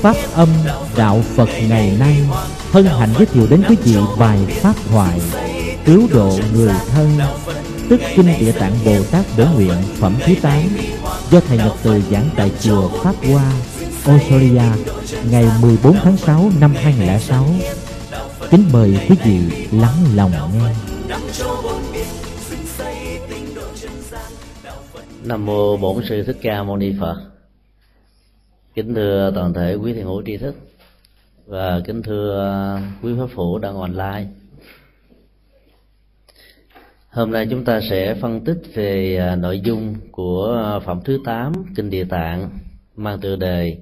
Pháp âm Đạo Phật ngày nay hân hạnh giới thiệu đến quý vị bài pháp thoại cứu độ người thân tức kinh địa tạng Bồ Tát Bổ Nguyện phẩm thứ 8 do thầy Nhật Từ giảng tại chùa Pháp Hoa, Australia ngày 14 tháng 6 năm 2006. Kính mời quý vị lắng lòng nghe. Nam mô Bổn sư Thích Ca Mâu Ni Phật. Kính thưa toàn thể quý thiền hữu tri thức và kính thưa quý pháp phụ đang online. Hôm nay chúng ta sẽ phân tích về à, nội dung của phẩm thứ 8 Kinh Địa Tạng mang tựa đề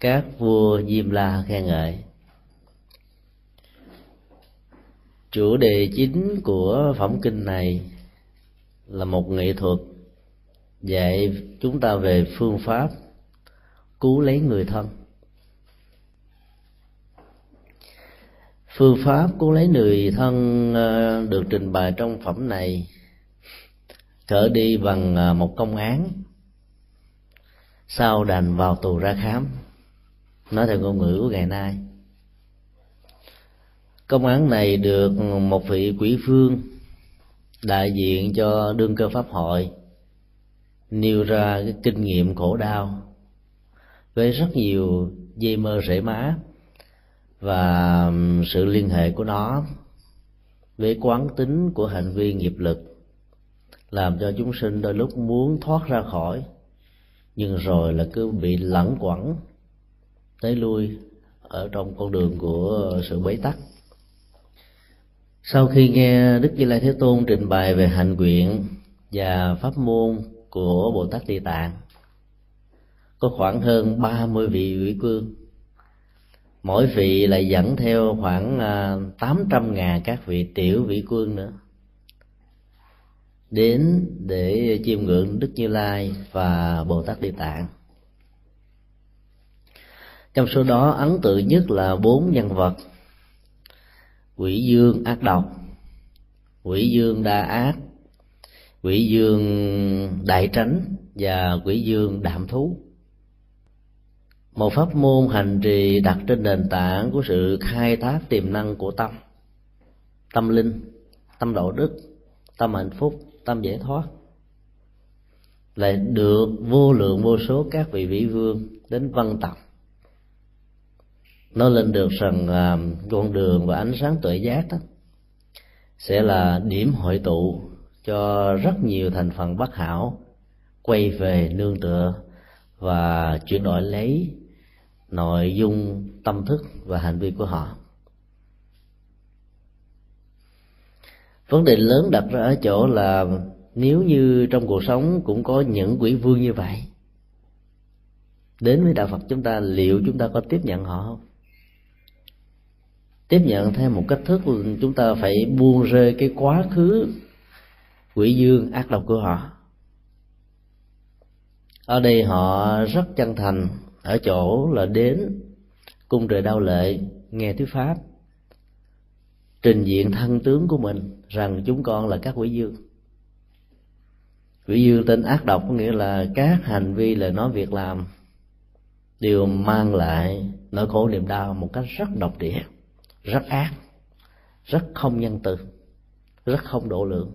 Các vua Diêm La khen ngợi. Chủ đề chính của phẩm kinh này là một nghệ thuật dạy chúng ta về phương pháp cứu lấy người thân. Phương pháp cứu lấy người thân ờ, được trình bày trong phẩm này. Trở đi bằng ờ, một công án. Sau đành vào tù ra khám. Nói theo ngôn ngữ của ngày nay. Công án này được một vị quỷ phương đại diện cho đương cơ pháp hội nêu ra cái kinh nghiệm khổ đau với rất nhiều dây mơ rễ má và sự liên hệ của nó với quán tính của hành vi nghiệp lực làm cho chúng sinh đôi lúc muốn thoát ra khỏi, nhưng rồi là cứ bị lẩn quẩn, tới lui ở trong con đường của sự bế tắc. Sau khi nghe đức như lai thế tôn trình bày về hành nguyện và pháp môn của bồ tát địa tạng có khoảng hơn 30 vị quỷ cương mỗi vị lại dẫn theo khoảng à, tám trăm ngàn các vị tiểu vị quân nữa. Đến để chiêm ngưỡng đức như lai và bồ tát địa tạng. Trong số đó, ấn tượng nhất là bốn nhân vật. Quỷ dương ác độc, quỷ dương đa ác, quỷ dương đại tránh và quỷ dương đạm thú một pháp môn hành trì đặt trên nền tảng của sự khai thác tiềm năng của tâm. Tâm linh, tâm đạo đức, tâm hạnh phúc, tâm giải thoát. Lại được vô lượng vô số các vị vĩ vương đến văn tập nói lên được rằng à, con đường và ánh sáng tuệ giác đó. Sẽ là điểm hội tụ cho rất nhiều thành phần bất hảo quay về nương tựa và chuyển đổi lấy nội dung, tâm thức và hành vi của họ. Vấn đề lớn đặt ra ở chỗ là nếu như trong cuộc sống cũng có những quỷ vương như vậy, đến với đạo phật chúng ta liệu chúng ta có tiếp nhận họ không? Tiếp nhận theo một cách thức chúng ta phải buông rơi cái quá khứ quỷ dương ác độc của họ. Ở đây họ rất chân thành ở chỗ là đến, cung trời đau lệ, nghe thuyết pháp. Trình diện thân tướng của mình, rằng chúng con là các quỷ dương quỷ dương tên ác độc, có nghĩa là các hành vi lời nói việc làm đều mang lại nỗi khổ niềm đau một cách rất độc địa, rất ác, rất không nhân từ, rất không độ lượng.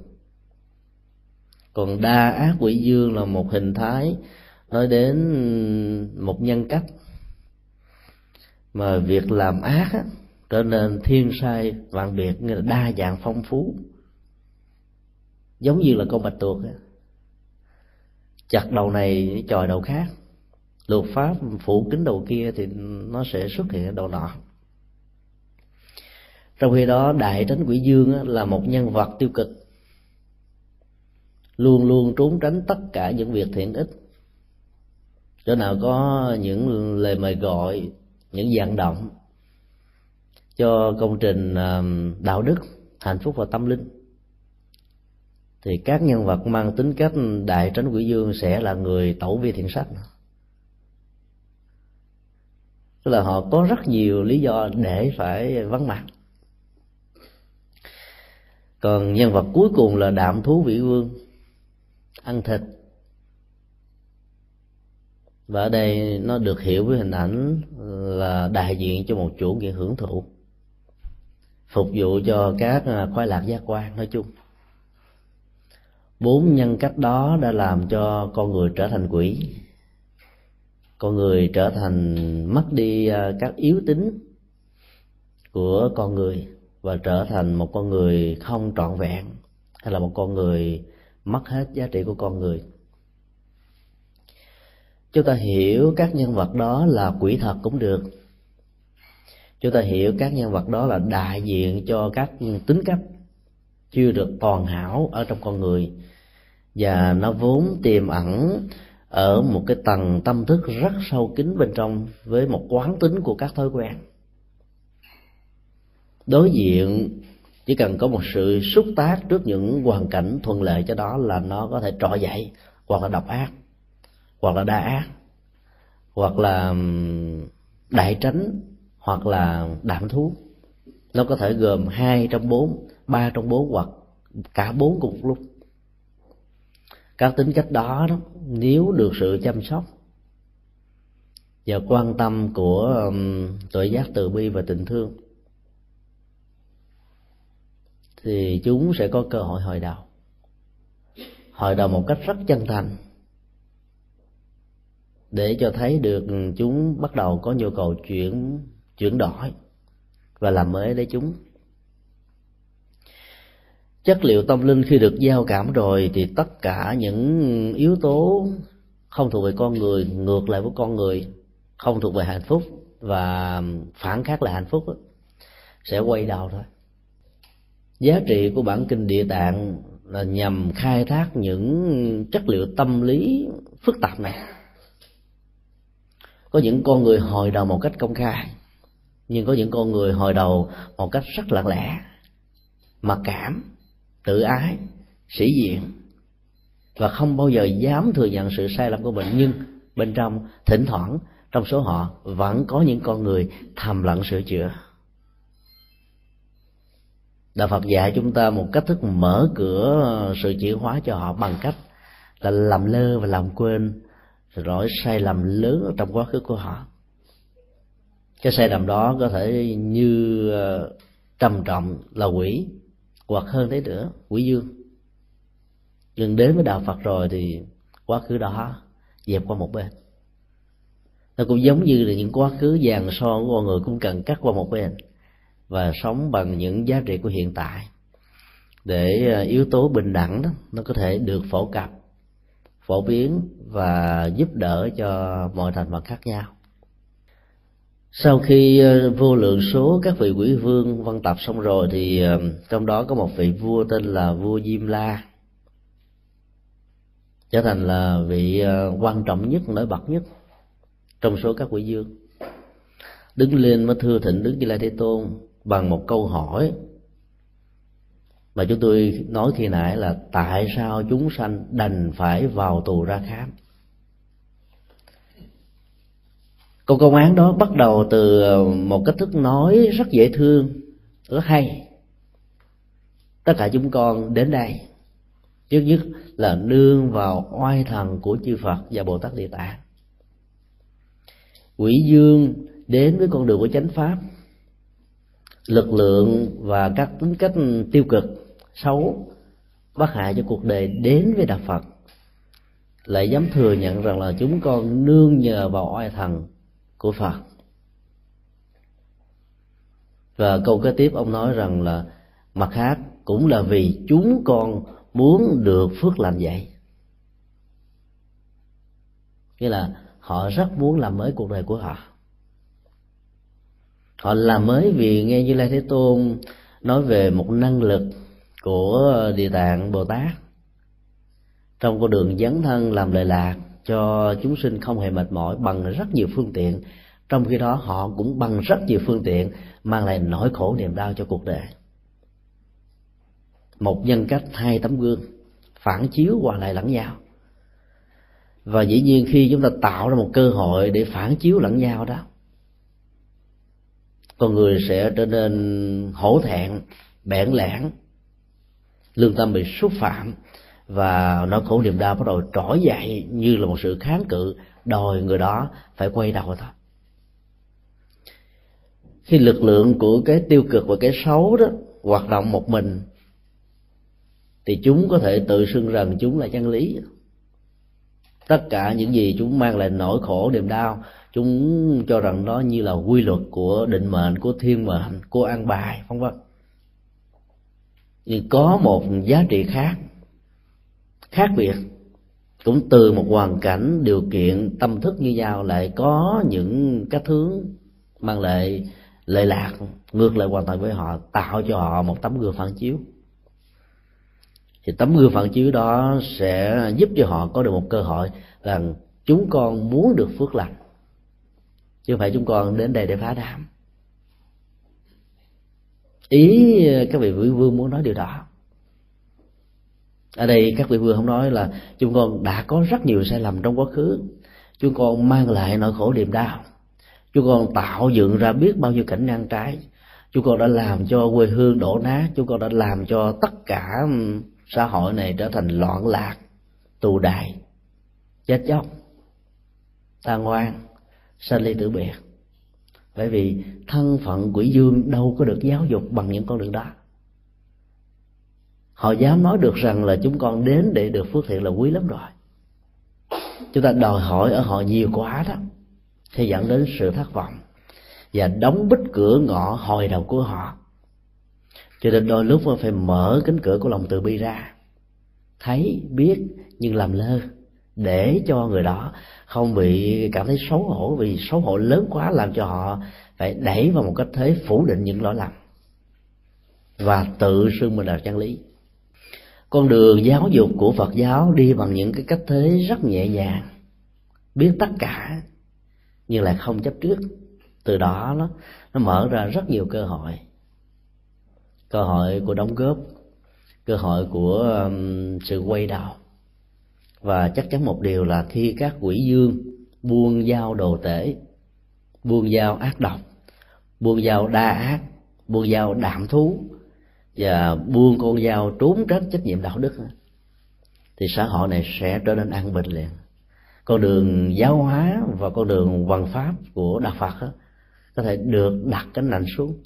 Còn đa ác quỷ dương là một hình thái nói đến một nhân cách mà việc làm ác á, trở nên thiên sai vạn biệt như là đa dạng phong phú. Giống như là con bạch tuộc á. chặt đầu này chòi đầu khác. Luật pháp phủ kính đầu kia thì nó sẽ xuất hiện đầu nọ. Trong khi đó đại tránh quỷ dương á, là một nhân vật tiêu cực. Luôn luôn trốn tránh tất cả những việc thiện ích chỗ nào có những lời mời gọi, những vận động, cho công trình à, đạo đức, hạnh phúc và tâm linh. Thì các nhân vật mang tính cách đại tránh quỷ dương sẽ là người tẩu vi thiện sách. Tức là họ có rất nhiều lý do để phải vắng mặt. Còn nhân vật cuối cùng là đạm thú vĩ vương, ăn thịt và ở đây nó được hiểu với hình ảnh là đại diện cho một chủ nghĩa hưởng thụ, phục vụ cho các à, khoái lạc giác quan nói chung. Bốn nhân cách đó đã làm cho con người trở thành quỷ. Con người trở thành mất đi à, các yếu tính của con người và trở thành một con người không trọn vẹn, hay là một con người mất hết giá trị của con người chúng ta hiểu các nhân vật đó là quỷ thật cũng được. Chúng ta hiểu các nhân vật đó là đại diện cho các tính cách chưa được toàn hảo ở trong con người. Và nó vốn tiềm ẩn ở một cái tầng tâm thức rất sâu kín bên trong với một quán tính của các thói quen. Đối diện, chỉ cần có một sự xúc tác trước những hoàn cảnh thuận lợi cho đó là nó có thể trỗi dậy hoặc là độc ác hoặc là đa ác hoặc là đại tránh hoặc là đạm thú. Nó có thể gồm hai trong bốn ba trong bốn hoặc cả bốn cùng một lúc. Các tính cách đó, đó nếu được sự chăm sóc và quan tâm của um, tội giác từ bi và tình thương thì chúng sẽ có cơ hội hồi đầu. Hồi đầu một cách rất chân thành để cho thấy được chúng bắt đầu có nhu cầu chuyển chuyển đổi và làm mới lấy chúng. Chất liệu tâm linh khi được giao cảm rồi thì tất cả những yếu tố không thuộc về con người ngược lại với con người không thuộc về hạnh phúc và phản khác lại hạnh phúc đó, sẽ quay đầu thôi. Giá trị của bản kinh địa tạng là nhằm khai thác những chất liệu tâm lý phức tạp này có những con người hồi đầu một cách công khai, nhưng có những con người hồi đầu một cách rất lặng lẽ. Mặc cảm, tự ái, sĩ diện, và không bao giờ dám thừa nhận sự sai lầm của mình. Nhưng bên trong, thỉnh thoảng, trong số họ vẫn có những con người thầm lặng sửa chữa. Đạo phật dạy chúng ta một cách thức mở cửa sự chuyển hóa cho họ bằng cách là làm lơ và làm quên lỗi sai lầm lớn trong quá khứ của họ. Cái sai lầm đó có thể như ờ, trầm trọng là quỷ, hoặc hơn thế nữa, quỷ dương nhưng đến với đạo phật rồi thì quá khứ đó dẹp qua một bên. Nó cũng giống như là những quá khứ vàng son của con người cũng cần cắt qua một bên và sống bằng những giá trị của hiện tại. Để ờ, yếu tố bình đẳng đó, nó có thể được phổ cập phổ biến và giúp đỡ cho mọi thành phần khác nhau. Sau khi ờ, vô lượng số các vị quỷ vương văn tập xong rồi thì ờ, trong đó có một vị vua tên là vua diêm la. Trở thành là vị ờ, quan trọng nhất, nổi bật nhất trong số các quỷ vương. Đứng lên mới thưa thịnh đức như lai thế tôn bằng một câu hỏi mà chúng tôi nói khi nãy là tại sao chúng sanh đành phải vào tù ra khám? Câu công án đó bắt đầu từ một cách thức nói rất dễ thương, rất hay. Tất cả chúng con đến đây, trước nhất là nương vào oai thần của chư phật và bồ tát địa tạng. Quỷ dương đến với con đường của chánh pháp, lực lượng và các tính cách tiêu cực xấu, bất hại cho cuộc đời đến với đạo phật. Lại dám thừa nhận rằng là chúng con nương nhờ vào oai thần của phật. Và câu kế tiếp ông nói rằng là mặt khác cũng là vì chúng con muốn được phước làm vậy. Nghĩa là họ rất muốn làm mới cuộc đời của họ. Họ làm mới vì nghe như lai thế tôn nói về một năng lực của địa tạng bồ tát. Trong con đường dấn thân làm lợi lạc cho chúng sinh không hề mệt mỏi bằng rất nhiều phương tiện, trong khi đó họ cũng bằng rất nhiều phương tiện mang lại nỗi khổ niềm đau cho cuộc đời. Một nhân cách hai tấm gương phản chiếu qua lại lẫn nhau. Và dĩ nhiên khi chúng ta tạo ra một cơ hội để phản chiếu lẫn nhau đó, con người sẽ trở nên hổ thẹn, bẽn lẽn lương tâm bị xúc phạm và nỗi khổ niềm đau bắt đầu trỗi dậy như là một sự kháng cự, đòi người đó phải quay đầu thôi. Khi lực lượng của cái tiêu cực và cái xấu đó hoạt động một mình, thì chúng có thể tự xưng rằng chúng là chân lý. Tất cả những gì chúng mang lại nỗi khổ, niềm đau, chúng cho rằng đó như là quy luật của định mệnh, của thiên mệnh, của an bài, vân vân nhưng có một giá trị khác khác biệt. Cũng từ một hoàn cảnh, điều kiện, tâm thức như nhau lại có những cách hướng mang lại lệ lạc, ngược lại hoàn toàn với họ, tạo cho họ một tấm gương phản chiếu. Thì tấm gương phản chiếu đó sẽ giúp cho họ có được một cơ hội rằng chúng con muốn được phước lành, chứ không phải chúng con đến đây để phá đám ý, các vị vị vương muốn nói điều đó. Ở đây, các vị vương không nói là chúng con đã có rất nhiều sai lầm trong quá khứ. Chúng con mang lại nỗi khổ niềm đau. Chúng con tạo dựng ra biết bao nhiêu cảnh ngang trái. Chúng con đã làm cho quê hương đổ nát. Chúng con đã làm cho tất cả xã hội này trở thành loạn lạc, tù đài chết chóc, tan ngoan sanh ly tử biệt bởi vì thân phận quỷ dương đâu có được giáo dục bằng những con đường đó. Họ dám nói được rằng là chúng con đến để được phước thiện là quý lắm rồi. Chúng ta đòi hỏi ở họ nhiều quá đó, sẽ dẫn đến sự thất vọng và đóng bích cửa ngõ hồi đầu của họ. Cho nên đôi lúc phải mở cánh cửa của lòng từ bi ra, thấy, biết nhưng làm lơ để cho người đó không bị cảm thấy xấu hổ vì xấu hổ lớn quá làm cho họ phải đẩy vào một cách thế phủ định những lỗi lầm. Và tự xưng mình là chân lý. Con đường giáo dục của phật giáo đi bằng những cái cách thế rất nhẹ nhàng biết tất cả nhưng lại không chấp trước. Từ đó nó nó mở ra rất nhiều cơ hội. Cơ hội của đóng góp cơ hội của um, sự quay đầu và chắc chắn một điều là khi các quỷ dương buông dao đồ tể buông dao ác độc buông dao đa ác buông dao đạm thú và buông con dao trốn tránh trách nhiệm đạo đức thì xã hội này sẽ trở nên an bình liền. Con đường giáo hóa và con đường văn pháp của đạo phật đó, có thể được đặt cánh nạnh xuống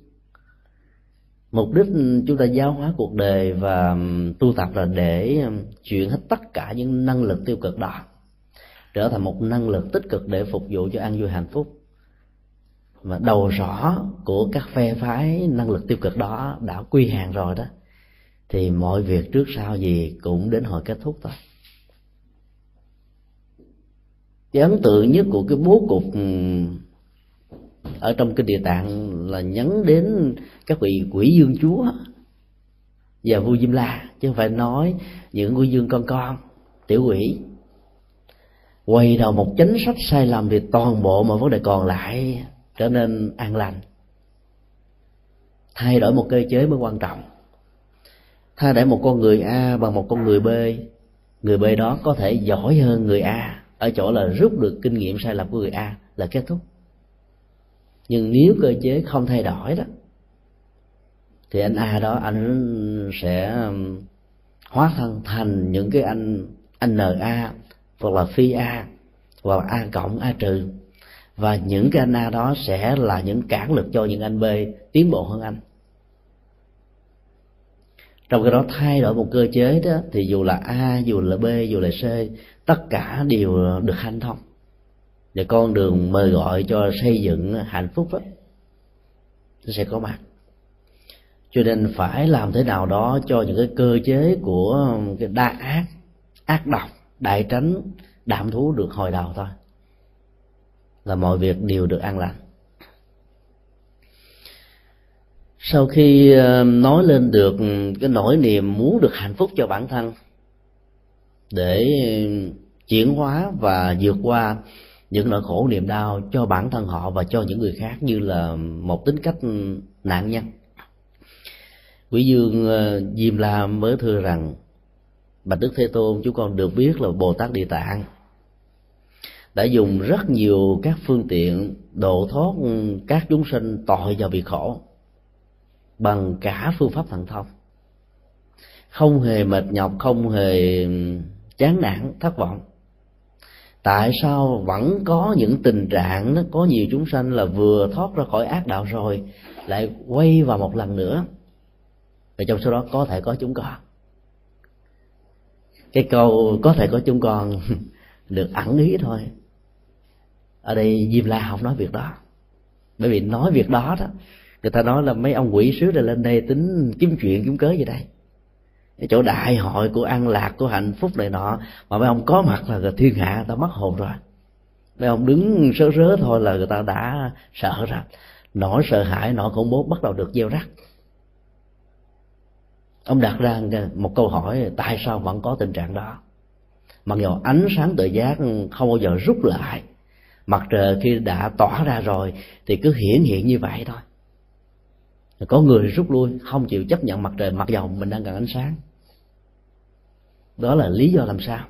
mục đích chúng ta giáo hóa cuộc đời và tu tập là để chuyển hết tất cả những năng lực tiêu cực đó, trở thành một năng lực tích cực để phục vụ cho an vui hạnh phúc. Mà đầu rõ của các phe phái năng lực tiêu cực đó đã quy hàng rồi đó, thì mọi việc trước sau gì cũng đến hồi kết thúc thôi. Cái ấn tượng nhất của cái bố cục ở trong kinh địa tạng là nhấn đến các vị quỷ dương chúa và vua diêm la, chứ không phải nói những quỷ dương con con, tiểu quỷ. Quay đầu một chánh sách sai lầm thì toàn bộ mọi vấn đề còn lại trở nên an lành. Thay đổi một cơ chế mới quan trọng. Thay đổi một con người a bằng một con người b. Người b đó có thể giỏi hơn người a. Ở chỗ là rút được kinh nghiệm sai lầm của người a là kết thúc nhưng nếu cơ chế không thay đổi đó, thì anh a đó, anh sẽ um, hóa thân thành những cái anh anh n a, hoặc là phi a, hoặc là a cộng, a trừ. Và những cái anh a đó sẽ là những cản lực cho những anh b tiến bộ hơn anh. Trong cái đó thay đổi một cơ chế đó, thì dù là a, dù là b, dù là c, tất cả đều được hanh thông và con đường mời gọi cho xây dựng hạnh phúc đó, nó sẽ có mặt. Cho nên phải làm thế nào đó cho những cái cơ chế của cái đa ác ác độc, đại tránh, đạm thú được hồi đầu thôi. Là mọi việc đều được an lành. Sau khi ờ, nói lên được cái nỗi niềm muốn được hạnh phúc cho bản thân để chuyển hóa và vượt qua những nỗi khổ niềm đau cho bản thân họ và cho những người khác như là một tính cách nạn nhân. Quý dương ờ, diêm la mới thưa rằng, bạch đức thế tôn, chúng con được biết là bồ tát địa tạng đã dùng rất nhiều các phương tiện độ thoát các chúng sinh tội vào việc khổ bằng cả phương pháp thần thông. Không hề mệt nhọc, không hề chán nản, thất vọng tại sao vẫn có những tình trạng nó có nhiều chúng sanh là vừa thoát ra khỏi ác đạo rồi, lại quay vào một lần nữa? Và trong số đó có thể có chúng con. Cái câu có thể có chúng con được ẩn ý thôi. Ở đây diêm la không nói việc đó. Bởi vì nói việc đó đó, người ta nói là mấy ông quỷ sứ rồi lên đây tính kiếm chuyện, kiếm cớ gì đây? Cái chỗ đại hội của an lạc, của hạnh phúc này nọ, mà mấy ông có mặt là thiên hạ người ta mất hồn rồi. Mấy ông đứng sớ rớ thôi là người ta đã sợ rồi. Nỗi sợ hãi, nỗi khủng bố bắt đầu được gieo rắc. Ông đặt ra một câu hỏi, tại sao vẫn có tình trạng đó? Mặc dù ánh sáng tự giác không bao giờ rút lại, mặt trời khi đã tỏa ra rồi thì cứ hiển hiện như vậy thôi. Có người rút lui, không chịu chấp nhận mặt trời, mặc dầu mình đang cần ánh sáng đó là lý do làm sao?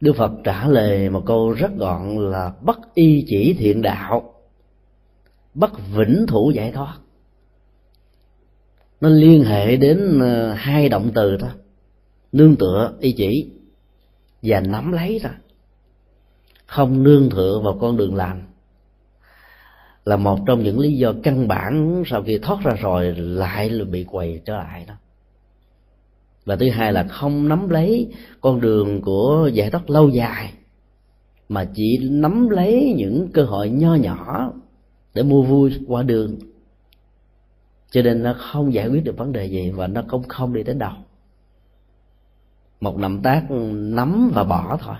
Đức phật trả lời một câu rất gọn là bất y chỉ thiện đạo, bất vĩnh thủ giải thoát. Nó liên hệ đến ờ, hai động từ thôi. Nương tựa, y chỉ, và nắm lấy ra không nương tựa vào con đường lành là một trong những lý do căn bản sau khi thoát ra rồi lại là bị quầy trở lại đó và thứ hai là không nắm lấy con đường của giải thoát lâu dài, mà chỉ nắm lấy những cơ hội nho nhỏ để mua vui qua đường. Cho nên nó không giải quyết được vấn đề gì và nó cũng không đi đến đâu. Một động tác nắm và bỏ thôi,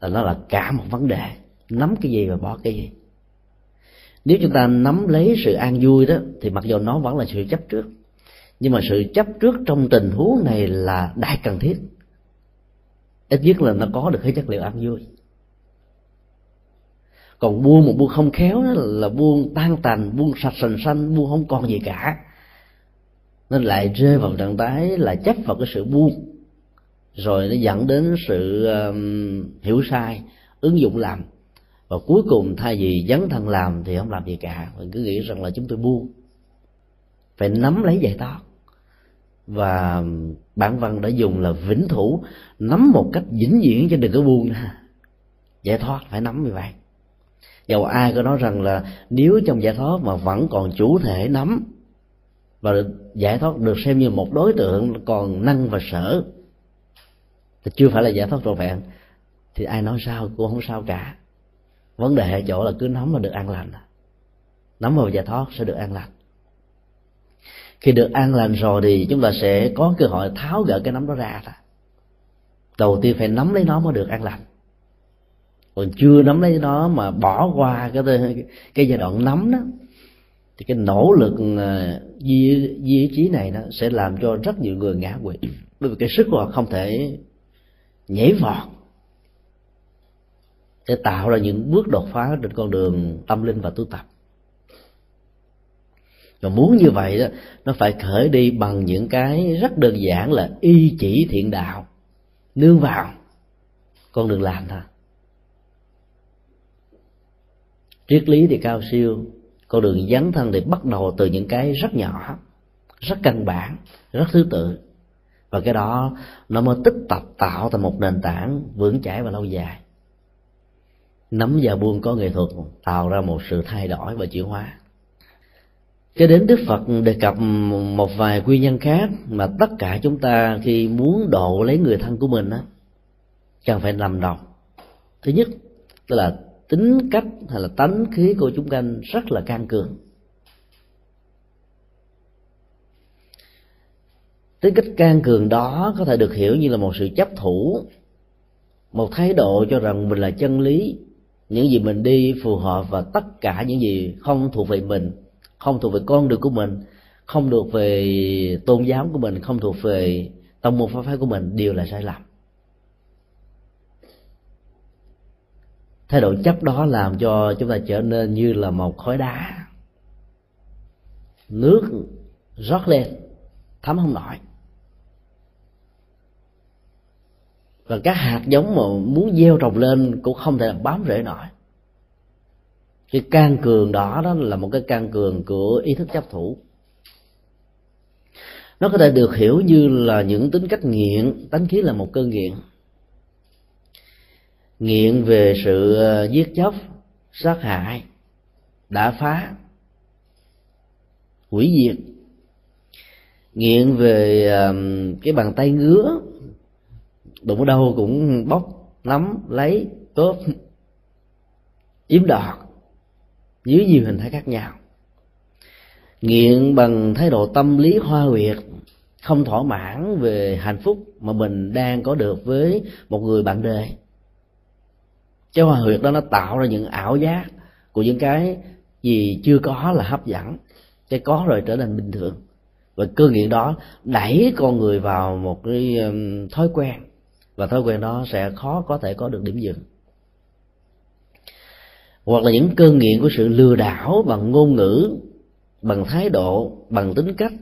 là nó là cả một vấn đề. Nắm cái gì và bỏ cái gì. Nếu chúng ta nắm lấy sự an vui đó, thì mặc dù nó vẫn là sự chấp trước nhưng mà sự chấp trước trong tình huống này là đại cần thiết. Ít nhất là nó có được cái chất liệu ăn vui. Còn buông một buông không khéo đó là buông tan tành buông sạch sành xanh buông không còn gì cả. Nên lại rơi vào trạng thái là chấp vào cái sự buông. Rồi nó dẫn đến sự um, hiểu sai ứng dụng làm. Và cuối cùng thay vì dấn thân làm thì không làm gì cả. Mình cứ nghĩ rằng là chúng tôi buông. Phải nắm lấy giải thoát và bản văn đã dùng là vĩnh thủ, nắm một cách vĩnh viễn cho đừng có buông. Ra giải thoát, phải nắm như vậy. Dầu ai có nói rằng là nếu trong giải thoát mà vẫn còn chủ thể nắm và giải thoát được xem như một đối tượng còn năng và sở, thì chưa phải là giải thoát trọn vẹn, thì ai nói sao cũng không sao cả. Vấn đề ở chỗ là cứ nắm là được an lành. Nắm vào giải thoát sẽ được an lành khi được an lành rồi thì chúng ta sẽ có cơ hội tháo gỡ cái nắm đó ra thôi. Đầu tiên phải nắm lấy nó mới được an lành. Còn chưa nắm lấy nó mà bỏ qua cái cái giai đoạn nắm đó, thì cái nỗ lực di di trí chí này nó sẽ làm cho rất nhiều người ngã quỵ. Bởi vì cái sức của họ không thể nhảy vọt để tạo ra những bước đột phá trên con đường tâm linh và tu tập và muốn như vậy đó, nó phải khởi đi bằng những cái rất đơn giản là y chỉ thiện đạo. Nương vào, con đường làm thôi. Triết lý thì cao siêu, con đường dấn thân thì bắt đầu từ những cái rất nhỏ, rất căn bản, rất thứ tự. Và cái đó, nó mới tích tập tạo thành một nền tảng vững chãi và lâu dài. Nắm và buông có nghệ thuật, tạo ra một sự thay đổi và chuyển hóa cái đến đức phật đề cập một vài nguyên nhân khác mà tất cả chúng ta khi muốn độ lấy người thân của mình á, cần phải nằm đồng thứ nhất, tức là tính cách hay là tánh khí của chúng sanh rất là can cường. Tính cách can cường đó có thể được hiểu như là một sự chấp thủ, một thái độ cho rằng mình là chân lý, những gì mình đi phù hợp và tất cả những gì không thuộc về mình không thuộc về con đường của mình, không thuộc về tôn giáo của mình, không thuộc về tông môn pháp phái của mình đều là sai lầm. Thái độ chấp đó làm cho chúng ta trở nên như là một khối đá. Nước rót lên, thấm không nổi. Và các hạt giống mà muốn gieo trồng lên cũng không thể bám rễ nổi cái can cường đó đó là một cái can cường của ý thức chấp thủ. Nó có thể được hiểu như là những tính cách nghiện. Tánh khí là một cơn nghiện. Nghiện về sự ờ, giết chóc, sát hại, đã phá, hủy diệt. Nghiện về cái bàn tay ngứa, đụng ở đâu cũng bóc nắm, lấy cướp chiếm đoạt dưới nhiều hình thái khác nhau. Nghiện bằng thái độ tâm lý hoa huyệt, không thỏa mãn về hạnh phúc mà mình đang có được với một người bạn đời cái hoa huyệt đó nó tạo ra những ảo giác của những cái gì chưa có là hấp dẫn, cái có rồi trở nên bình thường. Và cơ nghiện đó đẩy con người vào một cái thói quen, và thói quen đó sẽ khó có thể có được điểm dừng hoặc là những cơn nghiện của sự lừa đảo bằng ngôn ngữ, bằng thái độ, bằng tính cách,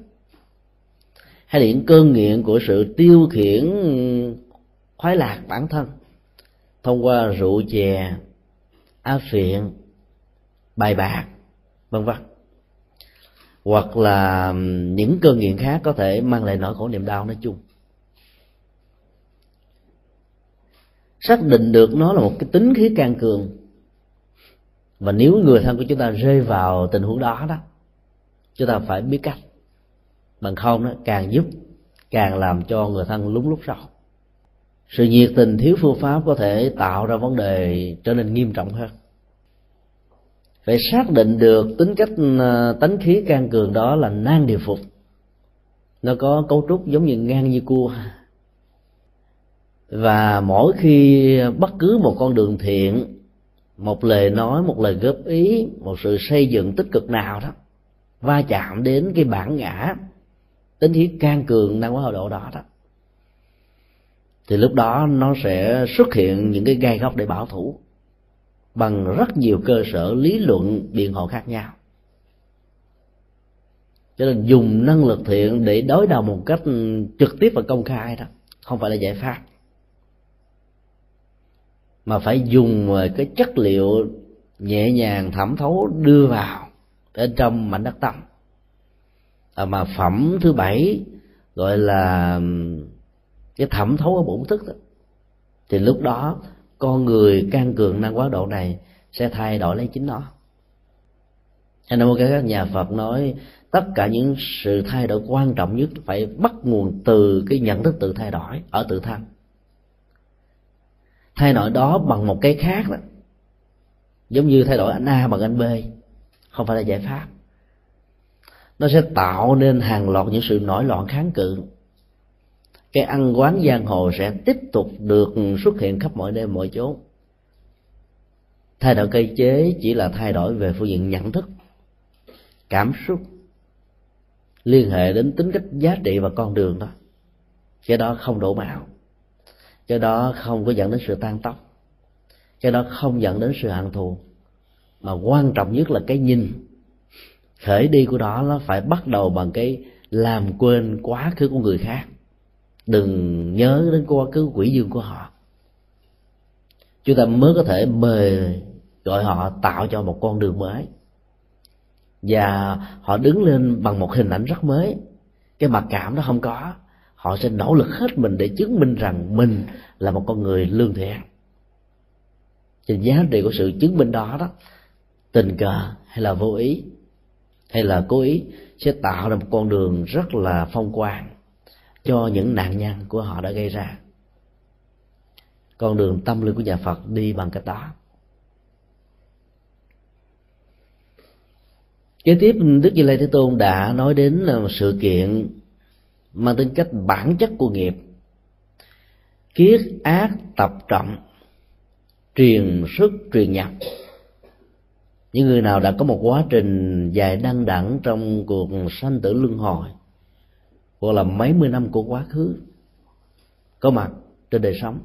hay là những cơn nghiện của sự tiêu khiển, khoái lạc bản thân thông qua rượu chè á phiện bài bạc, vân vân. Hoặc là những cơn nghiện khác có thể mang lại nỗi khổ niềm đau nói chung. Xác định được nó là một cái tính khí can cường và nếu người thân của chúng ta rơi vào tình huống đó đó, chúng ta phải biết cách. Bằng không đó, càng giúp, càng làm cho người thân lúng lúc sâu sự nhiệt tình thiếu phương pháp có thể tạo ra vấn đề trở nên nghiêm trọng hơn. Phải xác định được tính cách ờ, tánh khí can cường đó là nan điều phục. Nó có cấu trúc giống như ngang như cua. Và mỗi khi bất cứ một con đường thiện một lời nói, một lời góp ý, một sự xây dựng tích cực nào đó, va chạm đến cái bản ngã, tính khí can cường đang có hậu độ đó đó. Thì lúc đó nó sẽ xuất hiện những cái gai góc để bảo thủ bằng rất nhiều cơ sở lý luận biện hộ khác nhau. Cho nên dùng năng lực thiện để đối đầu một cách trực tiếp và công khai đó, không phải là giải pháp mà phải dùng ờ, cái chất liệu nhẹ nhàng thẩm thấu đưa vào bên trong mảnh đất tâm. À, mà phẩm thứ bảy gọi là cái thẩm thấu ở bổn thức đó thì lúc đó con người can cường năng quá độ này sẽ thay đổi lấy chính nó. Cho nên một cái các nhà Phật nói tất cả những sự thay đổi quan trọng nhất phải bắt nguồn từ cái nhận thức tự thay đổi ở tự thân thay đổi đó bằng một cái khác đó. Giống như thay đổi anh A bằng anh B, không phải là giải pháp. Nó sẽ tạo nên hàng loạt những sự nổi loạn kháng cự. Cái ăn quán giang hồ sẽ tiếp tục được xuất hiện khắp mọi nơi, mọi chỗ. Thay đổi cây chế chỉ là thay đổi về phương diện nhận thức, cảm xúc, liên hệ đến tính cách, giá trị và con đường đó. Cái đó không đổ mạo cái đó không có dẫn đến sự tan tóc. Cái đó không dẫn đến sự hận thù. Mà quan trọng nhất là cái nhìn. Khởi đi của đó nó phải bắt đầu bằng cái làm quên quá khứ của người khác. Đừng nhớ đến quá khứ quỷ dương của họ. Chúng ta mới có thể mời gọi họ tạo cho một con đường mới. Và họ đứng lên bằng một hình ảnh rất mới. Cái mặc cảm nó không có họ sẽ nỗ lực hết mình để chứng minh rằng mình là một con người lương thiện. Thì giá trị của sự chứng minh đó đó, tình cờ hay là vô ý, hay là cố ý, sẽ tạo ra một con đường rất là phong quang cho những nạn nhân của họ đã gây ra. Con đường tâm linh của nhà phật đi bằng cách đó. Kế tiếp, đức như lai thế tôn đã nói đến là một sự kiện mang tính cách bản chất của nghiệp. Kiết ác tập trọng, truyền xuất truyền nhập. Những người nào đã có một quá trình dài đăng đẳng trong cuộc sanh tử luân hồi, hoặc là mấy mươi năm của quá khứ, có mặt trên đời sống,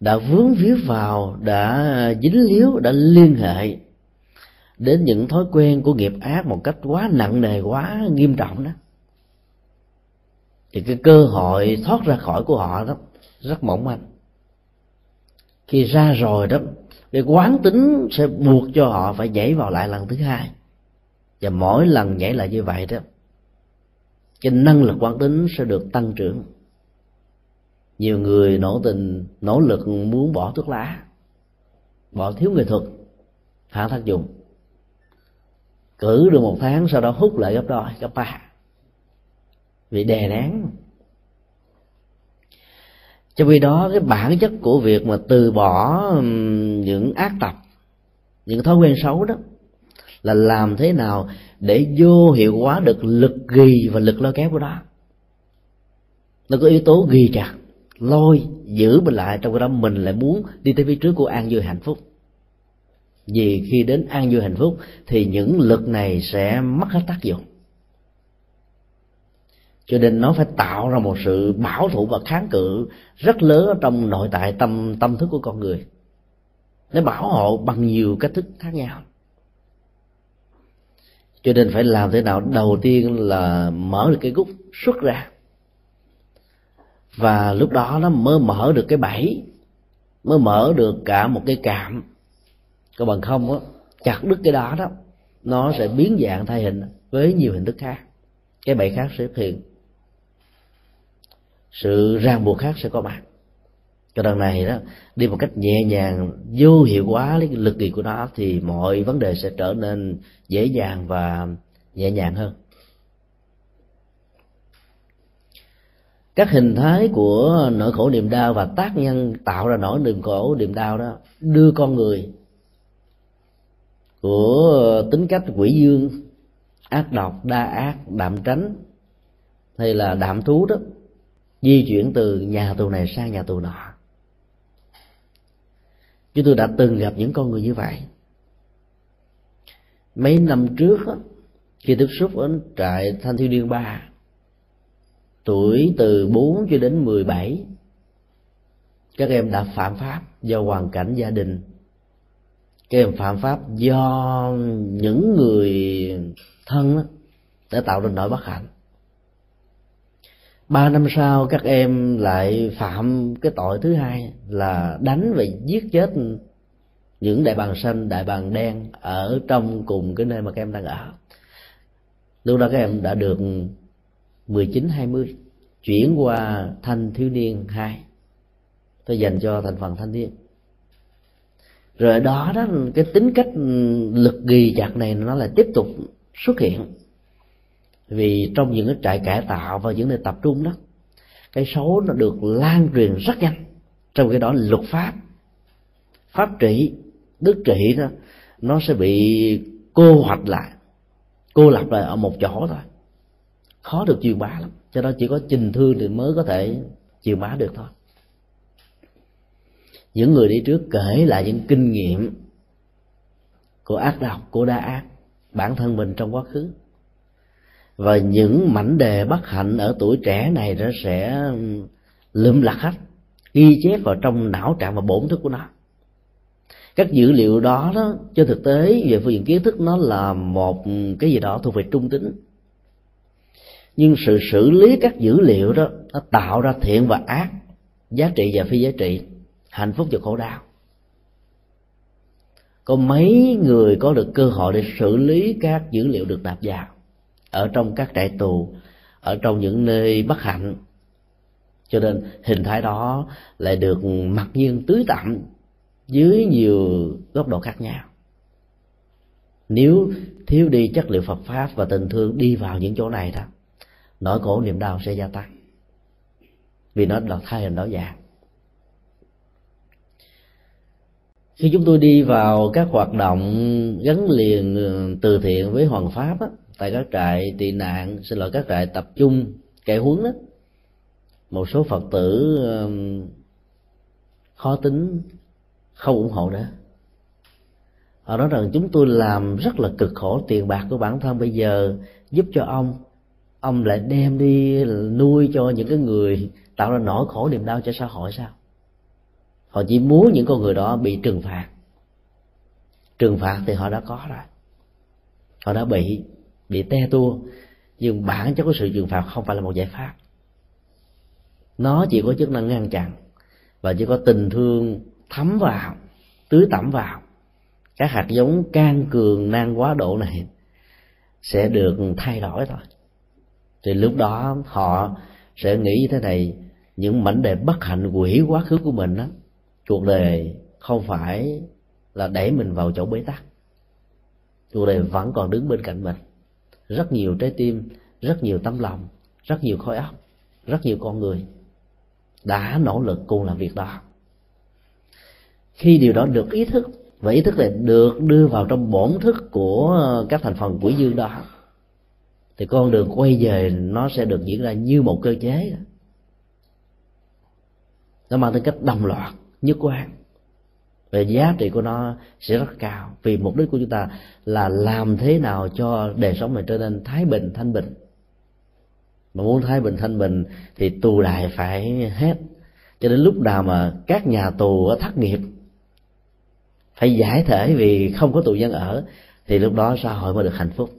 đã vướng víu vào, đã dính líu, đã liên hệ đến những thói quen của nghiệp ác một cách quá nặng nề, quá nghiêm trọng đó thì cái cơ hội thoát ra khỏi của họ đó, rất mỏng manh. Khi ra rồi đó, cái quán tính sẽ buộc cho họ phải nhảy vào lại lần thứ hai. Và mỗi lần nhảy lại như vậy đó, cái năng lực quán tính sẽ được tăng trưởng. Nhiều người nỗ tình, nỗ lực muốn bỏ thuốc lá, bỏ thiếu nghệ thuật phản tác dụng. Cử được một tháng sau đó hút lại gấp đôi, gấp ba vì đè nén. Trong khi đó, cái bản chất của việc mà từ bỏ những ác tập, những thói quen xấu đó, là làm thế nào để vô hiệu hóa được lực ghi và lực lôi kéo của đó nó có yếu tố ghi chặt, lôi, giữ mình lại, trong cái đó mình lại muốn đi tới phía trước của an vui hạnh phúc. Vì khi đến an vui hạnh phúc, thì những lực này sẽ mất hết tác dụng cho nên nó phải tạo ra một sự bảo thủ và kháng cự rất lớn ở trong nội tại tâm tâm thức của con người. Nó bảo hộ bằng nhiều cách thức khác nhau. Cho nên phải làm thế nào? Đầu tiên là mở được cái gút xuất ra. Và lúc đó nó mới mở được cái bẫy, mới mở được cả một cái cạm còn bằng không á, chặt đứt cái đó đó, nó sẽ biến dạng thay hình với nhiều hình thức khác. Cái bẫy khác sẽ xuất hiện sự ràng buộc khác sẽ có mặt. Cho đằng này đó, đi một cách nhẹ nhàng, vô hiệu hóa cái lực kỳ của nó thì mọi vấn đề sẽ trở nên dễ dàng và nhẹ nhàng hơn. Các hình thái của nỗi khổ niềm đau và tác nhân tạo ra nỗi niềm khổ niềm đau đó đưa con người của tính cách quỷ dương, ác độc, đa ác, đạm tránh hay là đạm thú đó di chuyển từ nhà tù này sang nhà tù nọ. Chúng tôi đã từng gặp những con người như vậy. Mấy năm trước đó, khi tiếp xúc ở trại thanh thiếu niên ba tuổi từ 4 cho đến 17 các em đã phạm pháp do hoàn cảnh gia đình. Các em phạm pháp do những người thân đó, đã tạo ra nỗi bất hạnh ba năm sau các em lại phạm cái tội thứ hai là đánh và giết chết những đại bàng xanh, đại bàng đen ở trong cùng cái nơi mà các em đang ở. Lúc đó các em đã được 19 20 chuyển qua thanh thiếu niên hai, tôi dành cho thành phần thanh niên. Rồi đó đó, cái tính cách lực ghi chặt này nó lại tiếp tục xuất hiện vì trong những cái trại cải tạo và những nơi tập trung đó, cái xấu nó được lan truyền rất nhanh trong cái đó luật pháp. Pháp trị, đức trị đó, nó sẽ bị cô hoạch lại, cô lập lại ở một chỗ thôi. Khó được truyền bá lắm, cho nên chỉ có trình thương thì mới có thể truyền bá được thôi. Những người đi trước kể lại những kinh nghiệm của ác độc, của đa ác, bản thân mình trong quá khứ và những mảnh đề bất hạnh ở tuổi trẻ này nó sẽ ừ, lượm lạc hết, ghi chép vào trong não trạng và bổn thức của nó. Các dữ liệu đó đó, trên thực tế, về phương diện kiến thức, nó là một ừ, cái gì đó thuộc về trung tính. Nhưng sự xử lý các dữ liệu đó, nó tạo ra thiện và ác, giá trị và phi giá trị, hạnh phúc và khổ đau. Có mấy người có được cơ hội để xử lý các dữ liệu được nạp vào? Ở trong các trại tù ở trong những nơi bất hạnh. Cho nên hình thái đó lại được mặc nhiên tưới tặng dưới nhiều góc độ khác nhau. Nếu thiếu đi chất liệu Phật pháp và tình thương đi vào những chỗ này đó nỗi khổ niềm đau sẽ gia tăng. Vì nó là thay hình đó dạng. Khi chúng tôi đi vào các hoạt động gắn liền ừ, từ thiện với hoàng pháp á, tại các trại tị nạn, xin lỗi, các trại tập trung cải huấn đó. Một số phật tử khó tính, không ủng hộ nữa họ nói rằng chúng tôi làm rất là cực khổ tiền bạc của bản thân. Bây giờ giúp cho ông ông lại đem đi nuôi cho những cái người tạo ra nỗi khổ niềm đau cho xã hội sao? Họ chỉ muốn những con người đó bị trừng phạt. Trừng phạt thì họ đã có rồi. Họ đã bị bị te tua. Nhưng bản chất của sự trừng phạt không phải là một giải pháp. Nó chỉ có chức năng ngăn chặn và chỉ có tình thương thấm vào, tưới tẩm vào. Các hạt giống can cường nan quá độ này sẽ được thay đổi thôi. Thì lúc đó họ sẽ nghĩ như thế này, những mảnh đề bất hạnh quỷ quá khứ của mình đó cuộc đời không phải là đẩy mình vào chỗ bế tắc. Cuộc đời vẫn còn đứng bên cạnh mình rất nhiều trái tim, rất nhiều tấm lòng, rất nhiều khối óc, rất nhiều con người đã nỗ lực cùng làm việc đó. Khi điều đó được ý thức, và ý thức này được đưa vào trong bổn thức của các thành phần quỷ dương đó, thì con đường quay về nó sẽ được diễn ra như một cơ chế. Nó mang tính cách đồng loạt, nhất quán về giá trị của nó sẽ rất cao. Vì mục đích của chúng ta là làm thế nào cho đời sống mình trở nên thái bình, thanh bình. Mà muốn thái bình, thanh bình thì tù đài phải hết. Cho đến lúc nào mà các nhà tù thất nghiệp phải giải thể vì không có tù nhân ở, thì lúc đó xã hội mới được hạnh phúc.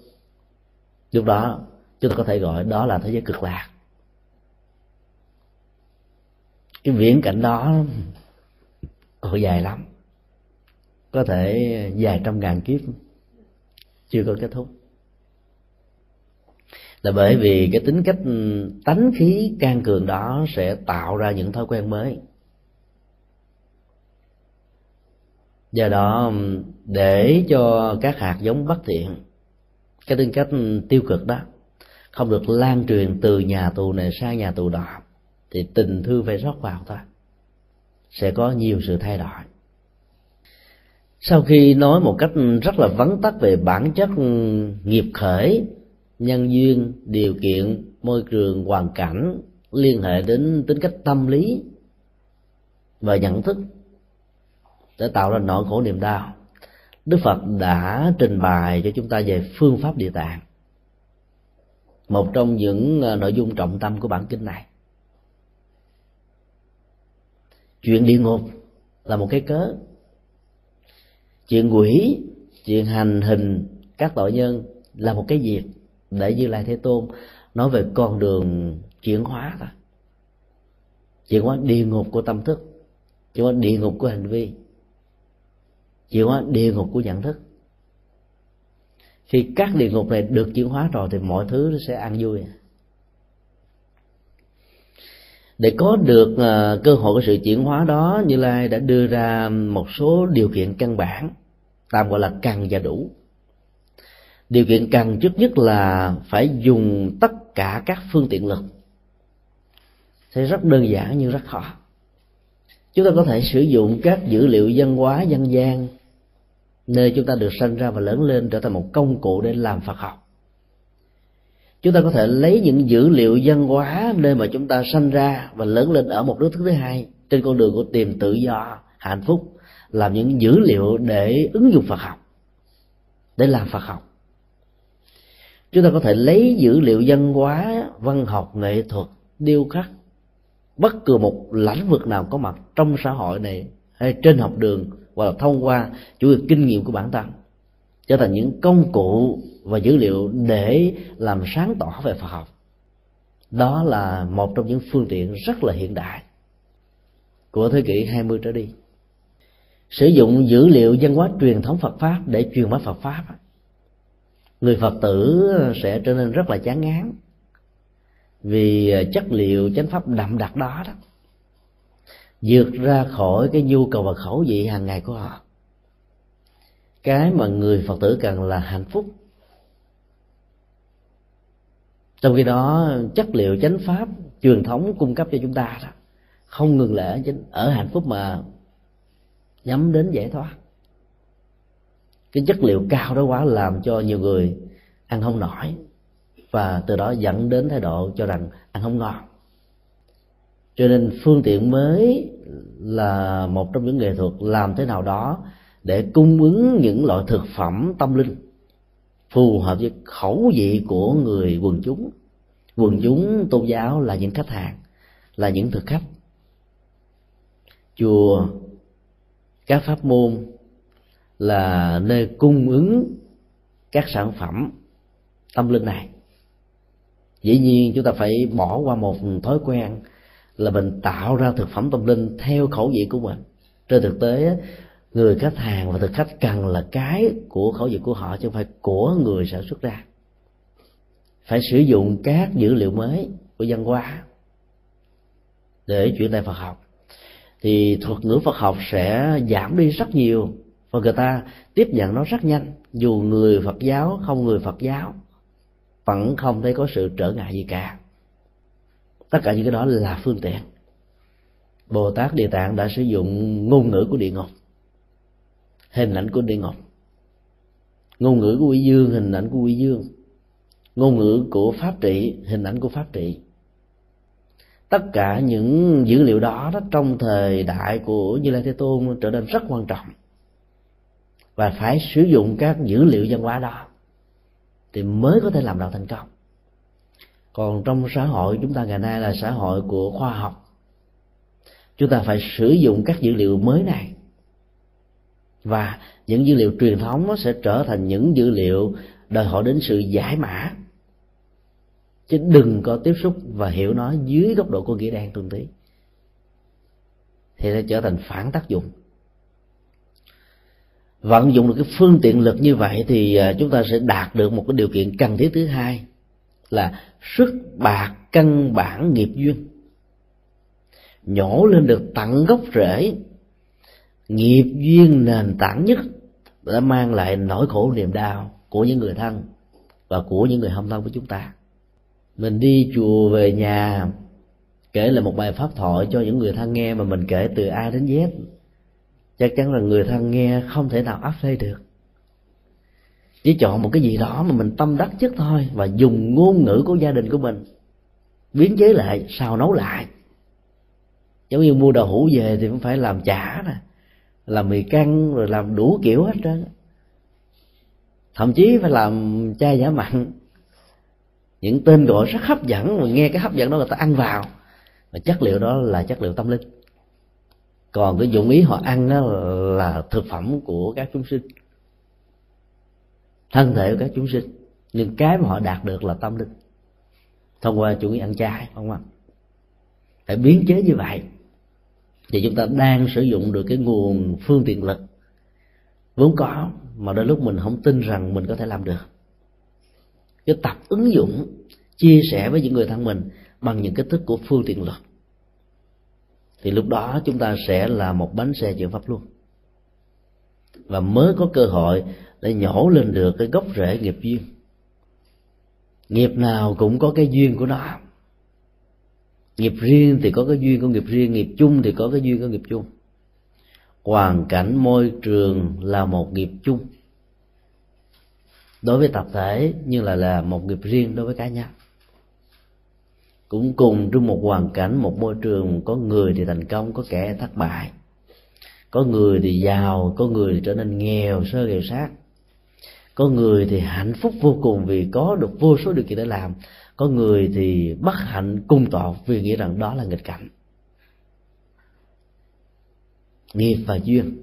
Lúc đó, chúng ta có thể gọi đó là thế giới cực lạc. Cái viễn cảnh đó còn dài lắm có thể dài trăm ngàn kiếp chưa có kết thúc. Là bởi vì cái tính cách ừ, tánh khí can cường đó sẽ tạo ra những thói quen mới. Do đó ừ, để cho các hạt giống bất thiện, cái tính cách ừ, tiêu cực đó không được lan truyền từ nhà tù này sang nhà tù đó, thì tình thương phải rót vào thôi. Sẽ có nhiều sự thay đổi sau khi nói một cách rất là vắn tắt về bản chất nghiệp khởi, nhân duyên, điều kiện, môi trường, hoàn cảnh liên hệ đến tính cách tâm lý và nhận thức để tạo ra nỗi khổ niềm đau, đức phật đã trình bày cho chúng ta về phương pháp địa tạng, một trong những à, nội dung trọng tâm của bản kinh này. Chuyện địa ngục là một cái cớ chuyện quỷ, chuyện hành hình các tội nhân là một cái việc để như lai thế tôn nói về con đường chuyển hóa đó. Chuyển hóa địa ngục của tâm thức, chuyển hóa địa ngục của hành vi, chuyển hóa địa ngục của nhận thức. Khi các địa ngục này được chuyển hóa rồi thì mọi thứ nó sẽ ăn vui. Để có được ờ, cơ hội của sự chuyển hóa đó, như lai đã đưa ra một số điều kiện căn bản tạm gọi là cần và đủ. Điều kiện cần trước nhất là phải dùng tất cả các phương tiện lực. Sẽ rất đơn giản nhưng rất khó. Chúng ta có thể sử dụng các dữ liệu văn hóa, dân gian, nơi chúng ta được sinh ra và lớn lên trở thành một công cụ để làm phật học. Chúng ta có thể lấy những dữ liệu văn hóa nơi mà chúng ta sinh ra và lớn lên ở một nước thứ hai trên con đường của tìm tự do, hạnh phúc làm những dữ liệu để ứng dụng phật học, để làm phật học. Chúng ta có thể lấy dữ liệu văn hóa, văn học, nghệ thuật, điêu khắc, bất cứ một lĩnh vực nào có mặt trong xã hội này hay trên học đường hoặc là thông qua chủ yếu kinh nghiệm của bản thân, trở thành những công cụ và dữ liệu để làm sáng tỏ về Phật học. Đó là một trong những phương tiện rất là hiện đại của thế kỷ 20 trở đi sử dụng dữ liệu văn hóa truyền thống Phật pháp để truyền bá Phật pháp. Người Phật tử sẽ trở nên rất là chán ngán vì à, chất liệu chánh pháp đậm đặc đó đó vượt ra khỏi cái nhu cầu và khẩu vị hàng ngày của họ. Cái mà người phật tử cần là hạnh phúc. Trong khi đó chất liệu chánh pháp truyền thống cung cấp cho chúng ta đó không ngừng lại ở, ở hạnh phúc mà nhắm đến giải thoát. Cái chất liệu cao đó quá làm cho nhiều người ăn không nổi. Và từ đó dẫn đến thái độ cho rằng ăn không ngon. Cho nên phương tiện mới là một trong những nghệ thuật làm thế nào đó để cung ứng những loại thực phẩm tâm linh phù hợp với khẩu vị của người quần chúng. Quần chúng tôn giáo là những khách hàng, là những thực khách. Chùa các pháp môn là nơi cung ứng các sản phẩm tâm linh này. Dĩ nhiên chúng ta phải bỏ qua một thói quen là mình tạo ra thực phẩm tâm linh theo khẩu vị của mình. Trên thực tế, người khách hàng và thực khách cần là cái của khẩu vị của họ chứ không phải của người sản xuất ra. Phải sử dụng các dữ liệu mới của văn hóa để chuyển đại Phật học thì thuật ngữ Phật học sẽ giảm đi rất nhiều và người ta tiếp nhận nó rất nhanh. Dù người Phật giáo không người Phật giáo, vẫn không thấy có sự trở ngại gì cả. Tất cả những cái đó là phương tiện. Bồ Tát Địa Tạng đã sử dụng ngôn ngữ của địa ngục, hình ảnh của địa ngục. Ngôn ngữ của quỷ dương, hình ảnh của quỷ dương. Ngôn ngữ của pháp trị, hình ảnh của pháp trị tất cả những dữ liệu đó, đó trong thời đại của như lai thế tôn trở nên rất quan trọng. Và phải sử dụng các dữ liệu văn hóa đó thì mới có thể làm đạo thành công. Còn trong xã hội chúng ta ngày nay là xã hội của khoa học. Chúng ta phải sử dụng các dữ liệu mới này. Và những dữ liệu truyền thống nó sẽ trở thành những dữ liệu đòi hỏi đến sự giải mã chứ đừng có tiếp xúc và hiểu nó dưới góc độ của nghĩa đen tương tí. Thì sẽ trở thành phản tác dụng. Vận dụng được cái phương tiện lực như vậy thì à, chúng ta sẽ đạt được một cái điều kiện cần thiết thứ hai là sức bạc căn bản nghiệp duyên. Nhổ lên được tận gốc rễ, nghiệp duyên nền tảng nhất đã mang lại nỗi khổ niềm đau của những người thân và của những người hâm thân với chúng ta mình đi chùa về nhà, kể lại một bài pháp thoại cho những người thân nghe mà mình kể từ a đến z. Chắc chắn là người thân nghe không thể nào áp phê được. Chỉ chọn một cái gì đó mà mình tâm đắc nhất thôi và dùng ngôn ngữ của gia đình của mình biến chế lại, xào nấu lại. Giống như mua đậu hũ về thì cũng phải làm chả nè, làm mì căng rồi làm đủ kiểu hết trơn thậm chí phải làm chai giả mặn những tên gọi rất hấp dẫn, mà nghe cái hấp dẫn đó người ta ăn vào. Và chất liệu đó là chất liệu tâm linh. Còn cái dụng ý họ ăn đó là thực phẩm của các chúng sinh. Thân thể của các chúng sinh. Nhưng cái mà họ đạt được là tâm linh. Thông qua chủ nghĩa ăn chay, không ạ? Phải biến chế như vậy. Thì chúng ta đang sử dụng được cái nguồn phương tiện lực. Vốn có, mà đôi lúc mình không tin rằng mình có thể làm được cái tập ứng dụng, chia sẻ với những người thân mình bằng những kích thức của phương tiện luật. Thì lúc đó chúng ta sẽ là một bánh xe chuyển pháp luôn. Và mới có cơ hội để nhổ lên được cái gốc rễ nghiệp duyên. Nghiệp nào cũng có cái duyên của nó. Nghiệp riêng thì có cái duyên của nghiệp riêng, nghiệp chung thì có cái duyên của nghiệp chung. Hoàn cảnh môi trường là một nghiệp chung đối với tập thể như là là một nghiệp riêng đối với cá nhân. Cũng cùng trong một hoàn cảnh, một môi trường, có người thì thành công, có kẻ thất bại. Có người thì giàu, có người thì trở nên nghèo, sơ nghèo sát. Có người thì hạnh phúc vô cùng vì có được vô số điều kiện để làm. Có người thì bất hạnh cung tọt vì nghĩ rằng đó là nghịch cảnh. Nghiệp và duyên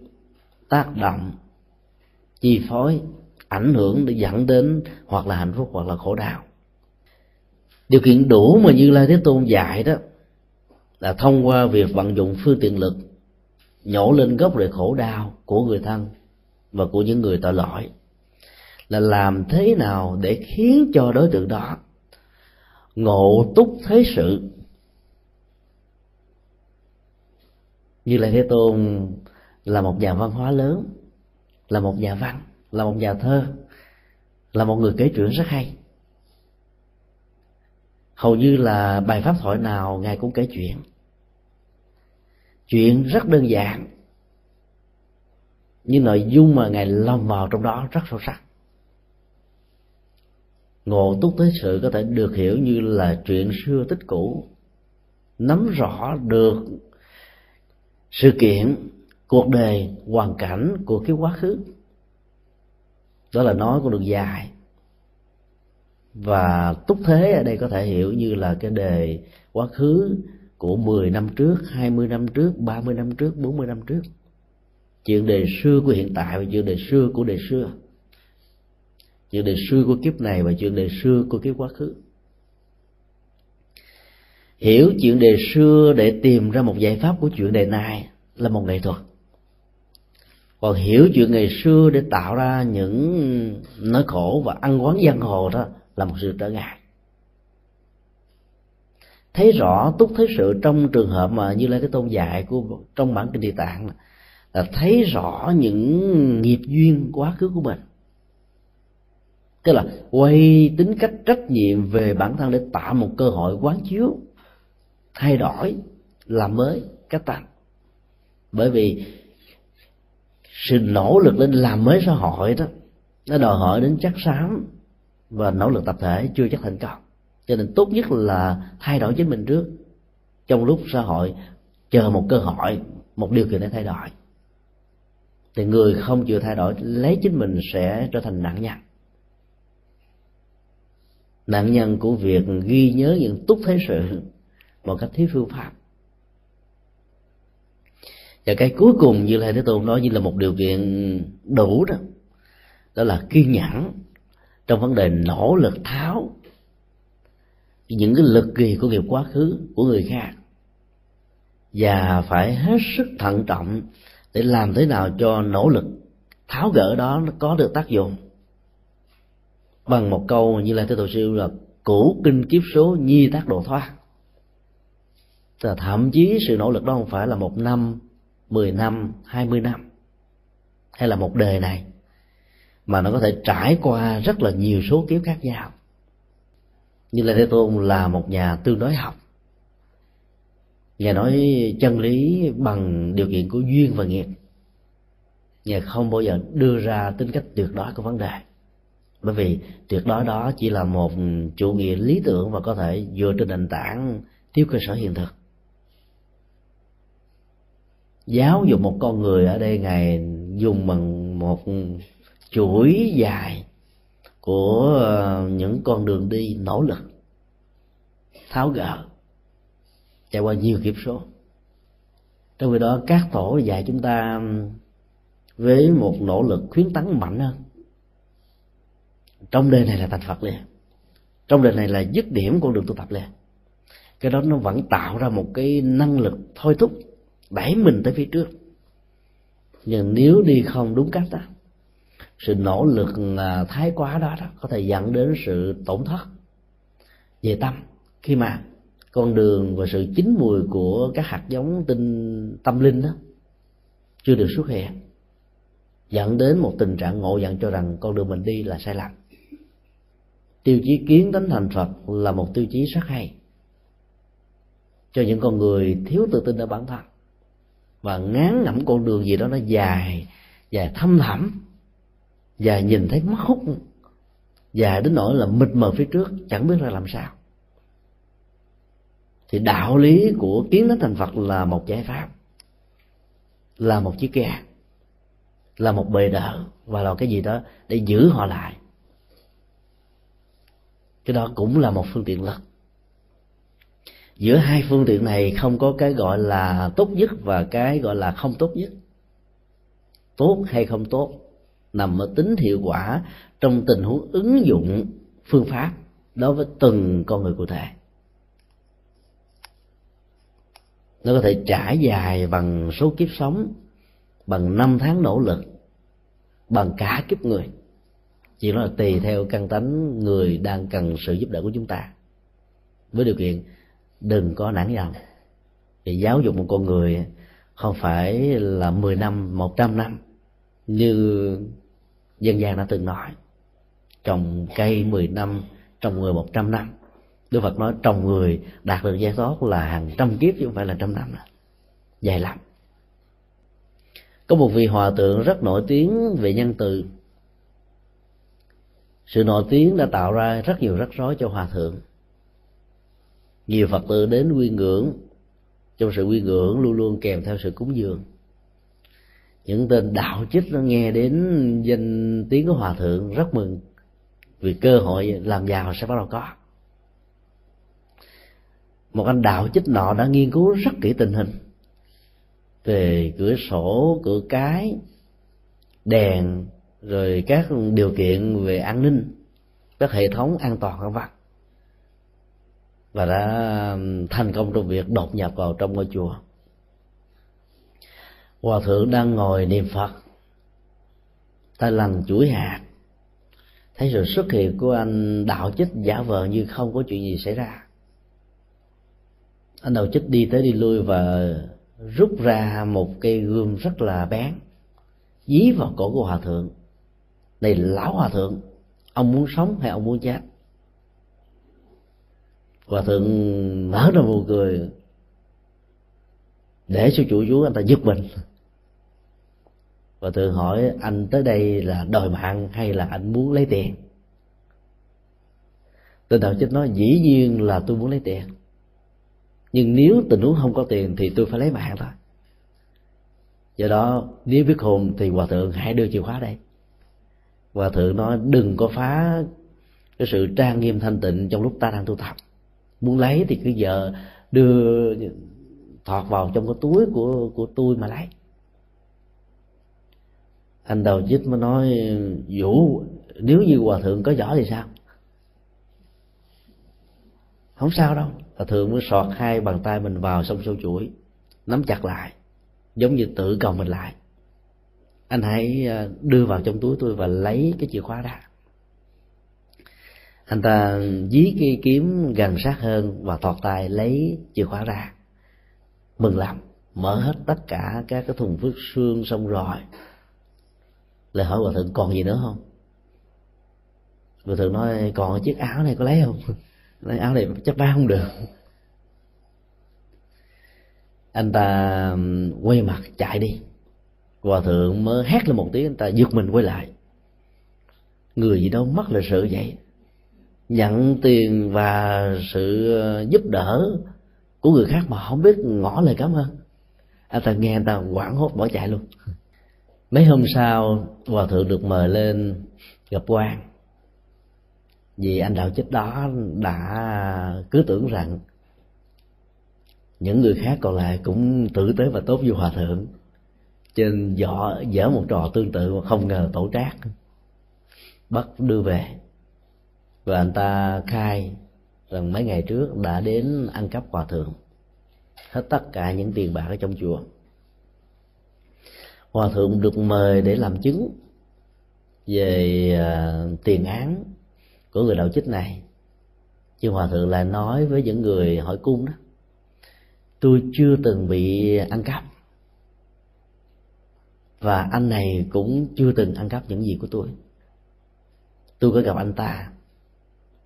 tác động, chi phối ảnh hưởng để dẫn đến hoặc là hạnh phúc hoặc là khổ đau. Điều kiện đủ mà như lai thế tôn dạy đó là thông qua việc vận dụng phương tiện lực, nhổ lên gốc rễ khổ đau của người thân và của những người tội lỗi, là làm thế nào để khiến cho đối tượng đó ngộ túc thế sự. Như lai thế tôn là một nhà văn hóa lớn, là một nhà văn là một nhà thơ. Là một người kể chuyện rất hay. Hầu như là bài pháp thoại nào ngài cũng kể chuyện. Chuyện rất đơn giản. Nhưng nội dung mà ngài lồng vào trong đó rất sâu sắc. Ngộ túc thế sự có thể được hiểu như là chuyện xưa tích cũ. Nắm rõ được sự kiện, cuộc đời, hoàn cảnh của cái quá khứ đó là nói con đường dài và túc thế ở đây có thể hiểu như là cái đề quá khứ của 10 năm trước, 20 năm trước, 30 năm trước, 40 năm trước. Chuyện đề xưa của hiện tại và chuyện đề xưa của đề xưa. Chuyện đề xưa của kiếp này và chuyện đề xưa của kiếp quá khứ. Hiểu chuyện đề xưa để tìm ra một giải pháp của chuyện đề này là một nghệ thuật còn hiểu chuyện ngày xưa để tạo ra những nỗi khổ và ăn quán giang hồ đó là một sự trở ngại. Thấy rõ, túc thế sự trong trường hợp mà như là cái tôn dạy của, trong bản kinh địa tạng là thấy rõ những nghiệp duyên, quá khứ của mình. Tức là quay tính cách trách nhiệm về bản thân để tạo một cơ hội quán chiếu, thay đổi, làm mới, cách tánh bởi vì sự nỗ lực lên làm mới xã hội đó, nó đòi hỏi đến chắc xám và nỗ lực tập thể chưa chắc thành công. Cho nên tốt nhất là thay đổi chính mình trước. Trong lúc xã hội chờ một cơ hội, một điều kiện để thay đổi. Thì người không chịu thay đổi, lấy chính mình sẽ trở thành nạn nhân. Nạn nhân của việc ghi nhớ những túc thế sự một cách thiếu phương pháp và cái cuối cùng như là thế tôn nói như là một điều kiện đủ đó đó là kiên nhẫn trong vấn đề nỗ lực tháo những cái lực kỳ của nghiệp quá khứ của người khác. Và phải hết sức thận trọng để làm thế nào cho nỗ lực tháo gỡ đó nó có được tác dụng. Bằng một câu như là thế tổ sư là cũ kinh kiếp số nhi tác độ thoát. Là thậm chí sự nỗ lực đó không phải là một năm mười năm, hai mươi năm. Hay là một đời này mà nó có thể trải qua rất là nhiều số kiếp khác nhau. Như là thế tôn là một nhà tương đối học. Nhà nói chân lý bằng điều kiện của duyên và nghiệp. Nhà không bao giờ đưa ra tính cách tuyệt đối của vấn đề. Bởi vì tuyệt đối đó chỉ là một chủ nghĩa lý tưởng và có thể dựa trên nền tảng thiếu cơ sở hiện thực giáo dục một con người ở đây ngài dùng bằng một chuỗi dài của ờ, những con đường đi nỗ lực, tháo gỡ, trải qua nhiều kiếp số. Trong khi đó, các tổ dạy chúng ta với một nỗ lực khuyến tấn mạnh hơn. Trong đời này là thành phật liền. Trong đời này là dứt điểm con đường tu tập liền. Cái đó nó vẫn tạo ra một cái năng lực thôi thúc đẩy mình tới phía trước. Nhưng nếu đi không đúng cách đó sự nỗ lực à, thái quá đó, đó có thể dẫn đến sự tổn thất về tâm. Khi mà con đường và sự chín mùi của các hạt giống tinh tâm linh đó chưa được xuất hiện dẫn đến một tình trạng ngộ nhận cho rằng con đường mình đi là sai lầm. Tiêu chí kiến tánh thành phật là một tiêu chí rất hay cho những con người thiếu tự tin ở bản thân và ngán ngẩm con đường gì đó nó dài dài thâm thẳm và nhìn thấy mất hút, dài đến nỗi là mịt mờ phía trước, chẳng biết ra làm sao. Thì đạo lý của kiến đến thành phật là một giải pháp, là một chiếc ghe, là một bề đỡ, và là cái gì đó để giữ họ lại. Cái đó cũng là một phương tiện lực giữa hai phương tiện này không có cái gọi là tốt nhất và cái gọi là không tốt nhất. Tốt hay không tốt nằm ở tính hiệu quả trong tình huống ứng dụng phương pháp đối với từng con người cụ thể. Nó có thể trải dài bằng số kiếp sống, bằng năm tháng nỗ lực, bằng cả kiếp người. Chỉ nó là tùy theo căn tánh người đang cần sự giúp đỡ của chúng ta. Với điều kiện đừng có nản lòng. Thì giáo dục một con người không phải là 10 năm, 100 năm như dân gian đã từng nói. Trồng cây 10 năm, trồng người 100 năm. Đức Phật nói trồng người đạt được giải thoát là hàng trăm kiếp chứ không phải là trăm năm nữa. dài lắm. Có một vị hòa thượng rất nổi tiếng về nhân từ. Sự nổi tiếng đã tạo ra rất nhiều rắc rối cho hòa thượng nhiều phật tử đến quy ngưỡng, trong sự quy ngưỡng luôn luôn kèm theo sự cúng dường. Những tên đạo chích nó nghe đến danh tiếng của hòa thượng rất mừng, vì cơ hội làm giàu sẽ bắt đầu có. Một anh đạo chích nọ đã nghiên cứu rất kỹ tình hình, về cửa sổ, cửa cái, đèn, rồi các điều kiện về an ninh, các hệ thống an toàn, vân vân và đã thành công trong việc đột nhập vào trong ngôi chùa. Hòa thượng đang ngồi niệm phật. Tay lành chuỗi hạt. Thấy sự xuất hiện của anh đạo chích giả vờ như không có chuyện gì xảy ra. Anh đạo chích đi tới đi lui và rút ra một cây gươm rất là bén, dí vào cổ của hòa thượng. Này, lão hòa thượng, ông muốn sống hay ông muốn chết? Hòa thượng nở ra một cười, để cho chủ chú anh ta giật mình. Và tự hỏi, anh tới đây là đòi mạng hay là anh muốn lấy tiền? Tên đạo chích nói, dĩ nhiên là tôi muốn lấy tiền. Nhưng nếu tình huống không có tiền thì tôi phải lấy mạng thôi. Do đó, nếu biết hồn thì hòa thượng hãy đưa chìa khóa đây. Hòa thượng nói, đừng có phá cái sự trang nghiêm thanh tịnh trong lúc ta đang tu tập muốn lấy thì cứ giờ đưa thọt vào trong cái túi của của tôi mà lấy. Anh đầu chích mới nói, vũ, nếu như hòa thượng có giỏ thì sao? Không sao đâu. Hòa thượng mới sọt hai bàn tay mình vào xong sâu chuỗi, nắm chặt lại, giống như tự cầu mình lại. Anh hãy à, đưa vào trong túi tôi và lấy cái chìa khóa ra anh ta dí cái kiếm gần sát hơn và thọt tay lấy chìa khóa ra. Mừng lắm, mở hết tất cả các cái thùng phước xương xong rồi. Lại hỏi hòa thượng còn gì nữa không? Hòa thượng nói, còn chiếc áo này có lấy không? Lấy áo này chắc bán không được. Anh ta quay mặt chạy đi. Hòa thượng mới hét lên một tiếng, anh ta giật mình quay lại. Người gì đâu mất lịch sự vậy nhận tiền và sự ờ, giúp đỡ của người khác mà không biết ngỏ lời cảm ơn. Anh ta nghe anh ta quảng hốt bỏ chạy luôn. Mấy hôm sau, hòa thượng được mời lên gặp quan. Vì anh đạo chích đó đã cứ tưởng rằng những người khác còn lại cũng tử tế và tốt như hòa thượng. Trên dọ dở một trò tương tự mà không ngờ tổ trác, bắt đưa về và anh ta khai rằng mấy ngày trước đã đến ăn cắp hòa thượng. Hết tất cả những tiền bạc ở trong chùa. Hòa thượng được mời để làm chứng về à, tiền án của người đạo chích này. Chứ hòa thượng lại nói với những người hỏi cung đó, tôi chưa từng bị ăn cắp. Và anh này cũng chưa từng ăn cắp những gì của tôi. Tôi có gặp anh ta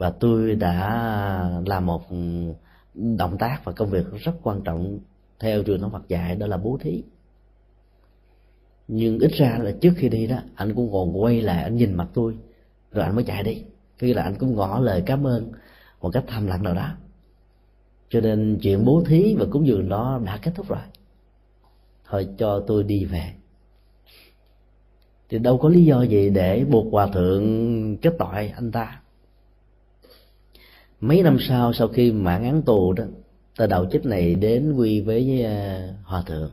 và tôi đã làm một động tác và công việc rất quan trọng theo truyền thống Phật dạy, đó là bố thí. Nhưng ít ra là trước khi đi đó, anh cũng còn quay lại, anh nhìn mặt tôi, rồi anh mới chạy đi. Khi là anh cũng ngỏ lời cảm ơn một cách thầm lặng nào đó. Cho nên chuyện bố thí và cúng dường đó đã kết thúc rồi. Thôi cho tôi đi về. Thì đâu có lý do gì để buộc hòa thượng kết tội anh ta mấy năm sau sau khi mãn án tù đó tờ đạo chích này đến quy với ờ, hòa thượng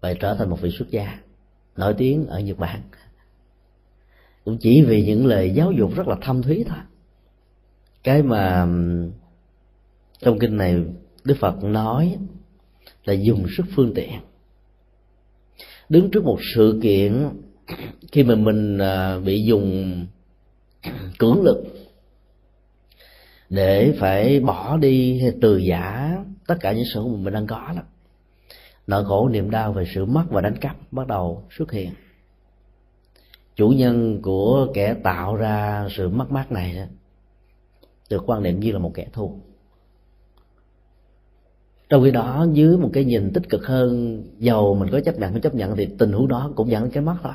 và trở thành một vị xuất gia, nổi tiếng ở nhật bản. Cũng chỉ vì những lời giáo dục rất là thâm thúy thôi. Cái mà trong kinh này đức phật nói là dùng sức phương tiện. Đứng trước một sự kiện khi mà mình ờ, bị dùng cưỡng lực để phải bỏ đi hay từ giả tất cả những sự mà mình đang có đó. Nỗi khổ niềm đau về sự mất và đánh cắp bắt đầu xuất hiện. Chủ nhân của kẻ tạo ra sự mất mát này đó, được quan niệm như là một kẻ thù. Trong khi đó, dưới một cái nhìn tích cực hơn, giàu mình có chấp nhận, không chấp nhận thì tình huống đó cũng dẫn đến cái mất thôi.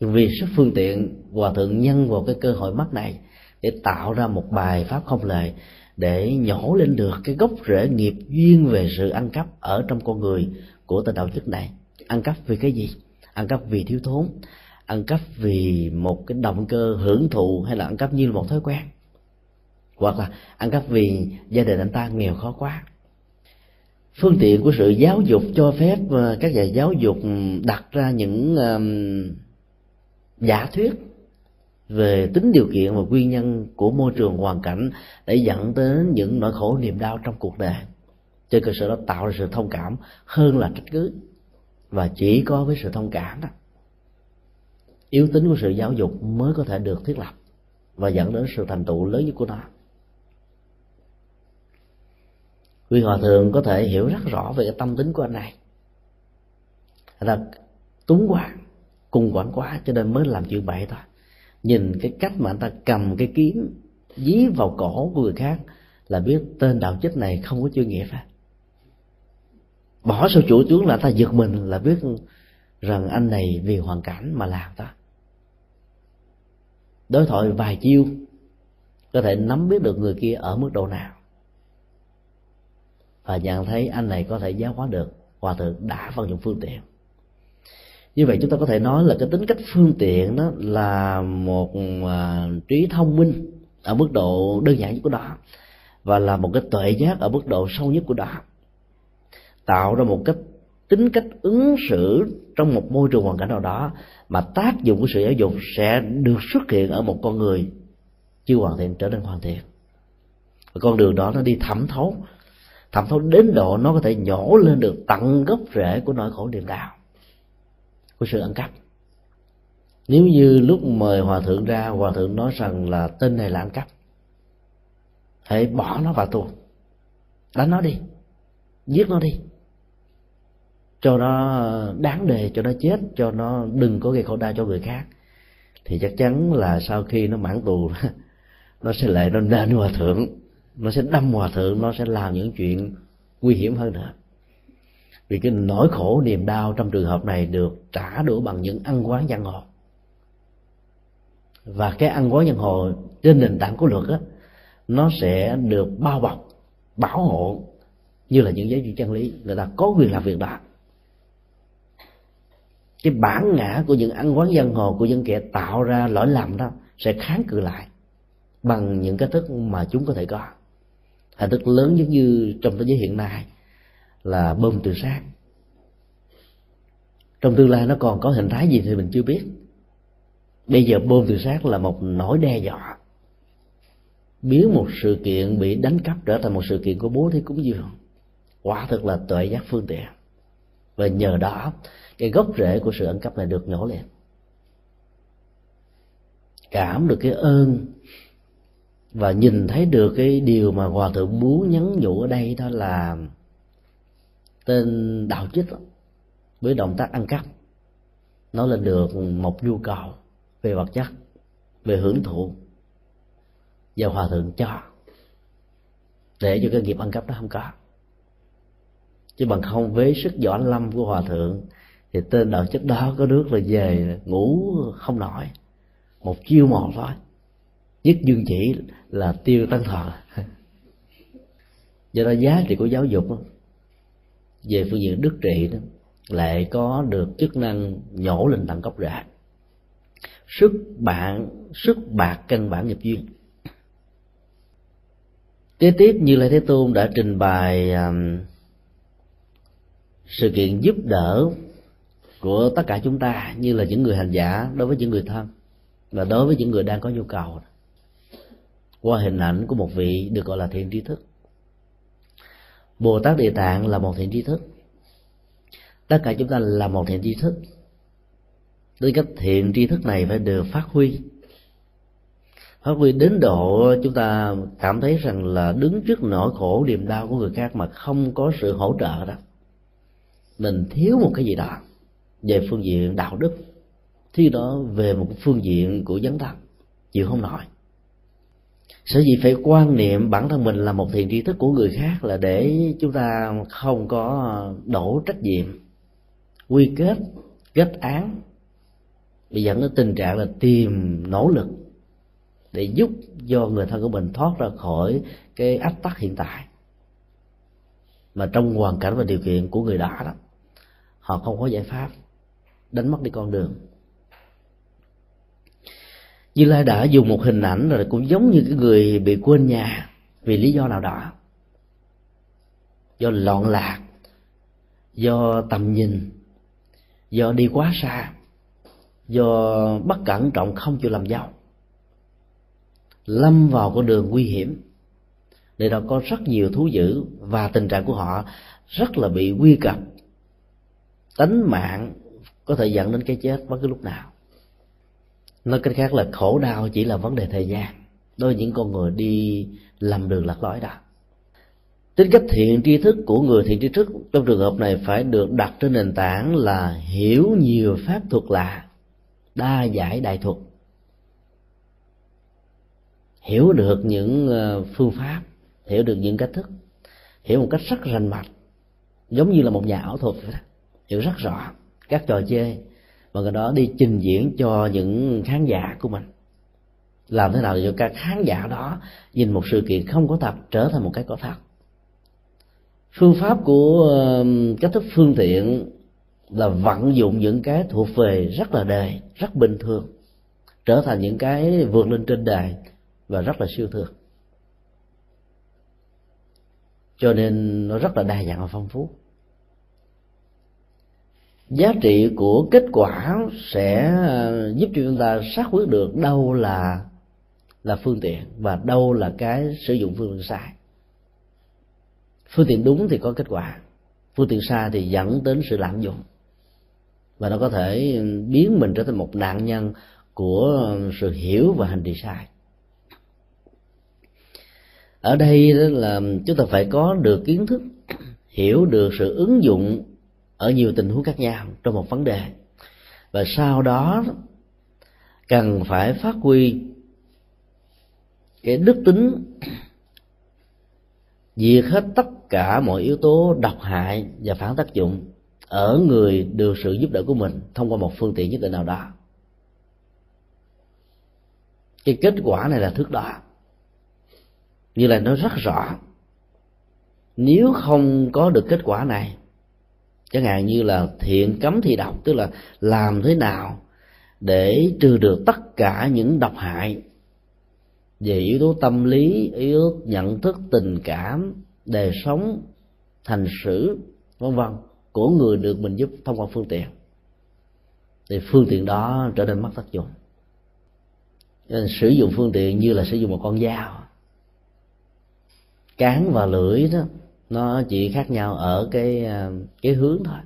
Vì sức phương tiện hòa thượng nhân vào cái cơ hội mất này để tạo ra một bài pháp không lệ để nhổ lên được cái gốc rễ nghiệp duyên về sự ăn cắp ở trong con người của tên đạo chức này. Ăn cắp vì cái gì? Ăn cắp vì thiếu thốn ăn cắp vì một cái động cơ hưởng thụ hay là ăn cắp như một thói quen hoặc là ăn cắp vì gia đình anh ta nghèo khó quá. Phương tiện của sự giáo dục cho phép ờ, các nhà giáo dục đặt ra những um, giả thuyết về tính điều kiện và nguyên nhân của môi trường hoàn cảnh để dẫn đến những nỗi khổ niềm đau trong cuộc đời. Trên cơ sở đó tạo ra sự thông cảm hơn là trách cứ, và chỉ có với sự thông cảm đó, yếu tính của sự giáo dục mới có thể được thiết lập và dẫn đến sự thành tựu lớn nhất của nó. Vì hòa thượng có thể hiểu rất rõ về cái tâm tính của anh này. Là túng quá cùng quản quá cho nên mới làm chuyện bậy thôi nhìn cái cách mà anh ta cầm cái kiếm, dí vào cổ của người khác là biết tên đạo chích này không có chuyên nghiệp à bỏ sau chủ tướng là ta giật mình là biết rằng anh này vì hoàn cảnh mà làm ta. Đối thoại vài chiêu, có thể nắm biết được người kia ở mức độ nào. Và nhận thấy anh này có thể giáo hóa được, hòa thượng đã vận dụng phương tiện như vậy chúng ta có thể nói là cái tính cách phương tiện đó là một uh, trí thông minh ở mức độ đơn giản nhất của đó và là một cái tuệ giác ở mức độ sâu nhất của đó tạo ra một cách tính cách ứng xử trong một môi trường hoàn cảnh nào đó mà tác dụng của sự giáo dục sẽ được xuất hiện ở một con người chưa hoàn thiện trở nên hoàn thiện. Và con đường đó nó đi thẩm thấu thẩm thấu đến độ nó có thể nhổ lên được tận gốc rễ của nỗi khổ niềm đau của sự ăn cắp. Nếu như lúc mời hòa thượng ra, hòa thượng nói rằng là tên này là ăn cắp, hãy bỏ nó vào tù. Đánh nó đi. Giết nó đi. Cho nó ờ, đáng đề cho nó chết, cho nó đừng có gây khổ đau cho người khác. Thì chắc chắn là sau khi nó mãn tù, nó sẽ lại nó nên hòa thượng, nó sẽ đâm hòa thượng, nó sẽ làm những chuyện nguy hiểm hơn nữa vì cái nỗi khổ niềm đau trong trường hợp này được trả đũa bằng những ăn quán giang hồ. Và cái ăn quán giang hồ trên nền tảng của luật á, nó sẽ được bao bọc, bảo hộ như là những giấy trị chân lý. Người ta có quyền làm việc đó. Cái bản ngã của những ăn quán giang hồ của những kẻ tạo ra lỗi lầm đó sẽ kháng cự lại bằng những cái thức mà chúng có thể có. Hình thức lớn giống như trong thế giới hiện nay là bơm tự sát. Trong tương lai nó còn có hình thái gì thì mình chưa biết. Bây giờ bơm tự sát là một nỗi đe dọa. Biến một sự kiện bị đánh cắp trở thành một sự kiện của bố thí cúng dường. Quả thực là tuệ giác phương tiện. Và nhờ đó, cái gốc rễ của sự ẩn cấp này được nhổ lên. Cảm được cái ơn và nhìn thấy được cái điều mà hòa thượng muốn nhắn nhủ ở đây đó là tên đạo chích với động tác ăn cắp nó lên được một nhu cầu về vật chất về hưởng thụ và hòa thượng cho. Để cho cái nghiệp ăn cắp đó không có. Chứ bằng không với sức võ lâm của hòa thượng thì tên đạo chất đó có nước là về ngủ không nổi. Một chiêu một thôi. Nhất dương chỉ là tiêu tăng thọ. Do đó giá trị của giáo dục đó, về phương diện đức trị đó lại có được chức năng nhổ lên tận gốc rễ. Sức bạn sức bạc căn bản nghiệp duyên. Kế tiếp như lai thế tôn đã trình bày um, sự kiện giúp đỡ của tất cả chúng ta như là những người hành giả đối với những người thân và đối với những người đang có nhu cầu. Qua hình ảnh của một vị được gọi là thiện tri thức bồ tát địa tạng là một thiện tri thức. Tất cả chúng ta là một thiện tri thức. Với cách thiện tri thức này phải được phát huy. Phát huy đến độ chúng ta cảm thấy rằng là đứng trước nỗi khổ, niềm đau của người khác mà không có sự hỗ trợ đó. Mình thiếu một cái gì đó về phương diện đạo đức. Thì đó về một phương diện của dấn thân chịu không nổi sở dĩ phải quan niệm bản thân mình là một thiền tri thức của người khác là để chúng ta không có đổ trách nhiệm, quy kết kết án. Bị dẫn đến tình trạng là tìm nỗ lực để giúp cho người thân của mình thoát ra khỏi cái ách tắc hiện tại. Mà trong hoàn cảnh và điều kiện của người đó đó, họ không có giải pháp, đánh mất đi con đường như lai đã dùng một hình ảnh rồi cũng giống như cái người bị quên nhà vì lý do nào đó. Do loạn lạc, do tầm nhìn, do đi quá xa, do bất cẩn trọng không chịu làm giàu. Lâm vào con đường nguy hiểm để đó có rất nhiều thú dữ và tình trạng của họ rất là bị nguy cập tánh mạng có thể dẫn đến cái chết bất cứ lúc nào nói cách khác là khổ đau chỉ là vấn đề thời gian. Đối với những con người đi lầm đường lạc lõi đó. Tính cách thiện tri thức của người thiện tri thức trong trường hợp này phải được đặt trên nền tảng là hiểu nhiều pháp thuật lạ, đa giải đại thuật. Hiểu được những ờ, phương pháp, hiểu được những cách thức, hiểu một cách rất rành mạch, giống như là một nhà ảo thuật vậy đó. Hiểu rất rõ các trò chơi và cái đó đi trình diễn cho những khán giả của mình. Làm thế nào để cho các khán giả đó nhìn một sự kiện không có thật trở thành một cái có thật? Phương pháp của cách thức phương tiện là vận dụng những cái thuộc về rất là đời, rất bình thường, trở thành những cái vượt lên trên đời và rất là siêu thường. Cho nên nó rất là đa dạng và phong phú giá trị của kết quả sẽ ờ, giúp cho chúng ta xác quyết được đâu là là phương tiện và đâu là cái sử dụng phương tiện sai. Phương tiện đúng thì có kết quả, phương tiện sai thì dẫn đến sự lạm dụng. Và nó có thể biến mình trở thành một nạn nhân của sự hiểu và hành trì sai. Ở đây là chúng ta phải có được kiến thức, hiểu được sự ứng dụng ở nhiều tình huống khác nhau trong một vấn đề. Và sau đó cần phải phát huy cái đức tính diệt hết tất cả mọi yếu tố độc hại và phản tác dụng ở người được sự giúp đỡ của mình thông qua một phương tiện nhất định nào đó. Cái kết quả này là thước đo. Như là nó rất rõ, nếu không có được kết quả này chẳng hạn như là thiện cấm thì độc tức là làm thế nào để trừ được tất cả những độc hại về yếu tố tâm lý, yếu tố nhận thức, tình cảm, đời sống thành xử, vân vân, của người được mình giúp thông qua phương tiện. Thì phương tiện đó trở nên mất tác dụng. Nên sử dụng phương tiện như là sử dụng một con dao, cán và lưỡi đó nó chỉ khác nhau ở cái ờ, cái hướng thôi.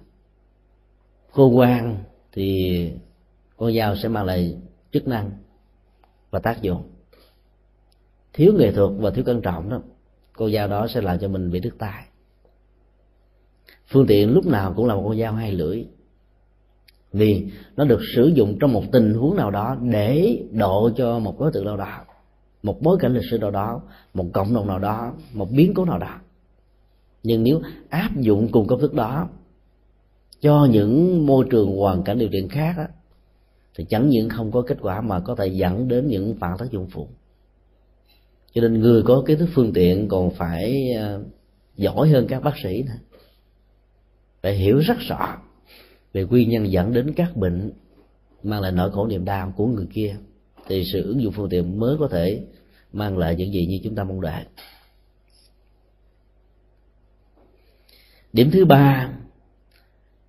Khô quan thì con dao sẽ mang lại chức năng và tác dụng. Thiếu nghệ thuật và thiếu cẩn trọng đó, con dao đó sẽ làm cho mình bị đứt tay phương tiện lúc nào cũng là một con dao hai lưỡi. Vì nó được sử dụng trong một tình huống nào đó để độ cho một đối tượng nào đó, một bối cảnh lịch sử nào đó, một cộng đồng nào đó, một biến cố nào đó nhưng nếu áp dụng cùng công thức đó cho những môi trường hoàn cảnh điều kiện khác á, thì chẳng những không có kết quả mà có thể dẫn đến những phản tác dụng phụ. Cho nên người có kiến thức phương tiện còn phải ờ, giỏi hơn các bác sĩ nữa. Phải hiểu rất rõ về nguyên nhân dẫn đến các bệnh mang lại nỗi khổ niềm đau của người kia thì sự ứng dụng phương tiện mới có thể mang lại những gì như chúng ta mong đợi. Điểm thứ ba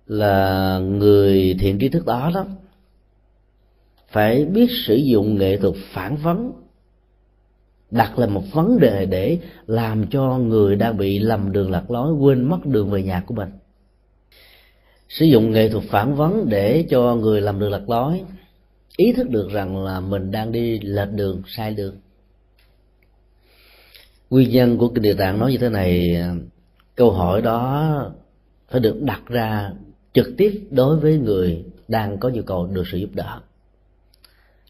là người thiện trí thức đó đó phải biết sử dụng nghệ thuật phản vấn, đặt là một vấn đề để làm cho người đang bị lầm đường lạc lối, quên mất đường về nhà của mình. Sử dụng nghệ thuật phản vấn để cho người lầm đường lạc lối, ý thức được rằng là mình đang đi lệch đường, sai đường. Nguyên nhân của kinh địa tạng nói như thế này câu hỏi đó phải được đặt ra trực tiếp đối với người đang có nhu cầu được sự giúp đỡ.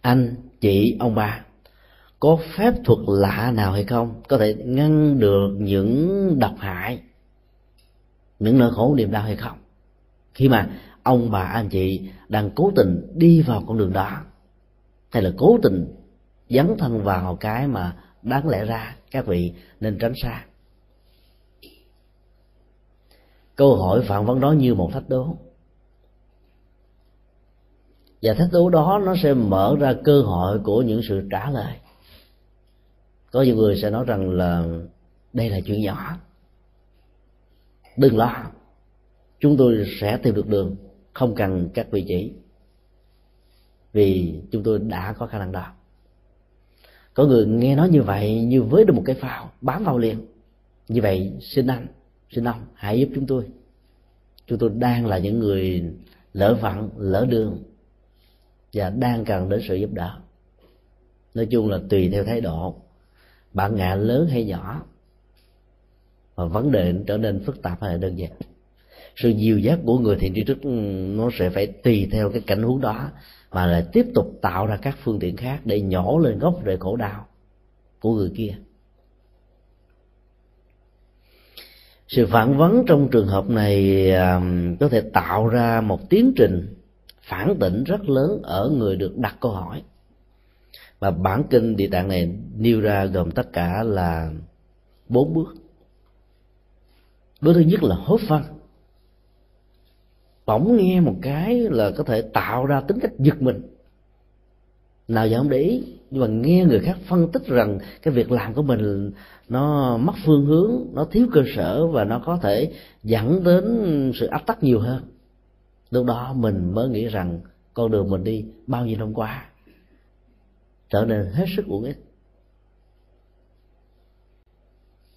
Anh, chị, ông bà có phép thuật lạ nào hay không? Có thể ngăn được những độc hại, những nỗi khổ niềm đau hay không? Khi mà ông bà anh chị đang cố tình đi vào con đường đó, hay là cố tình dấn thân vào cái mà đáng lẽ ra các vị nên tránh xa? Câu hỏi phản vấn đó như một thách đố. Và thách đố đó nó sẽ mở ra cơ hội của những sự trả lời. Có nhiều người sẽ nói rằng là, đây là chuyện nhỏ. Đừng lo. Chúng tôi sẽ tìm được đường, không cần các vị chỉ vì chúng tôi đã có khả năng đó. Có người nghe nói như vậy, như với được một cái phao, bám vào liền. Như vậy, xin anh xin ông, hãy giúp chúng tôi. Chúng tôi đang là những người lỡ vặn, lỡ đường và đang cần đến sự giúp đỡ. Nói chung là tùy theo thái độ bạn ngạ lớn hay nhỏ và vấn đề trở nên phức tạp hay là đơn giản. Sự dìu dắt của người thiện tri thức ừ, nó sẽ phải tùy theo cái cảnh huống đó, mà lại tiếp tục tạo ra các phương tiện khác để nhổ lên gốc rễ khổ đau của người kia. Sự phản vấn trong trường hợp này à, có thể tạo ra một tiến trình phản tỉnh rất lớn ở người được đặt câu hỏi. Và bản kinh địa tạng này nêu ra gồm tất cả là bốn bước. Bước thứ nhất là hốt phân. Bỗng nghe một cái là có thể tạo ra tính cách giật mình. Nào giờ không để ý nhưng mà nghe người khác phân tích rằng cái việc làm của mình nó mất phương hướng, nó thiếu cơ sở và nó có thể dẫn đến sự áp tắc nhiều hơn. Lúc đó mình mới nghĩ rằng con đường mình đi bao nhiêu năm qua trở nên hết sức uổng ích.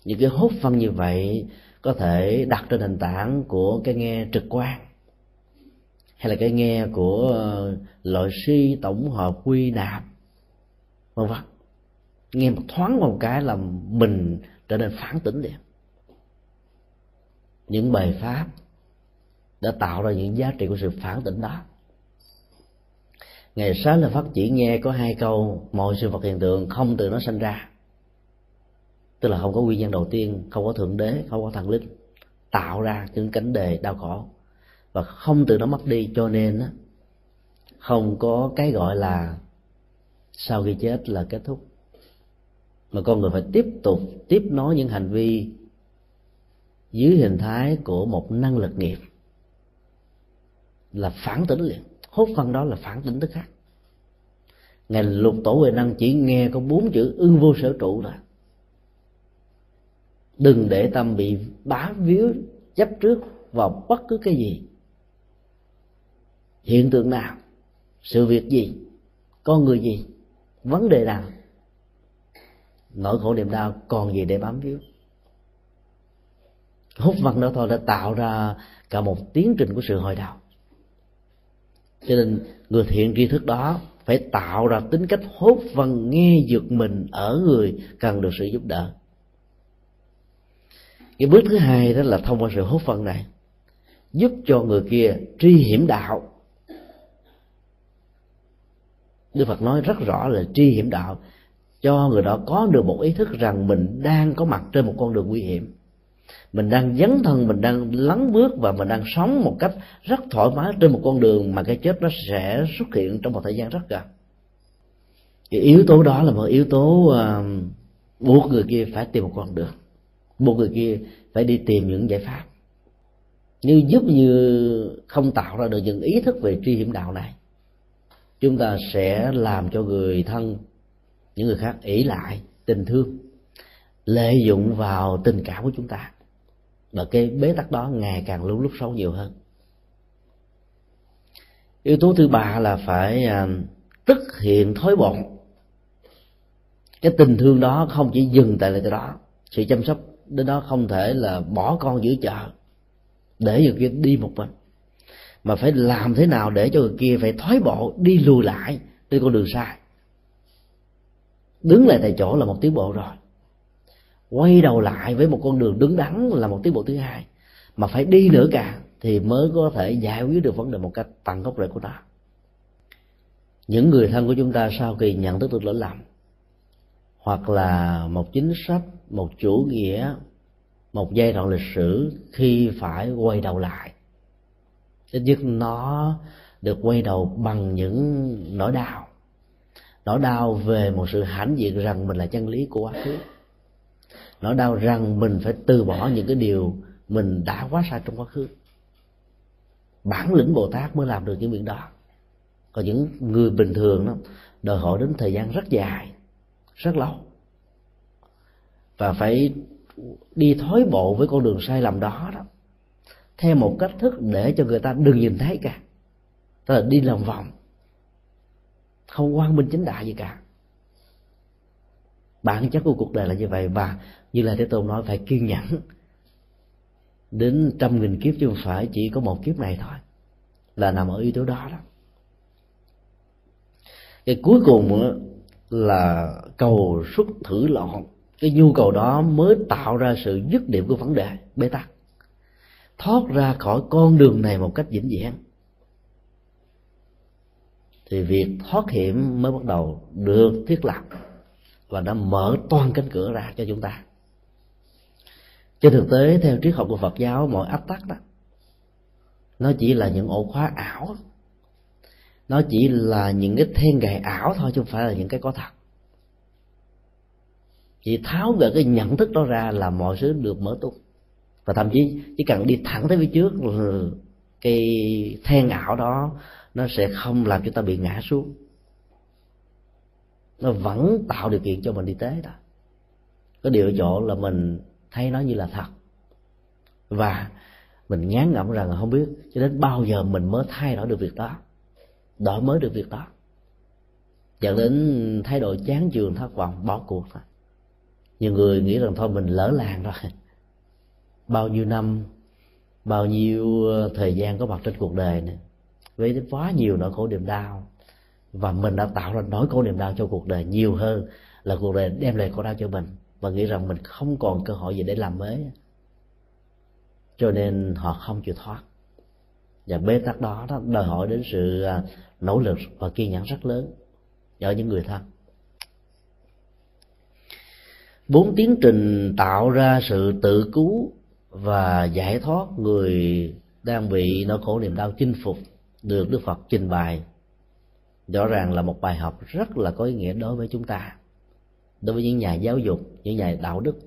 Những cái hốt phân như vậy có thể đặt trên nền tảng của cái nghe trực quan hay là cái nghe của ờ, loại suy tổng hợp quy nạp vân vân nghe một thoáng một cái là mình trở nên phản tỉnh liền. Những bài pháp đã tạo ra những giá trị của sự phản tỉnh đó. Ngày sáng là phát chỉ nghe có hai câu, mọi sự vật hiện tượng không từ nó sinh ra. Tức là không có nguyên nhân đầu tiên, không có thượng đế, không có thần linh tạo ra những cảnh đề đau khổ. Và không từ nó mất đi cho nên không có cái gọi là sau khi chết là kết thúc. Mà con người phải tiếp tục tiếp nối những hành vi dưới hình thái của một năng lực nghiệp. Là phản tỉnh liền. Hốt phân đó là phản tỉnh tức khác. Ngài lục tổ huệ năng chỉ nghe có bốn chữ ưng vô sở trụ thôi đừng để tâm bị bá víu chấp trước vào bất cứ cái gì. Hiện tượng nào? Sự việc gì? Con người gì? Vấn đề nào nỗi khổ niềm đau còn gì để bám víu. Hút văn đó thôi đã tạo ra cả một tiến trình của sự hồi đầu cho nên người thiện tri thức đó phải tạo ra tính cách hốt văn nghe giật mình ở người cần được sự giúp đỡ. Cái bước thứ hai đó là thông qua sự hốt văn này, giúp cho người kia tri hiểm đạo đức phật nói rất rõ là tri hiểm đạo cho người đó có được một ý thức rằng mình đang có mặt trên một con đường nguy hiểm. Mình đang dấn thân mình đang lắng bước và mình đang sống một cách rất thoải mái trên một con đường mà cái chết nó sẽ xuất hiện trong một thời gian rất gần. Cái yếu tố đó là một yếu tố uh, buộc người kia phải tìm một con đường. Buộc người kia phải đi tìm những giải pháp. Như giúp như không tạo ra được những ý thức về tri hiểm đạo này chúng ta sẽ làm cho người thân, những người khác ỷ lại tình thương, lợi dụng vào tình cảm của chúng ta. Và cái bế tắc đó ngày càng lúc lúc sâu nhiều hơn. Yếu tố thứ ba là phải à, tức hiện thói bổn cái tình thương đó không chỉ dừng tại lại cái đó, sự chăm sóc đến đó không thể là bỏ con giữa chợ để người kia đi một mình mà phải làm thế nào để cho người kia phải thoái bộ, đi lùi lại trên con đường sai? Đứng lại tại chỗ là một tiến bộ rồi. Quay đầu lại với một con đường đứng đắn là một tiến bộ thứ hai. Mà phải đi nữa cả thì mới có thể giải quyết được vấn đề một cách tận gốc rễ của nó. Những người thân của chúng ta sau khi nhận thức được lỗi lầm, hoặc là một chính sách, một chủ nghĩa, một giai đoạn lịch sử khi phải quay đầu lại ít nhất nó được quay đầu bằng những nỗi đau. Nỗi đau về một sự hãnh diện rằng mình là chân lý của quá khứ. Nỗi đau rằng mình phải từ bỏ những cái điều mình đã quá sai trong quá khứ. Bản lĩnh bồ tát mới làm được những việc đó. Còn những người bình thường đó, đòi hỏi đến thời gian rất dài, rất lâu. Và phải đi thối bộ với con đường sai lầm đó đó theo một cách thức để cho người ta đừng nhìn thấy cả. Tức là đi lòng vòng. Không quan minh chính đại gì cả. Bản chất của cuộc đời là như vậy và như là thế tôn nói, phải kiên nhẫn. Đến trăm nghìn kiếp chứ không phải chỉ có một kiếp này thôi. Là nằm ở yếu tố đó đó. Cái cuối cùng là cầu xuất thử lọn cái nhu cầu đó mới tạo ra sự dứt điểm của vấn đề, bế tắc thoát ra khỏi con đường này một cách vĩnh viễn. Thì việc thoát hiểm mới bắt đầu được thiết lập và đã mở toàn cánh cửa ra cho chúng ta. Trên thực tế, theo triết học của phật giáo, mọi áp tắc đó, nó chỉ là những ổ khóa ảo. Nó chỉ là những cái then gài ảo thôi, chứ không phải là những cái có thật. Chỉ tháo gỡ cái nhận thức đó ra là mọi thứ được mở tung và thậm chí chỉ cần đi thẳng tới phía trước ừ, cái then ảo đó, nó sẽ không làm chúng ta bị ngã xuống. Nó vẫn tạo điều kiện cho mình đi tới đó. Có điều chỗ là mình thấy nó như là thật. Và mình ngán ngẩm rằng không biết cho đến bao giờ mình mới thay đổi được việc đó, đổi mới được việc đó. Dẫn đến thái độ chán chường, thất vọng, bỏ cuộc thôi. Nhiều người nghĩ rằng thôi mình lỡ làng rồi bao nhiêu năm, bao nhiêu ờ, thời gian có mặt trên cuộc đời này với quá nhiều nỗi khổ niềm đau. Và mình đã tạo ra nỗi khổ niềm đau cho cuộc đời nhiều hơn là cuộc đời đem lại khổ đau cho mình. Và nghĩ rằng mình không còn cơ hội gì để làm mới. Cho nên họ không chịu thoát. Và bế tắc đó đó đòi hỏi đến sự à, nỗ lực và kiên nhẫn rất lớn ở những người thân. Bốn tiến trình tạo ra sự tự cứu và giải thoát người đang bị nỗi khổ niềm đau chinh phục được đức phật trình bày. Rõ ràng là một bài học rất là có ý nghĩa đối với chúng ta, đối với những nhà giáo dục, những nhà đạo đức,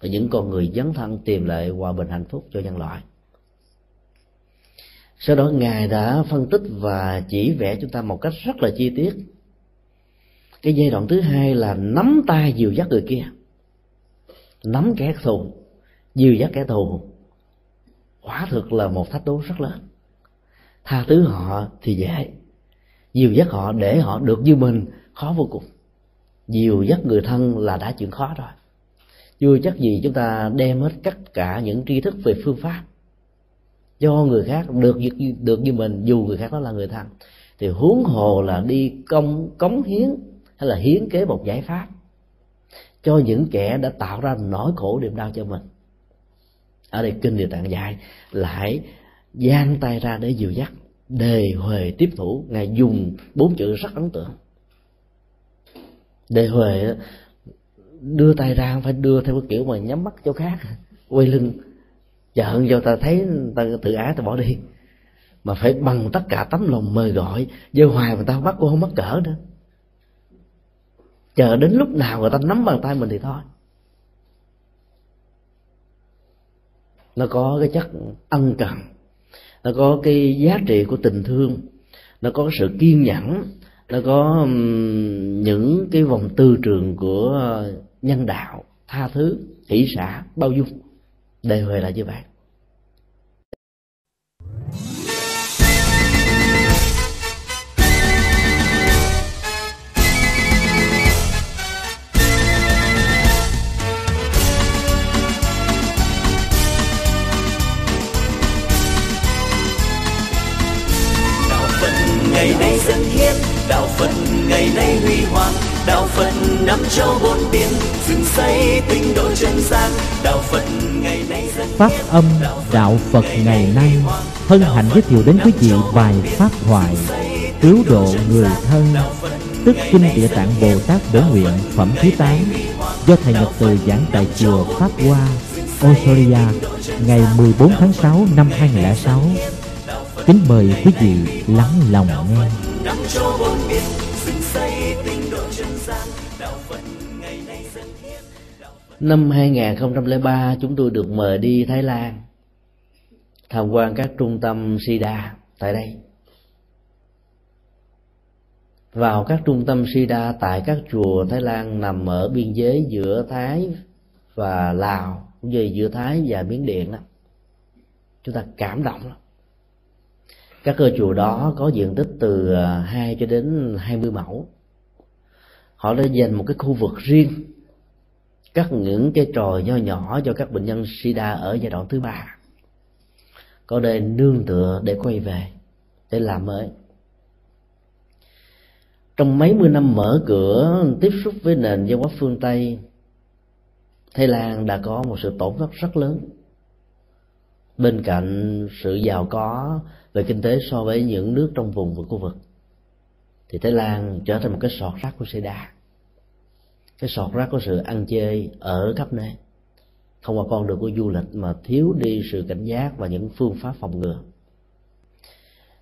và những con người dấn thân tìm lại hòa bình hạnh phúc cho nhân loại. Sau đó, ngài đã phân tích và chỉ vẽ chúng ta một cách rất là chi tiết. Cái giai đoạn thứ hai là nắm tay dìu dắt người kia, nắm kẻ thù dìu dắt kẻ thù. Quả thực là một thách đố rất lớn. Tha thứ họ thì dễ. Dìu dắt họ để họ được như mình, khó vô cùng. Dìu dắt người thân là đã chuyện khó rồi. Chưa chắc gì chúng ta đem hết tất cả những tri thức về phương pháp cho người khác được được như mình, dù người khác đó là người thân, thì huống hồ là đi công, cống hiến hay là hiến kế một giải pháp cho những kẻ đã tạo ra nỗi khổ niềm đau cho mình ở đây kinh địa tạng dạy, lại giang tay ra để dìu dắt, đề huề tiếp thủ. Ngài dùng bốn chữ rất ấn tượng. Đề huề đưa tay ra không phải đưa theo cái kiểu mà nhắm mắt chỗ khác, quay lưng giận cho ta thấy, ta tự ái ta bỏ đi. Mà phải bằng tất cả tấm lòng mời gọi dơ hoài mà ta bắt cô không mắc cỡ nữa. Chờ đến lúc nào người ta nắm bàn tay mình thì thôi. Nó có cái chất ân cần nó có cái giá trị của tình thương, nó có sự kiên nhẫn, nó có những cái vòng tư trường của ờ, nhân đạo, tha thứ, hỷ xã, bao dung. Đề huề là như vậy. Ngày nay dân hiến đạo phật ngày nay huy hoàng. Đạo phật năm châu bốn biển dựng xây tinh độ chân gian. Đạo phật ngày nay dân Pháp âm Đạo Phật ngày nay hân hạnh giới thiệu đến quý vị bài pháp thoại cứu độ người thân. Tức kinh địa tạng Bồ Tát Bổ Nguyện phẩm thứ 8 do thầy Nhật Từ giảng tại chùa Pháp Hoa, Australia ngày 14 tháng 6 năm 2006. Kính mời quý vị lắng lòng nghe. năm 2003 chúng tôi được mời đi Thái Lan tham quan các trung tâm SIDA tại đây. Vào các trung tâm SIDA tại các chùa Thái Lan nằm ở biên giới giữa Thái và Lào, cũng như giữa Thái và Miến Điện đó. Chúng ta cảm động lắm. Các cơ chùa đó có diện tích từ à, 2 cho đến 20 mẫu. Họ đã dành một cái khu vực riêng, cắt những cái trò nho nhỏ cho các bệnh nhân sida ở giai đoạn thứ ba. Có đề nương tựa để quay về, để làm mới. Trong mấy mươi năm mở cửa, tiếp xúc với nền văn hóa phương tây, thái lan đã có một sự tổn thất rất lớn. Bên cạnh sự giàu có về kinh tế so với những nước trong vùng và khu vực, thì thái lan trở thành một cái sọt rác của xe đa cái sọt rác của sự ăn chơi ở khắp nơi. Không qua con đường của du lịch mà thiếu đi sự cảnh giác và những phương pháp phòng ngừa.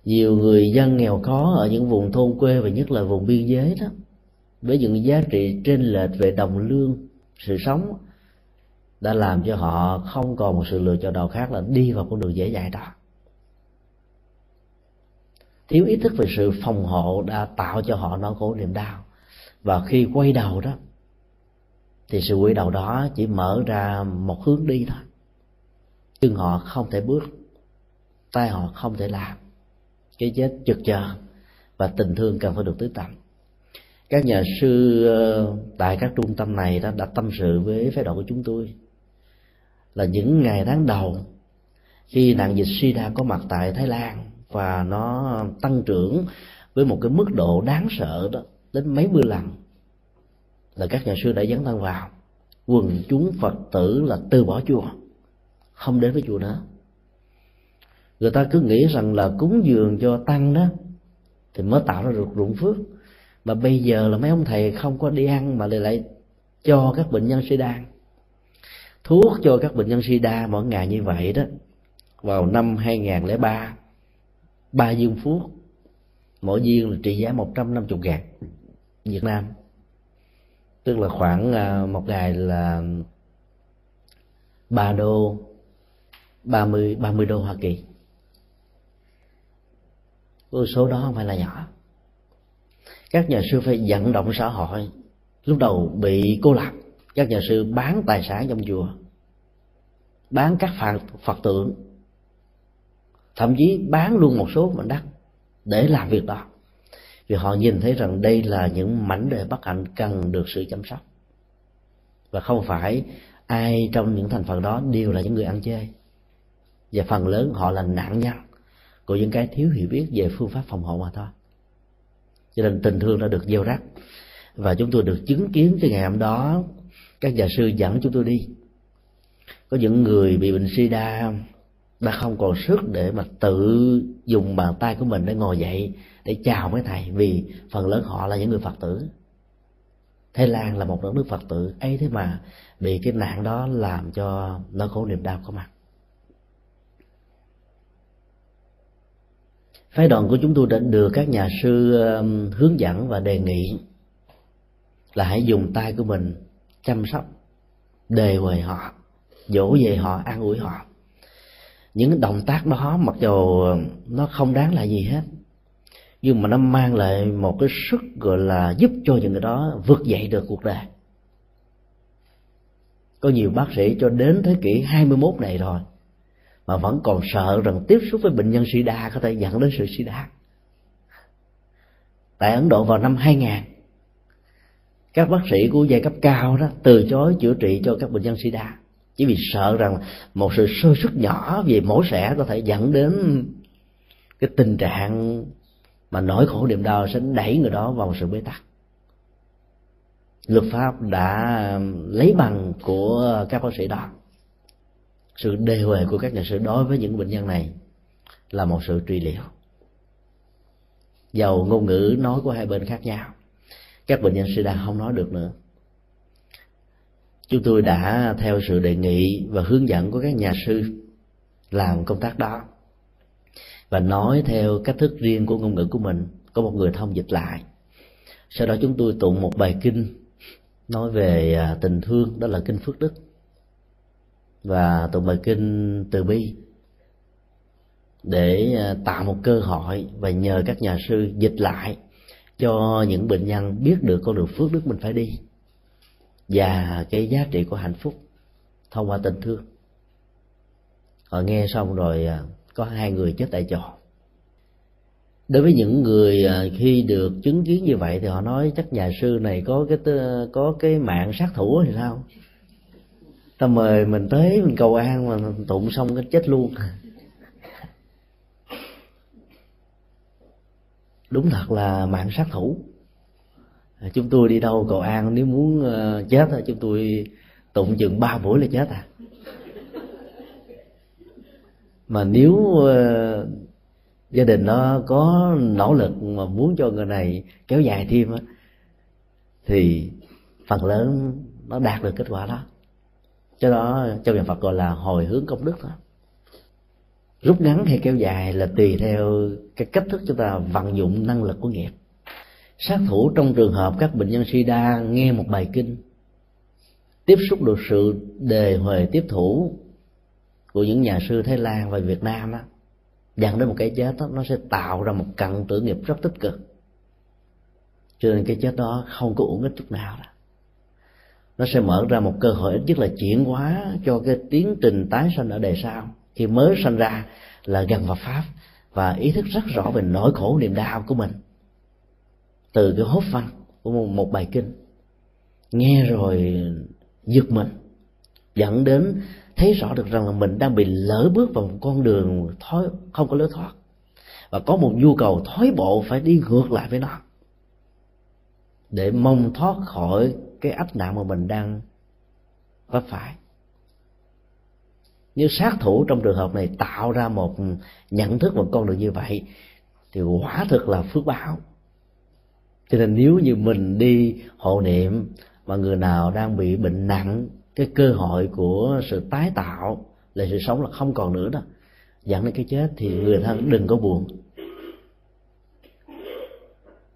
Nhiều người dân nghèo khó ở những vùng thôn quê và nhất là vùng biên giới đó, với những giá trị trên lệch về đồng lương, sự sống, đã làm cho họ không còn một sự lựa chọn nào khác là đi vào con đường dễ dãi đó thiếu ý thức về sự phòng hộ đã tạo cho họ nỗi khổ niềm đau. Và khi quay đầu đó thì sự quay đầu đó chỉ mở ra một hướng đi thôi. Nhưng họ không thể bước tay họ không thể làm. Cái chết chực chờ và tình thương cần phải được tứ tận các nhà sư ờ, tại các trung tâm này đã, đã tâm sự với phái đoàn của chúng tôi là những ngày tháng đầu khi nạn dịch sida có mặt tại thái lan và nó tăng trưởng với một cái mức độ đáng sợ đó, đến mấy mươi lần là các nhà sư đã dấn thân vào. Quần chúng phật tử là từ bỏ chùa không đến với chùa nữa. Người ta cứ nghĩ rằng là cúng dường cho tăng đó thì mới tạo ra được ruộng phước. Mà bây giờ là mấy ông thầy không có đi ăn mà lại lại cho các bệnh nhân sida thuốc cho các bệnh nhân sida mỗi ngày như vậy đó, vào năm 2003 ba viên phước mỗi viên là trị giá 150 ngàn. Việt Nam. Tức là khoảng à, một ngày là ba đô ba mươi ba mươi đô Hoa Kỳ. Số đó không phải là nhỏ. Các nhà sư phải vận động xã hội. Lúc đầu bị cô lập các nhà sư bán tài sản trong chùa bán các phật, phật tượng thậm chí bán luôn một số mảnh đất để làm việc đó. Vì họ nhìn thấy rằng đây là những mảnh đề bất hạnh cần được sự chăm sóc. Và không phải ai trong những thành phần đó đều là những người ăn chơi. Và phần lớn họ là nạn nhân của những cái thiếu hiểu biết về phương pháp phòng hộ mà thôi. Cho nên tình thương đã được gieo rắc. Và chúng tôi được chứng kiến cái ngày hôm đó, các nhà sư dẫn chúng tôi đi. Có những người bị bệnh sida đã không còn sức để mà tự dùng bàn tay của mình để ngồi dậy để chào mấy thầy, vì phần lớn họ là những người phật tử. Thái lan là một đất nước phật tử ấy thế mà bị cái nạn đó làm cho nó khổ niềm đau có mặt. Phái đoàn của chúng tôi đã được các nhà sư um, hướng dẫn và đề nghị là hãy dùng tay của mình chăm sóc, đề huề họ, dỗ về họ, an ủi họ những động tác đó mặc dù nó không đáng là gì hết, nhưng mà nó mang lại một cái sức gọi là giúp cho những người đó vượt dậy được cuộc đời. Có nhiều bác sĩ cho đến thế kỷ 21 này rồi, mà vẫn còn sợ rằng tiếp xúc với bệnh nhân sida có thể dẫn đến sự sida. Tại Ấn Độ vào năm 2000 các bác sĩ của giai cấp cao đó từ chối chữa trị cho các bệnh nhân sida chỉ vì sợ rằng một sự sơ suất nhỏ về mổ xẻ có thể dẫn đến cái tình trạng mà nỗi khổ niềm đau sẽ đẩy người đó vào sự bế tắc. Luật pháp đã lấy bằng của các bác sĩ đó. Sự đề huề của các nhà sư đối với những bệnh nhân này là một sự trị liệu. Dầu ngôn ngữ nói của hai bên khác nhau, các bệnh nhân sida không nói được nữa chúng tôi đã theo sự đề nghị và hướng dẫn của các nhà sư làm công tác đó. Và nói theo cách thức riêng của ngôn ngữ của mình, có một người thông dịch lại. Sau đó chúng tôi tụng một bài kinh, nói về à, tình thương, đó là kinh phước đức. Và tụng bài kinh từ bi, để à, tạo một cơ hội và nhờ các nhà sư dịch lại cho những bệnh nhân biết được con đường phước đức mình phải đi và cái giá trị của hạnh phúc thông qua tình thương. Họ nghe xong rồi à, có hai người chết tại chỗ đối với những người à, khi được chứng kiến như vậy thì họ nói chắc nhà sư này có cái có cái mạng sát thủ thì sao? Ta mời mình tới mình cầu an mà tụng xong cái chết luôn. Đúng thật là mạng sát thủ. À, chúng tôi đi đâu cầu an nếu muốn ờ, chết thì chúng tôi tụng chừng ba buổi là chết à. Mà nếu uh, gia đình nó có nỗ lực mà muốn cho người này kéo dài thêm á thì phần lớn nó đạt được kết quả đó. Cho đó trong nhà Phật gọi là hồi hướng công đức đó. Rút ngắn hay kéo dài là tùy theo cái cách thức chúng ta vận dụng năng lực của nghiệp sát thủ trong trường hợp các bệnh nhân sida nghe một bài kinh tiếp xúc được sự đề huề tiếp thủ của những nhà sư Thái Lan và Việt Nam á dẫn đến một cái chết đó, nó sẽ tạo ra một cận tử nghiệp rất tích cực. Cho nên cái chết đó không có uổng ích chút nào đó. Nó sẽ mở ra một cơ hội ít nhất là chuyển hóa cho cái tiến trình tái sanh ở đời sau khi mới sanh ra là gần vào pháp và ý thức rất rõ về nỗi khổ niềm đau của mình từ cái hốt văn của một bài kinh. Nghe rồi giật mình, dẫn đến thấy rõ được rằng là mình đang bị lỡ bước vào một con đường thói, không có lối thoát. Và có một nhu cầu thói bộ phải đi ngược lại với nó. Để mong thoát khỏi cái ách nạn mà mình đang vấp phải. Như sát thủ trong trường hợp này tạo ra một nhận thức một con đường như vậy, thì quả thực là phước báo cho nên nếu như mình đi hộ niệm mà người nào đang bị bệnh nặng, cái cơ hội của sự tái tạo là sự sống là không còn nữa đó. Dẫn đến cái chết thì người thân đừng có buồn.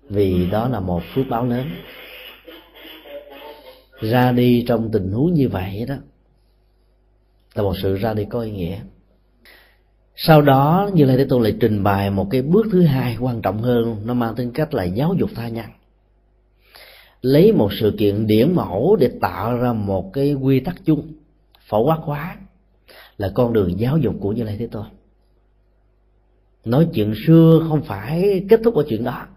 Vì đó là một phước báo lớn. Ra đi trong tình huống như vậy đó, là một sự ra đi có ý nghĩa sau đó, như lai thế tôn lại trình bày một cái bước thứ hai quan trọng hơn. Nó mang tính cách là giáo dục tha nhân. Lấy một sự kiện điển mẫu để tạo ra một cái quy tắc chung, phổ quát hóa, là con đường giáo dục của như lai thế tôn. Nói chuyện xưa không phải kết thúc ở chuyện đó.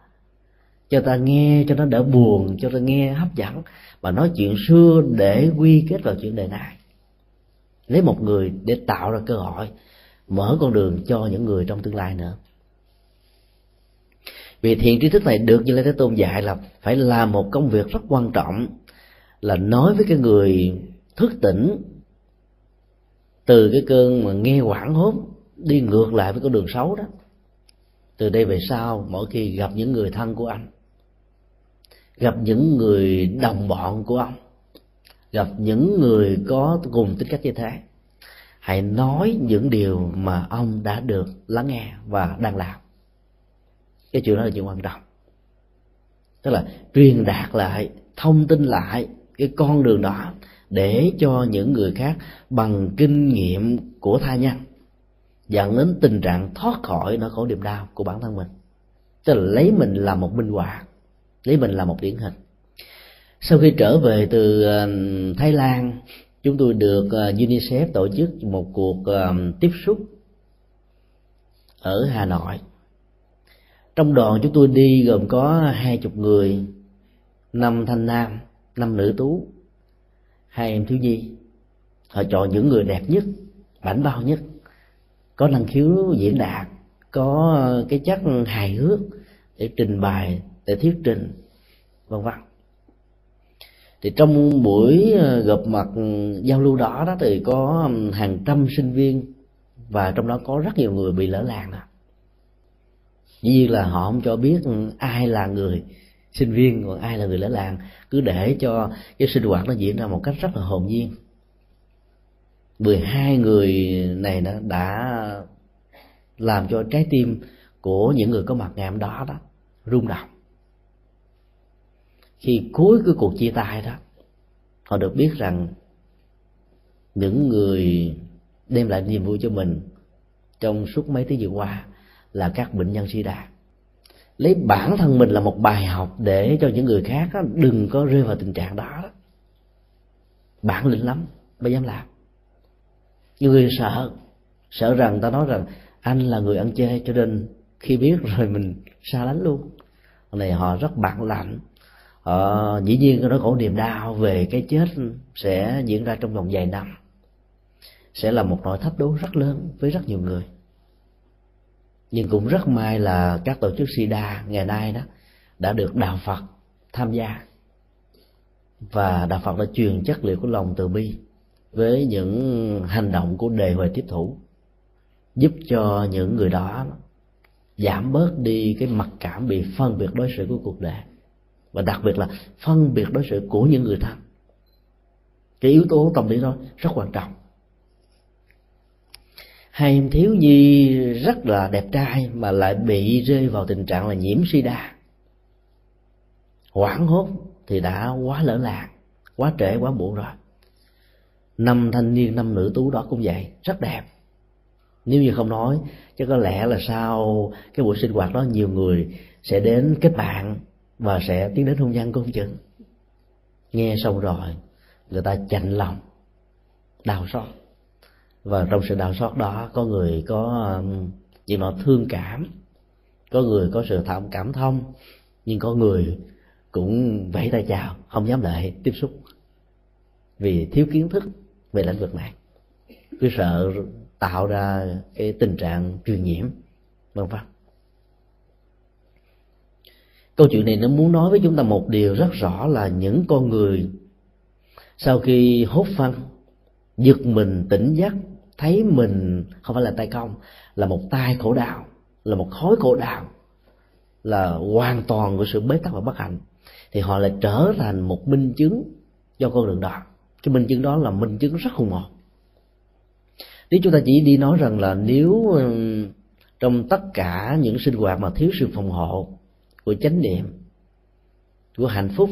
Cho ta nghe cho nó đỡ buồn, cho ta nghe hấp dẫn, mà nói chuyện xưa để quy kết vào chuyện đề này. Lấy một người để tạo ra cơ hội mở con đường cho những người trong tương lai nữa. Vì thiện trí thức này được như Lê thế tôn dạy là phải làm một công việc rất quan trọng, là nói với cái người thức tỉnh từ cái cơn mà nghe quảng hốt, đi ngược lại với con đường xấu đó. Từ đây về sau, mỗi khi gặp những người thân của anh, gặp những người đồng bọn của ông, gặp những người có cùng tính cách như thế hãy nói những điều mà ông đã được lắng nghe và đang làm. Cái chuyện đó là chuyện quan trọng. Tức là truyền đạt lại, thông tin lại cái con đường đó để cho những người khác bằng kinh nghiệm của tha nhân dẫn đến tình trạng thoát khỏi nỗi khổ niềm đau của bản thân mình. Tức là lấy mình làm một minh họa, lấy mình làm một điển hình. Sau khi trở về từ ờ, thái lan chúng tôi được ờ, unicef tổ chức một cuộc ờ, tiếp xúc ở hà nội. Trong đoàn chúng tôi đi gồm có hai chục người, năm thanh nam, năm nữ tú, hai em thiếu nhi. Họ chọn những người đẹp nhất bảnh bao nhất, có năng khiếu diễn đạt, có ờ, cái chất hài hước để trình bày, để thuyết trình, vân vân thì trong buổi ờ, gặp mặt ừ, giao lưu đó đó thì có ừ, hàng trăm sinh viên và trong đó có rất nhiều người bị lỡ làng đó dĩ nhiên là họ không cho biết ừ, ai là người sinh viên còn ai là người lỡ làng. Cứ để cho cái sinh hoạt nó diễn ra một cách rất là hồn nhiên. 12 người này đã, đã làm cho trái tim của những người có mặt ngày hôm đó đó rung động khi cuối cái cuộc chia tay đó họ được biết rằng những người đem lại niềm vui cho mình trong suốt mấy tiếng vừa qua là các bệnh nhân sida. Lấy bản thân mình là một bài học để cho những người khác đó, đừng có rơi vào tình trạng đó, đó. bản lĩnh lắm mới dám làm. Nhiều người sợ sợ rằng ta nói rằng anh là người ăn chơi cho nên khi biết rồi mình xa lánh luôn. Này họ rất bản lạnh họ dĩ nhiên nó khổ niềm đau về cái chết sẽ diễn ra trong vòng vài năm. Sẽ là một nỗi thách đố rất lớn với rất nhiều người. Nhưng cũng rất may là các tổ chức sida ngày nay đó đã được đạo phật tham gia. Và đạo phật đã truyền chất liệu của lòng từ bi với những hành động của đề huệ tiếp thủ giúp cho những người đó giảm bớt đi cái mặc cảm bị phân biệt đối xử của cuộc đời và đặc biệt là phân biệt đối xử của những người thân. Cái yếu tố tâm lý đó rất quan trọng. Hai em thiếu nhi rất là đẹp trai mà lại bị rơi vào tình trạng là nhiễm sida. Hoảng hốt thì đã quá lỡ làng, quá trễ, quá muộn rồi. Năm thanh niên, năm nữ tú đó cũng vậy, rất đẹp. Nếu như không nói, chắc có lẽ là sau cái buổi sinh hoạt đó, nhiều người sẽ đến kết bạn và sẽ tiến đến hôn nhân công chừng nghe xong rồi, người ta chạnh lòng, đau xót. Và trong sự đau xót đó, có người có um, gì mà thương cảm. Có người có sự thảm cảm thông, nhưng có người cũng vẫy tay chào, không dám lại tiếp xúc. Vì thiếu kiến thức về lĩnh vực này. Cứ sợ tạo ra cái tình trạng truyền nhiễm, vân vân câu chuyện này nó muốn nói với chúng ta một điều rất rõ là những con người sau khi hốt phân giật mình, tỉnh giấc, thấy mình không phải là tay công là một tay khổ đau, là một khối khổ đau, là hoàn toàn của sự bế tắc và bất hạnh, thì họ lại trở thành một minh chứng cho con đường đó. Cái minh chứng đó là minh chứng rất hùng hồn nếu chúng ta chỉ đi nói rằng là nếu trong tất cả những sinh hoạt mà thiếu sự phòng hộ của chánh niệm, của hạnh phúc,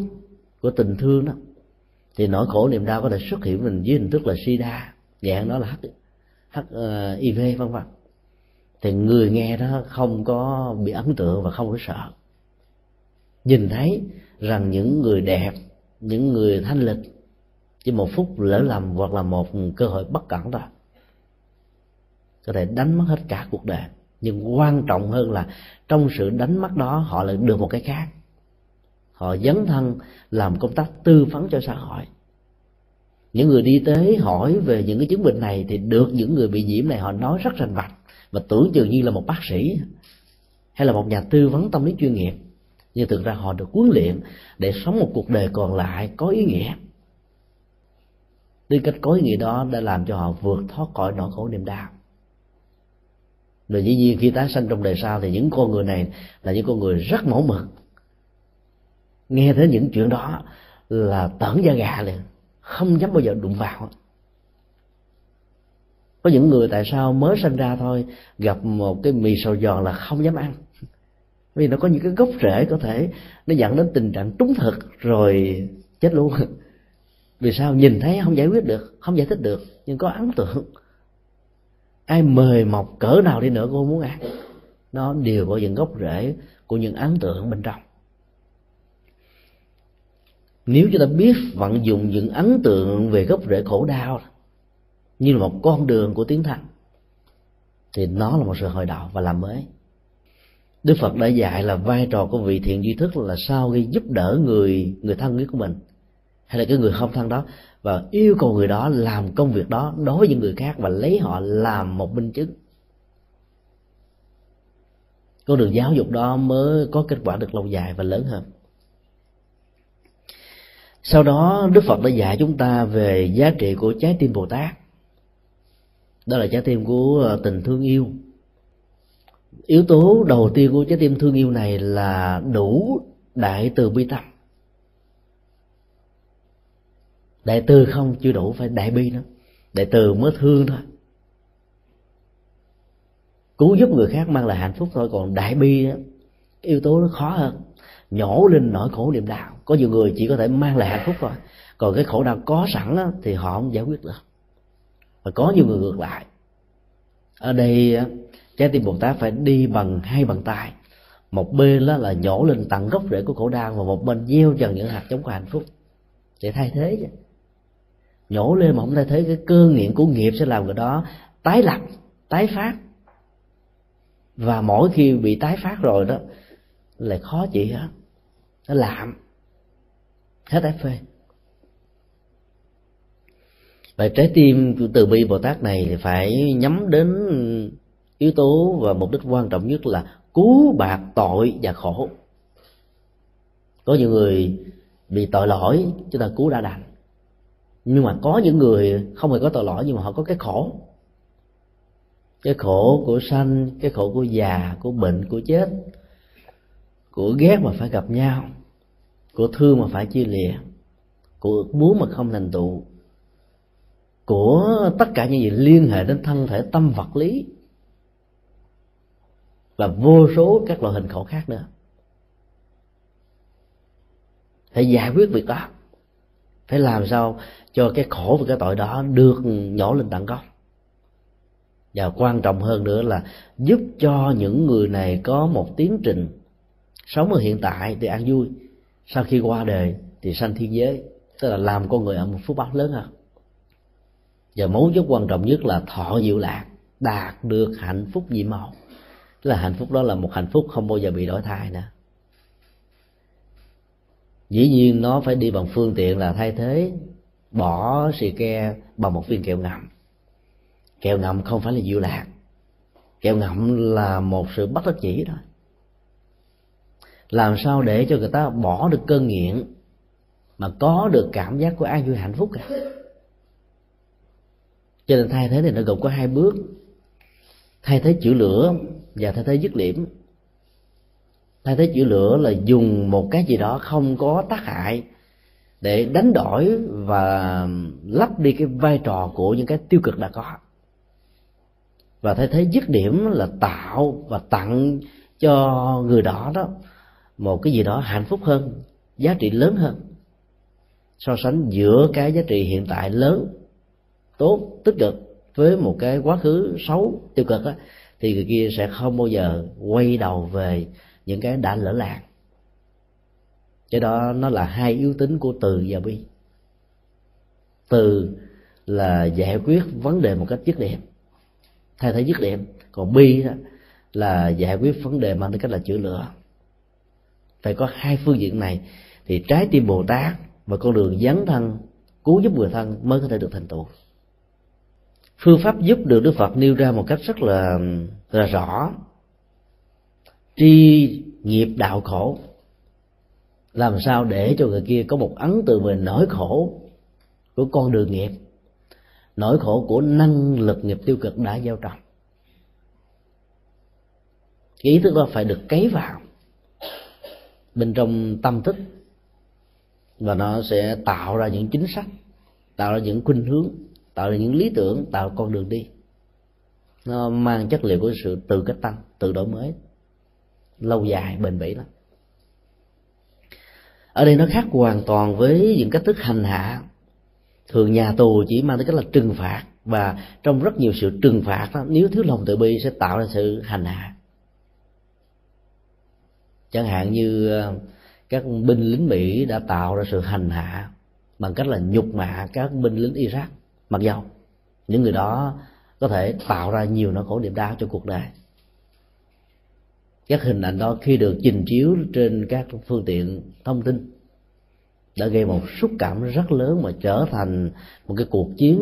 của tình thương đó, thì nỗi khổ niềm đau có thể xuất hiện mình dưới hình thức là sida dạng đó là hiv vân vân. Thì người nghe đó không có bị ấn tượng và không có sợ. Nhìn thấy rằng những người đẹp, những người thanh lịch, chỉ một phút lỡ lầm hoặc là một cơ hội bất cẩn thôi, có thể đánh mất hết cả cuộc đời nhưng quan trọng hơn là trong sự đánh mất đó, họ lại được một cái khác. Họ dấn thân làm công tác tư vấn cho xã hội. Những người đi tới hỏi về những cái chứng bệnh này thì được những người bị nhiễm này họ nói rất rành mạch và tưởng chừng như là một bác sĩ hay là một nhà tư vấn tâm lý chuyên nghiệp. Nhưng thực ra họ được huấn luyện để sống một cuộc đời còn lại có ý nghĩa. Tư cách có ý nghĩa đó đã làm cho họ vượt thoát khỏi nỗi khổ niềm đau rồi dĩ nhiên khi tái sanh trong đời sau thì những con người này là những con người rất mẫu mực. Nghe thấy những chuyện đó là tởn da gà liền, không dám bao giờ đụng vào. Có những người tại sao mới sinh ra thôi, gặp một cái mì sầu giòn là không dám ăn. Vì nó có những cái gốc rễ có thể, nó dẫn đến tình trạng trúng thực rồi chết luôn. Vì sao? Nhìn thấy không giải quyết được, không giải thích được, nhưng có ấn tượng ai mời mọc cỡ nào đi nữa cô muốn ăn. Nó đều có những gốc rễ của những ấn tượng bên trong. Nếu chúng ta biết vận dụng những ấn tượng về gốc rễ khổ đau như là một con đường của tiến thành thì nó là một sự hồi đạo và làm mới. Đức phật đã dạy là vai trò của vị thiện duy thức là sau khi giúp đỡ người người thân nhất của mình, hay là cái người không thân đó và yêu cầu người đó làm công việc đó đối với những người khác và lấy họ làm một minh chứng. Con đường giáo dục đó mới có kết quả được lâu dài và lớn hơn. Sau đó, đức phật đã dạy chúng ta về giá trị của trái tim bồ tát. Đó là trái tim của ờ, tình thương yêu. Yếu tố đầu tiên của trái tim thương yêu này là đủ đại từ bi tâm. Đại từ không chưa đủ phải đại bi nữa. Đại từ mới thương thôi. Cứu giúp người khác mang lại hạnh phúc thôi còn đại bi đó, yếu tố nó khó hơn. Nhổ lên nỗi khổ niềm đau. Có nhiều người chỉ có thể mang lại hạnh phúc thôi. Còn cái khổ đau có sẵn đó, thì họ không giải quyết được. Và có nhiều người ngược lại. Ở đây trái tim bồ tát phải đi bằng hai bàn tay. Một bên đó là nhổ lên tận gốc rễ của khổ đau và một bên gieo dần những hạt giống của hạnh phúc. Để thay thế chứ nhổ lên mà không thay thế cái cơ nghiện của nghiệp sẽ làm người đó tái lập, tái phát. Và mỗi khi bị tái phát rồi đó lại khó chịu hết. Nó lạm, hết ép phê. Và trái tim của từ bi bồ tát này thì phải nhắm đến yếu tố và mục đích quan trọng nhất là cứu bạc tội và khổ. Có nhiều người bị tội lỗi, chúng ta cứu đã đành nhưng mà có những người không hề có tội lỗi, nhưng mà họ có cái khổ. Cái khổ của sanh, cái khổ của già, của bệnh, của chết, của ghét mà phải gặp nhau, của thương mà phải chia lìa, của muốn mà không thành tựu, của tất cả những gì liên hệ đến thân thể, tâm, vật lý, và vô số các loại hình khổ khác nữa. Phải giải quyết việc đó phải làm sao cho cái khổ và cái tội đó được nhỏ lên tận gốc? Và quan trọng hơn nữa là giúp cho những người này có một tiến trình sống ở hiện tại thì an vui. Sau khi qua đời thì sanh thiên giới, tức là làm con người ở một phút báo lớn hơn và mấu chốt quan trọng nhất là thọ diệu lạc, đạt được hạnh phúc nhiệm màu tức là hạnh phúc đó là một hạnh phúc không bao giờ bị đổi thay nữa dĩ nhiên nó phải đi bằng phương tiện là thay thế, bỏ xì ke bằng một viên kẹo ngậm. Kẹo ngậm không phải là diệu lạc. Kẹo ngậm là một sự bất đắc chỉ thôi làm sao để cho người ta bỏ được cơn nghiện mà có được cảm giác của an vui hạnh phúc cả? Cho nên thay thế thì nó gồm có hai bước. Thay thế chữ lửa và thay thế dứt điểm thay thế chữa lửa là dùng một cái gì đó không có tác hại để đánh đổi và lấp đi cái vai trò của những cái tiêu cực đã có. Và thay thế dứt điểm là tạo và tặng cho người đó đó một cái gì đó hạnh phúc hơn, giá trị lớn hơn, so sánh giữa cái giá trị hiện tại lớn, tốt, tích cực với một cái quá khứ xấu, tiêu cực á, thì người kia sẽ không bao giờ quay đầu về những cái đã lỡ làng. Cái đó nó là hai yếu tính của từ và bi. Từ là giải quyết vấn đề một cách dứt điểm. Thay thế dứt điểm, còn bi đó là giải quyết vấn đề mang tính cách là chữa lửa. Phải có hai phương diện này, thì trái tim bồ tát và con đường dấn thân, cứu giúp người thân mới có thể được thành tựu. Phương pháp giúp được đức phật nêu ra một cách rất là là rõ tri nghiệp đạo khổ. Làm sao để cho người kia có một ấn tượng về nỗi khổ của con đường nghiệp, nỗi khổ của năng lực nghiệp tiêu cực đã gieo trồng? Cái ý thức đó phải được cấy vào bên trong tâm thức, và nó sẽ tạo ra những chính sách, tạo ra những khuynh hướng, tạo ra những lý tưởng, tạo con đường đi. Nó mang chất liệu của sự tự cách tăng tự đổi mới lâu dài bền bỉ lắm. Ở đây nó khác hoàn toàn với những cách thức hành hạ. Thường nhà tù chỉ mang tới cách là trừng phạt và trong rất nhiều sự trừng phạt đó, nếu thiếu lòng từ bi sẽ tạo ra sự hành hạ. Chẳng hạn như ờ, các binh lính mỹ đã tạo ra sự hành hạ bằng cách là nhục mạ các binh lính iraq mặc dầu. Những người đó có thể tạo ra nhiều nỗi khổ niềm đau cho cuộc đời các hình ảnh đó khi được trình chiếu trên các phương tiện thông tin đã gây một xúc cảm rất lớn mà trở thành một cái cuộc chiến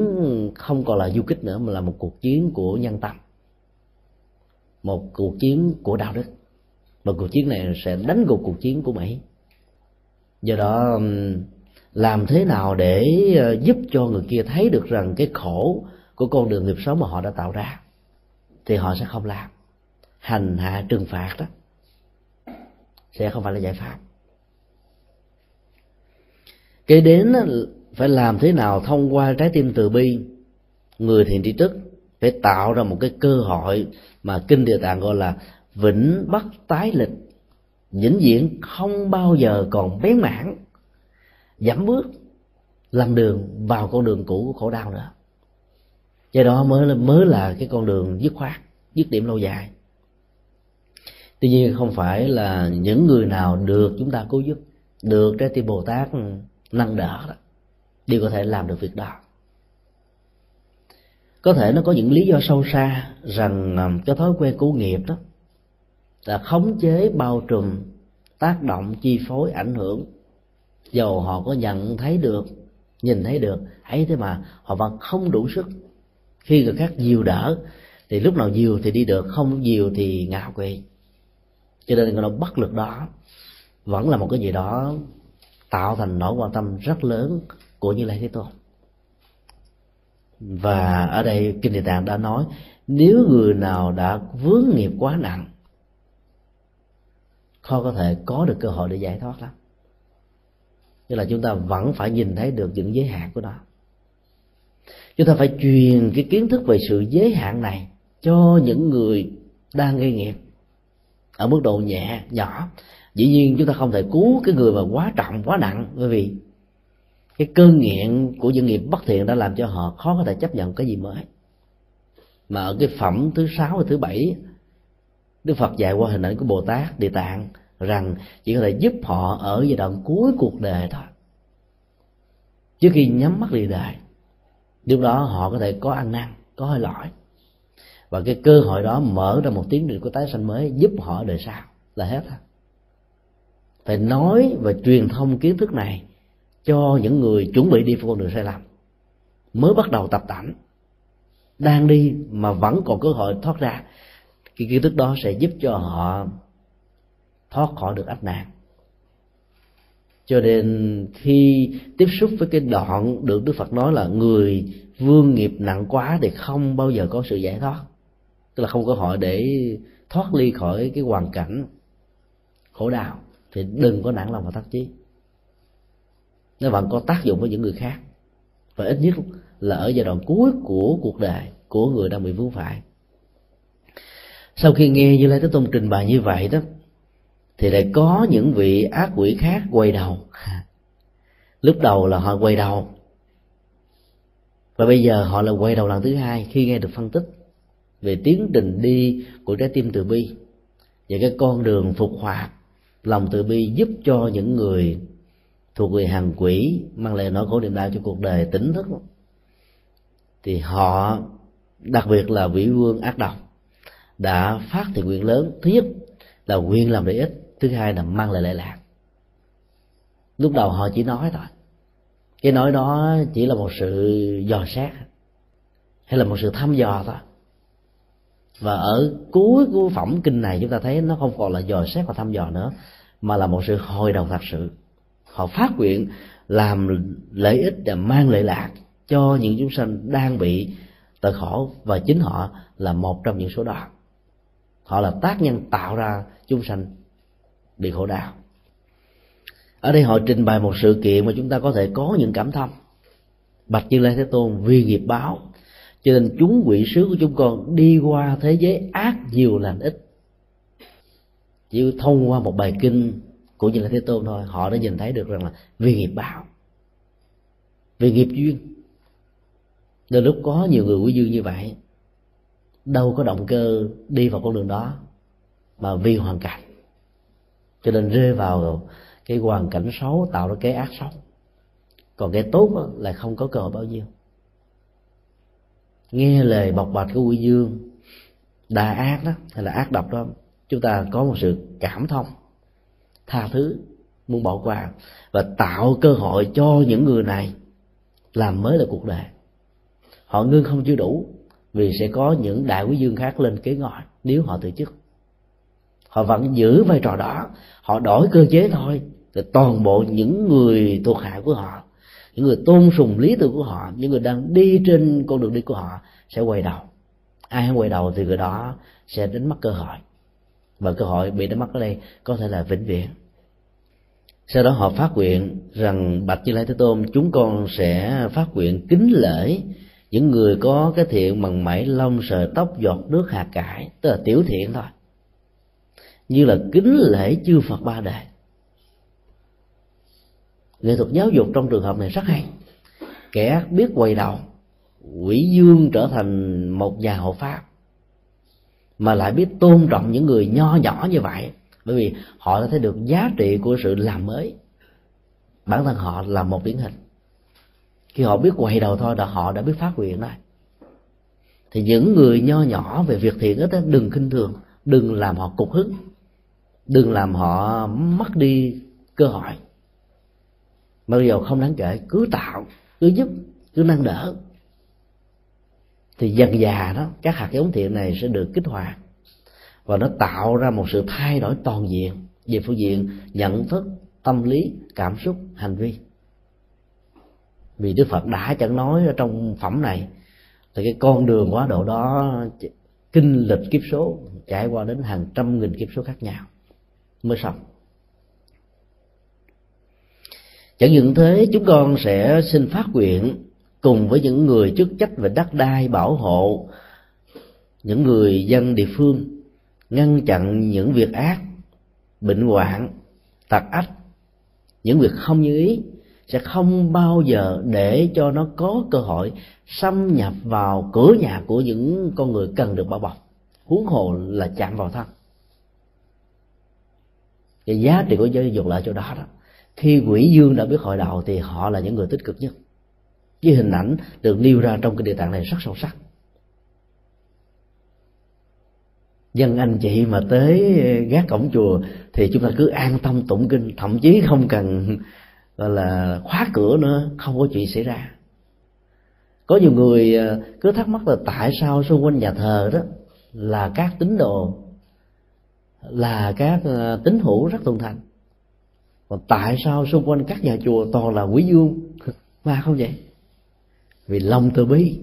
không còn là du kích nữa, mà là một cuộc chiến của nhân tâm, một cuộc chiến của đạo đức. Và cuộc chiến này sẽ đánh gục cuộc chiến của mỹ. Do đó làm thế nào để ờ, giúp cho người kia thấy được rằng cái khổ của con đường nghiệp sống mà họ đã tạo ra thì họ sẽ không làm hành hạ trừng phạt đó, sẽ không phải là giải pháp. Kế đến phải làm thế nào thông qua trái tim từ bi, người thiện tri thức phải tạo ra một cái cơ hội mà kinh địa tạng gọi là vĩnh bất tái lịch, vĩnh viễn không bao giờ còn bén mảng, giảm bước, làm đường vào con đường cũ của khổ đau nữa. Do đó mới là mới là cái con đường dứt khoát, dứt điểm lâu dài tuy nhiên không phải là những người nào được chúng ta cứu giúp, được trái tim bồ tát nâng đỡ đó, đều có thể làm được việc đó. Có thể nó có những lý do sâu xa rằng à, cái thói quen cứu nghiệp đó là khống chế, bao trùm, tác động, chi phối, ảnh hưởng. Dầu họ có nhận thấy được, nhìn thấy được, ấy thế mà họ vẫn không đủ sức. Khi người khác nhiều đỡ, thì lúc nào nhiều thì đi được, không nhiều thì ngạo quỵ cho nên cái nó bất lực đó vẫn là một cái gì đó tạo thành nỗi quan tâm rất lớn của như lai thế tôn. Và ở đây kinh địa tạng đã nói, nếu người nào đã vướng nghiệp quá nặng, khó có thể có được cơ hội để giải thoát lắm. Tức là chúng ta vẫn phải nhìn thấy được những giới hạn của nó. Chúng ta phải truyền cái kiến thức về sự giới hạn này cho những người đang gây nghiệp ở mức độ nhẹ, nhỏ. Dĩ nhiên chúng ta không thể cứu cái người mà quá trọng, quá nặng, bởi vì cái cơn nghiện của những nghiệp bất thiện đã làm cho họ khó có thể chấp nhận cái gì mới. Mà ở cái phẩm thứ sáu và thứ bảy, đức phật dạy qua hình ảnh của bồ tát địa tạng rằng chỉ có thể giúp họ ở giai đoạn cuối cuộc đời thôi. Trước khi nhắm mắt đi đời, lúc đó họ có thể có ăn năn, có hơi lõi và cái cơ hội đó mở ra một tiến trình của tái sanh mới giúp họ đời sau là hết phải nói và truyền thông kiến thức này cho những người chuẩn bị đi con đường sai lầm. Mới bắt đầu tập tảnh đang đi mà vẫn còn cơ hội thoát ra, cái kiến thức đó sẽ giúp cho họ thoát khỏi được ách nạn. Cho nên khi tiếp xúc với cái đoạn được đức phật nói là người vương nghiệp nặng quá thì không bao giờ có sự giải thoát tức là không có cơ hội để thoát ly khỏi cái hoàn cảnh khổ đau, thì đừng có nản lòng và tác chí. Nó vẫn có tác dụng với những người khác. Và ít nhất là ở giai đoạn cuối của cuộc đời của người đang bị vướng phải. Sau khi nghe như lai thế tôn trình bày như vậy đó, thì lại có những vị ác quỷ khác quay đầu. Lúc đầu là họ quay đầu. Và bây giờ họ là quay đầu lần thứ hai khi nghe được phân tích về tiến trình đi của trái tim từ bi và cái con đường phục hoạt lòng từ bi giúp cho những người thuộc về hàng quỷ mang lại nỗi khổ niềm đau cho cuộc đời tỉnh thức. Thì họ, đặc biệt là vĩ vương ác độc, đã phát thiện nguyện lớn. Thứ nhất là nguyện làm lợi ích, thứ hai là mang lại lệ lạc. Lúc đầu họ chỉ nói thôi. Cái nói đó chỉ là một sự dò xét, hay là một sự thăm dò thôi và ở cuối của phẩm kinh này chúng ta thấy nó không còn là dò xét và thăm dò nữa, mà là một sự hồi đầu thật sự. Họ phát nguyện làm lợi ích và mang lợi lạc cho những chúng sanh đang bị tội khổ, và chính họ là một trong những số đó. Họ là tác nhân tạo ra chúng sanh bị khổ đau. Ở đây họ trình bày một sự kiện mà chúng ta có thể có những cảm thông. Bạch như lai thế tôn vì nghiệp báo cho nên chúng quỷ sứ của chúng con đi qua thế giới ác nhiều lành ít. Chỉ thông qua một bài kinh của như là thế tôn thôi, họ đã nhìn thấy được rằng là vì nghiệp báo, vì nghiệp duyên. Đôi lúc có nhiều người quý dương như vậy, đâu có động cơ đi vào con đường đó, mà vì hoàn cảnh. Cho nên rơi vào cái hoàn cảnh xấu, tạo ra cái ác xấu. Còn cái tốt là không có cơ hội bao nhiêu nghe lời bộc bạch của quý dương, đà ác đó, hay là ác độc đó, chúng ta có một sự cảm thông, tha thứ, muốn bỏ qua và tạo cơ hội cho những người này làm mới lại cuộc đời. Họ ngưng không chưa đủ vì sẽ có những đại quý dương khác lên kế ngồi nếu họ từ chức. Họ vẫn giữ vai trò đó, họ đổi cơ chế thôi, thì toàn bộ những người thuộc hạ của họ những người tôn sùng lý tưởng của họ, những người đang đi trên con đường đi của họ sẽ quay đầu. Ai không quay đầu thì người đó sẽ đánh mất cơ hội. Và cơ hội bị đánh mất ở đây có thể là vĩnh viễn. Sau đó họ phát nguyện rằng bạch như lai thế tôn, chúng con sẽ phát nguyện kính lễ những người có cái thiện bằng mảy lông sợi tóc giọt nước hạt cải, tức là tiểu thiện thôi. Như là kính lễ chư phật ba đời nghệ thuật giáo dục trong trường hợp này rất hay. Kẻ biết quay đầu, quỷ dương trở thành một nhà hộ pháp, mà lại biết tôn trọng những người nho nhỏ như vậy, bởi vì họ đã thấy được giá trị của sự làm mới. Bản thân họ là một điển hình. Khi họ biết quay đầu thôi là họ đã biết phát nguyện rồi. Thì những người nho nhỏ về việc thiện ít đừng khinh thường, đừng làm họ cục hứng, đừng làm họ mất đi cơ hội mà bây giờ không đáng kể, cứ tạo, cứ giúp, cứ nâng đỡ. Thì dần già đó, các hạt giống thiện này sẽ được kích hoạt. Và nó tạo ra một sự thay đổi toàn diện về phương diện nhận thức, tâm lý, cảm xúc, hành vi. Vì đức phật đã chẳng nói ở trong phẩm này, thì cái con đường quá độ đó, kinh lịch kiếp số, trải qua đến hàng trăm nghìn kiếp số khác nhau mới xong. Chẳng những thế, chúng con sẽ xin phát nguyện cùng với những người chức trách về đất đai, bảo hộ, những người dân địa phương, ngăn chặn những việc ác, bệnh hoạn tật ách, những việc không như ý, sẽ không bao giờ để cho nó có cơ hội xâm nhập vào cửa nhà của những con người cần được bảo bọc. Huống hồ là chạm vào thân. Cái giá trị của giáo dục lại chỗ đó đó khi quỷ dương đã biết hội đạo thì họ là những người tích cực nhất. Với hình ảnh được nêu ra trong cái địa tạng này rất sâu sắc. Dân anh chị mà tới gác cổng chùa thì chúng ta cứ an tâm tụng kinh, thậm chí không cần, gọi là, khóa cửa nữa, không có chuyện xảy ra. Có nhiều người à, cứ thắc mắc là tại sao xung quanh nhà thờ đó là các tín đồ, là các à, tín hữu rất tuân thành còn tại sao xung quanh các nhà chùa toàn là quý dương mà không vậy? Vì lòng từ bi.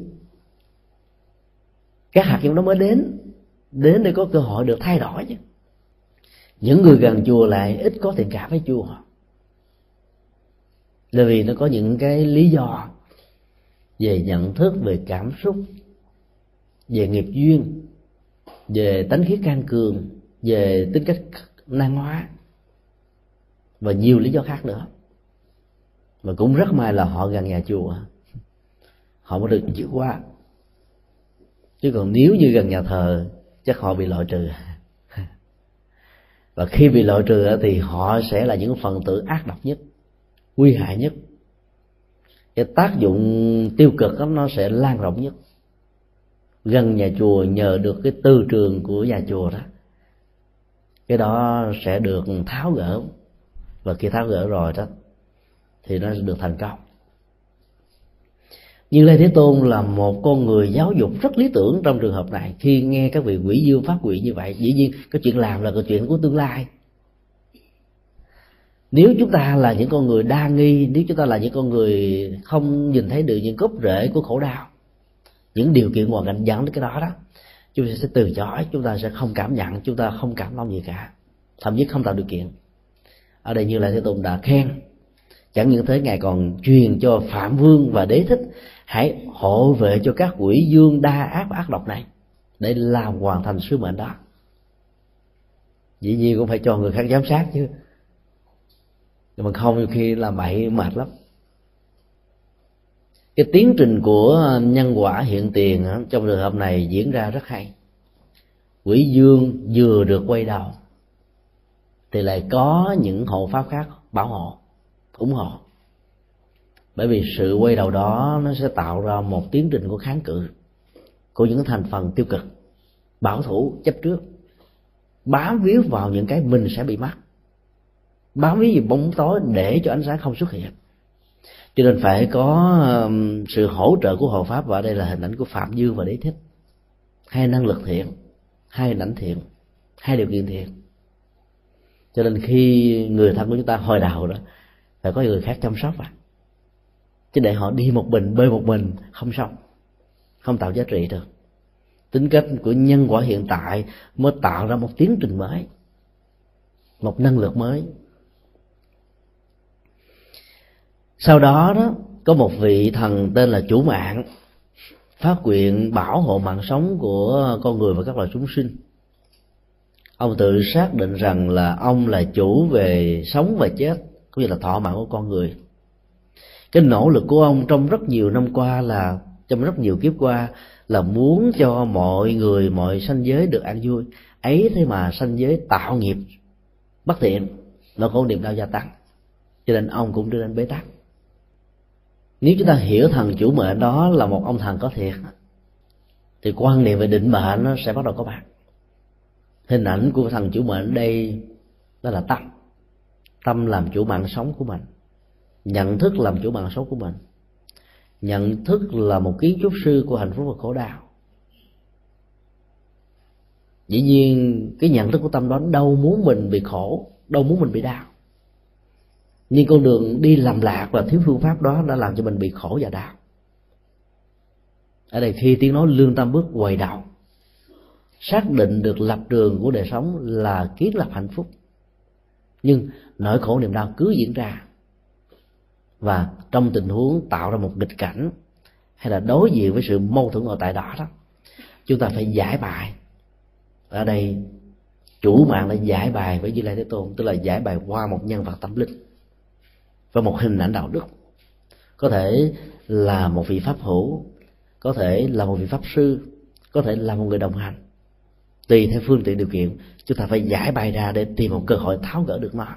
Các hạt giống nó mới đến đến để có cơ hội được thay đổi chứ. Những người gần chùa lại ít có thiện cảm với chùa. Là vì nó có những cái lý do về nhận thức, về cảm xúc, về nghiệp duyên, về tánh khí can cường, về tính cách năng hóa và nhiều lý do khác nữa. Mà cũng rất may là họ gần nhà chùa. Họ mới được chữa qua. Chứ còn nếu như gần nhà thờ chắc họ bị loại trừ. Và khi bị loại trừ thì họ sẽ là những phần tử ác độc nhất nguy hại nhất. Cái tác dụng tiêu cực đó, nó sẽ lan rộng nhất. Gần nhà chùa nhờ được cái tư trường của nhà chùa đó cái đó sẽ được tháo gỡ và khi tháo gỡ rồi đó, thì nó được thành công. Như lê thế tôn là một con người giáo dục rất lý tưởng trong trường hợp này. Khi nghe các vị quỷ dương phát quỷ như vậy, dĩ nhiên cái chuyện làm là cái chuyện của tương lai. Nếu chúng ta là những con người đa nghi, nếu chúng ta là những con người không nhìn thấy được những gốc rễ của khổ đau, những điều kiện hoàn cảnh dẫn đến cái đó đó, chúng ta sẽ từ chối, chúng ta sẽ không cảm nhận, chúng ta không cảm thông gì cả, thậm chí không tạo điều kiện ở đây như là thế tôn đã khen. Chẳng những thế, ngài còn truyền cho phạm vương và đế thích, hãy hộ vệ cho các quỷ dương đa ác và ác độc này, để làm hoàn thành sứ mệnh đó. Dĩ nhiên cũng phải cho người khác giám sát chứ. Nhưng mà không, nhiều khi là bậy mệt lắm. Cái tiến trình của nhân quả hiện tiền trong trường hợp này diễn ra rất hay. Quỷ dương vừa được quay đầu thì lại có những hộ pháp khác bảo hộ, ủng hộ. Bởi vì sự quay đầu đó, nó sẽ tạo ra một tiến trình của kháng cự của những thành phần tiêu cực, bảo thủ, chấp trước. Bám víu vào những cái mình sẽ bị mất bám víu vào bóng tối để cho ánh sáng không xuất hiện. Cho nên phải có um, sự hỗ trợ của hộ pháp, và đây là hình ảnh của phạm dương và đế thích. Hai năng lực thiện, hai hình ảnh thiện, hai điều kiện thiện cho nên khi người thân của chúng ta hồi đầu đó, phải có người khác chăm sóc à. Chứ để họ đi một mình, bơi một mình, không xong không tạo giá trị được. Tính cách của nhân quả hiện tại mới tạo ra một tiến trình mới, một năng lực mới. Sau đó đó, có một vị thần tên là chủ mạng, phát nguyện bảo hộ mạng sống của con người và các loài chúng sinh ông tự xác định rằng là ông là chủ về sống và chết, cũng như là thọ mạng của con người. Cái nỗ lực của ông trong rất nhiều năm qua là, trong rất nhiều kiếp qua là muốn cho mọi người, mọi sanh giới được an vui. Ấy thế mà sanh giới tạo nghiệp, bất thiện, nó có niềm đau gia tăng. Cho nên ông cũng đưa đến bế tắc. Nếu chúng ta hiểu thần chủ mệnh đó là một ông thần có thiệt, thì quan niệm về định mệnh nó sẽ bắt đầu có mặt hình ảnh của thần chủ mệnh đây, đó là tâm. Tâm làm chủ mạng sống của mình. Nhận thức làm chủ mạng sống của mình. Nhận thức là một kiến trúc sư của hạnh phúc và khổ đau. Dĩ nhiên, cái nhận thức của tâm đó đâu muốn mình bị khổ, đâu muốn mình bị đau. Nhưng con đường đi làm lạc và thiếu phương pháp đó đã làm cho mình bị khổ và đau. Ở đây khi tiếng nói lương tâm bước quầy đầu xác định được lập trường của đời sống là kiến lập hạnh phúc. Nhưng nỗi khổ niềm đau cứ diễn ra. Và trong tình huống tạo ra một nghịch cảnh hay là đối diện với sự mâu thuẫn ở tại đó đó, chúng ta phải giải bài. Ở đây, chủ mạng là giải bài với như lai thế tôn, tức là giải bài qua một nhân vật tâm linh và một hình ảnh đạo đức. Có thể là một vị pháp hữu, có thể là một vị pháp sư, có thể là một người đồng hành tùy theo phương tiện điều kiện chúng ta phải giải bài ra để tìm một cơ hội tháo gỡ được nó.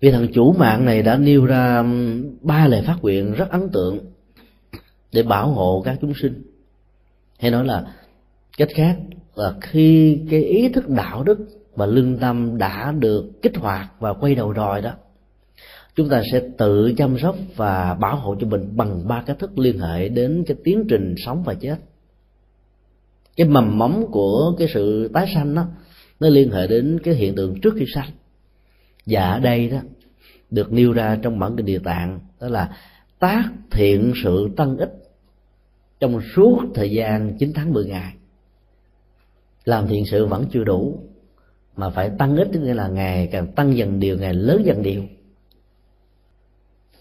Vì thằng chủ mạng này đã nêu ra ba lời phát nguyện rất ấn tượng để bảo hộ các chúng sinh. Hay nói là, cách khác là khi cái ý thức đạo đức và lương tâm đã được kích hoạt và quay đầu rồi đó, chúng ta sẽ tự chăm sóc và bảo hộ cho mình bằng ba cách thức liên hệ đến cái tiến trình sống và chết cái mầm móng của cái sự tái sanh đó, nó liên hệ đến cái hiện tượng trước khi sanh. Và ở đây đó, được nêu ra trong bản kinh địa tạng, đó là tác thiện sự tăng ích trong suốt thời gian 9 tháng 10 ngày. Làm thiện sự vẫn chưa đủ, mà phải tăng ít, tức nghĩa là ngày càng tăng dần điều, ngày lớn dần điều.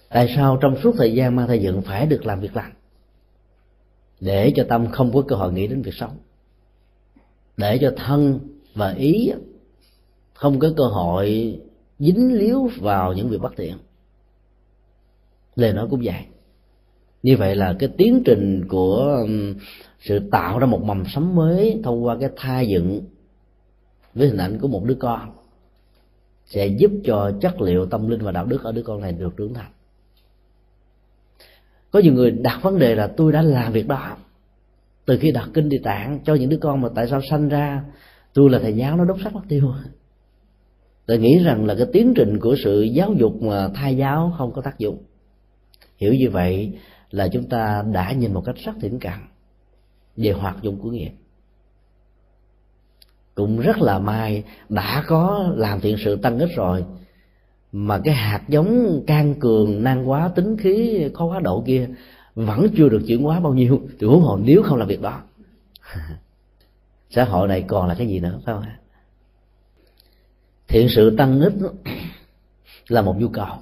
Tại sao trong suốt thời gian mang thai dựng phải được làm việc lành? Để cho tâm không có cơ hội nghĩ đến việc sống để cho thân và ý không có cơ hội dính líu vào những việc bất thiện lời nói cũng vậy. Như vậy là cái tiến trình của um, sự tạo ra một mầm sống mới thông qua cái thai dựng với hình ảnh của một đứa con sẽ giúp cho chất liệu tâm linh và đạo đức ở đứa con này được trưởng thành. Có nhiều người đặt vấn đề là tôi đã làm việc đó từ khi đặt kinh địa tạng cho những đứa con mà tại sao sanh ra, tôi là thầy giáo nó đốt sắc mất tiêu. Tôi nghĩ rằng là cái tiến trình của sự giáo dục mà thai giáo không có tác dụng. Hiểu như vậy là chúng ta đã nhìn một cách rất thiển cận về hoạt dụng của nghiệp. Cũng rất là may đã có làm thiện sự tăng ít rồi, mà cái hạt giống can cường, nan quá tính khí, khó quá độ kia vẫn chưa được chuyển hóa bao nhiêu, thì huống hồ nếu không làm việc đó, xã hội này còn là cái gì nữa, phải không thiện sự tăng ít là một nhu cầu.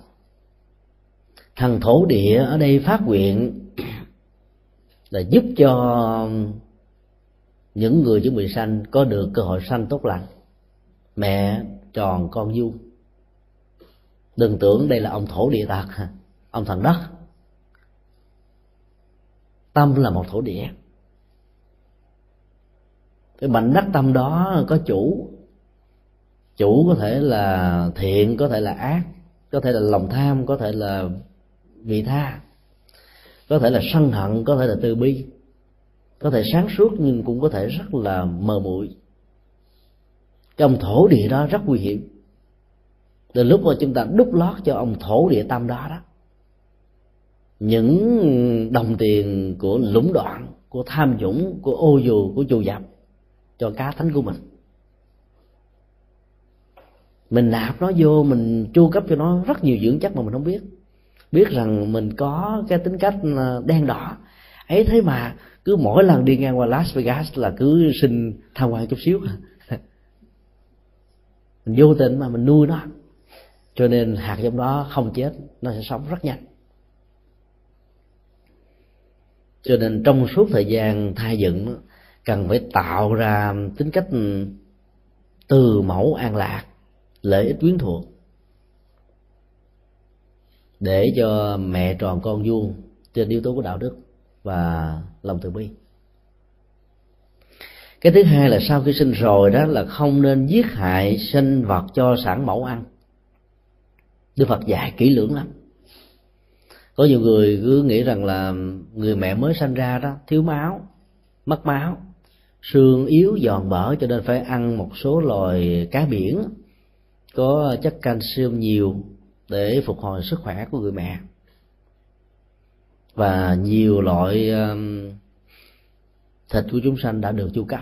Thằng thổ địa ở đây phát nguyện là giúp cho những người chuẩn bị sanh có được cơ hội sanh tốt lành. Mẹ, tròn, con vuông. Đừng tưởng đây là ông thổ địa tạc ông thần đất tâm là một thổ địa. Cái mảnh đất tâm đó có chủ. Chủ có thể là thiện, có thể là ác, có thể là lòng tham, có thể là vị tha, có thể là sân hận, có thể là từ bi. Có thể sáng suốt nhưng cũng có thể rất là mờ muội cái ông thổ địa đó rất nguy hiểm. Từ lúc mà chúng ta đúc lót cho ông thổ địa tâm đó đó những đồng tiền của lũng đoạn, của tham nhũng, của ô dù, của dù dập cho cá thánh của mình. Mình nạp nó vô, mình chu cấp cho nó rất nhiều dưỡng chất mà mình không biết. Biết rằng mình có cái tính cách ờ, đen đỏ. Ấy thế mà cứ mỗi lần đi ngang qua Las Vegas là cứ xin tham quan chút xíu. Mình vô tình mà mình nuôi nó. Cho nên hạt giống đó không chết, nó sẽ sống rất nhanh. Cho nên trong suốt thời gian thai dựng, cần phải tạo ra tính cách từ mẫu an lạc, lợi ích quyến thuộc. Để cho mẹ tròn con vuông trên yếu tố của đạo đức và lòng từ bi. Cái thứ hai là sau khi sinh rồi đó là không nên giết hại sinh vật cho sản mẫu ăn. Đức phật dạy kỹ lưỡng lắm có nhiều người cứ nghĩ rằng là người mẹ mới sanh ra đó, thiếu máu, mất máu, xương yếu giòn bở cho nên phải ăn một số loài cá biển, có chất canxi nhiều để phục hồi sức khỏe của người mẹ. Và nhiều loại um, thịt của chúng sanh đã được chu cấp,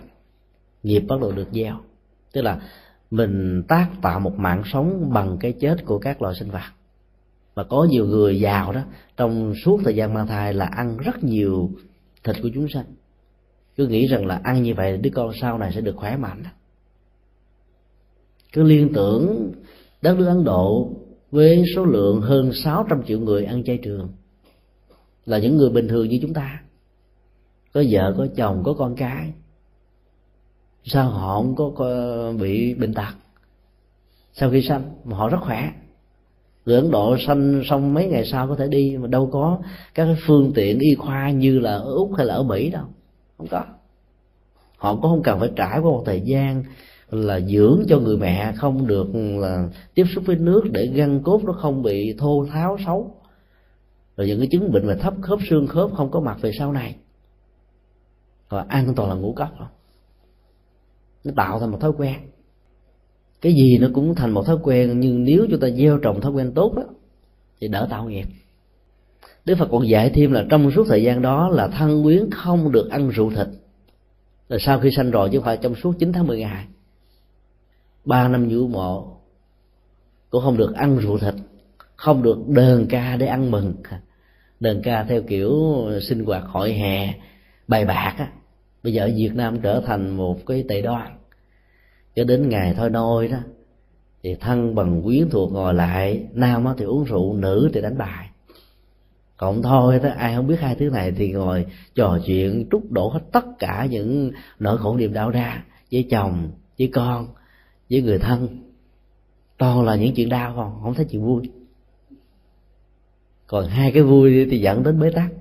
nghiệp bắt đầu được gieo. Tức là mình tác tạo một mạng sống bằng cái chết của các loài sinh vật và có nhiều người giàu đó trong suốt thời gian mang thai là ăn rất nhiều thịt của chúng sanh. Cứ nghĩ rằng là ăn như vậy đứa con sau này sẽ được khỏe mạnh cứ liên tưởng đất nước Ấn Độ với số lượng hơn 600 triệu người ăn chay trường là những người bình thường như chúng ta. Có vợ có chồng có con cái. Sao họ không có, có bị bệnh tật? Sau khi sanh mà họ rất khỏe người ấn độ sanh xong mấy ngày sau có thể đi, mà đâu có các cái phương tiện, y khoa như là ở úc hay là ở mỹ đâu. Không có. Họ cũng không cần phải trải qua một thời gian là dưỡng cho người mẹ, không được là tiếp xúc với nước để gân cốt nó không bị thô tháo, xấu. Rồi những cái chứng bệnh về thấp khớp, xương khớp không có mặt về sau này. Và ăn toàn là ngũ cốc. Không nó tạo thành một thói quen cái gì nó cũng thành một thói quen, nhưng nếu chúng ta gieo trồng thói quen tốt đó, thì đỡ tạo nghiệp. Đức Phật còn dạy thêm là trong suốt thời gian đó là thân quyến không được ăn rượu thịt. Là sau khi sanh rồi chứ không phải trong suốt 9 tháng 10 ngày. Ba năm vũ mộ cũng không được ăn rượu thịt, không được đờn ca để ăn mừng. Đờn ca theo kiểu sinh hoạt hội hè, bài bạc á. Bây giờ ở việt nam trở thành một cái tệ đoan cho đến ngày thôi nôi đó, thì thân bằng quyến thuộc ngồi lại, nam thì uống rượu, nữ thì đánh bài. Cộng thôi đó, ai không biết hai thứ này thì ngồi trò chuyện, trút đổ hết tất cả những nỗi khổ niềm đau ra với chồng, với con, với người thân. Toàn là những chuyện đau không? Không thấy chuyện vui. Còn hai cái vui thì dẫn đến bế tắc.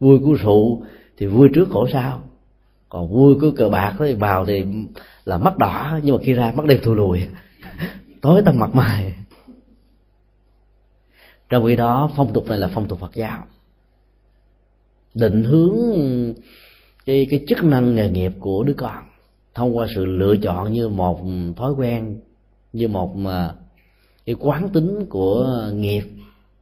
Vui của rượu thì vui trước khổ sau. Còn vui của cờ bạc thì vào thì là mắt đỏ, nhưng mà khi ra mắt đẹp thù lùi. Tối tăm mặt mày. Trong khi đó, phong tục này là phong tục phật giáo. Định hướng cái cái chức năng nghề nghiệp của đứa con thông qua sự lựa chọn như một thói quen, như một mà cái quán tính của nghiệp,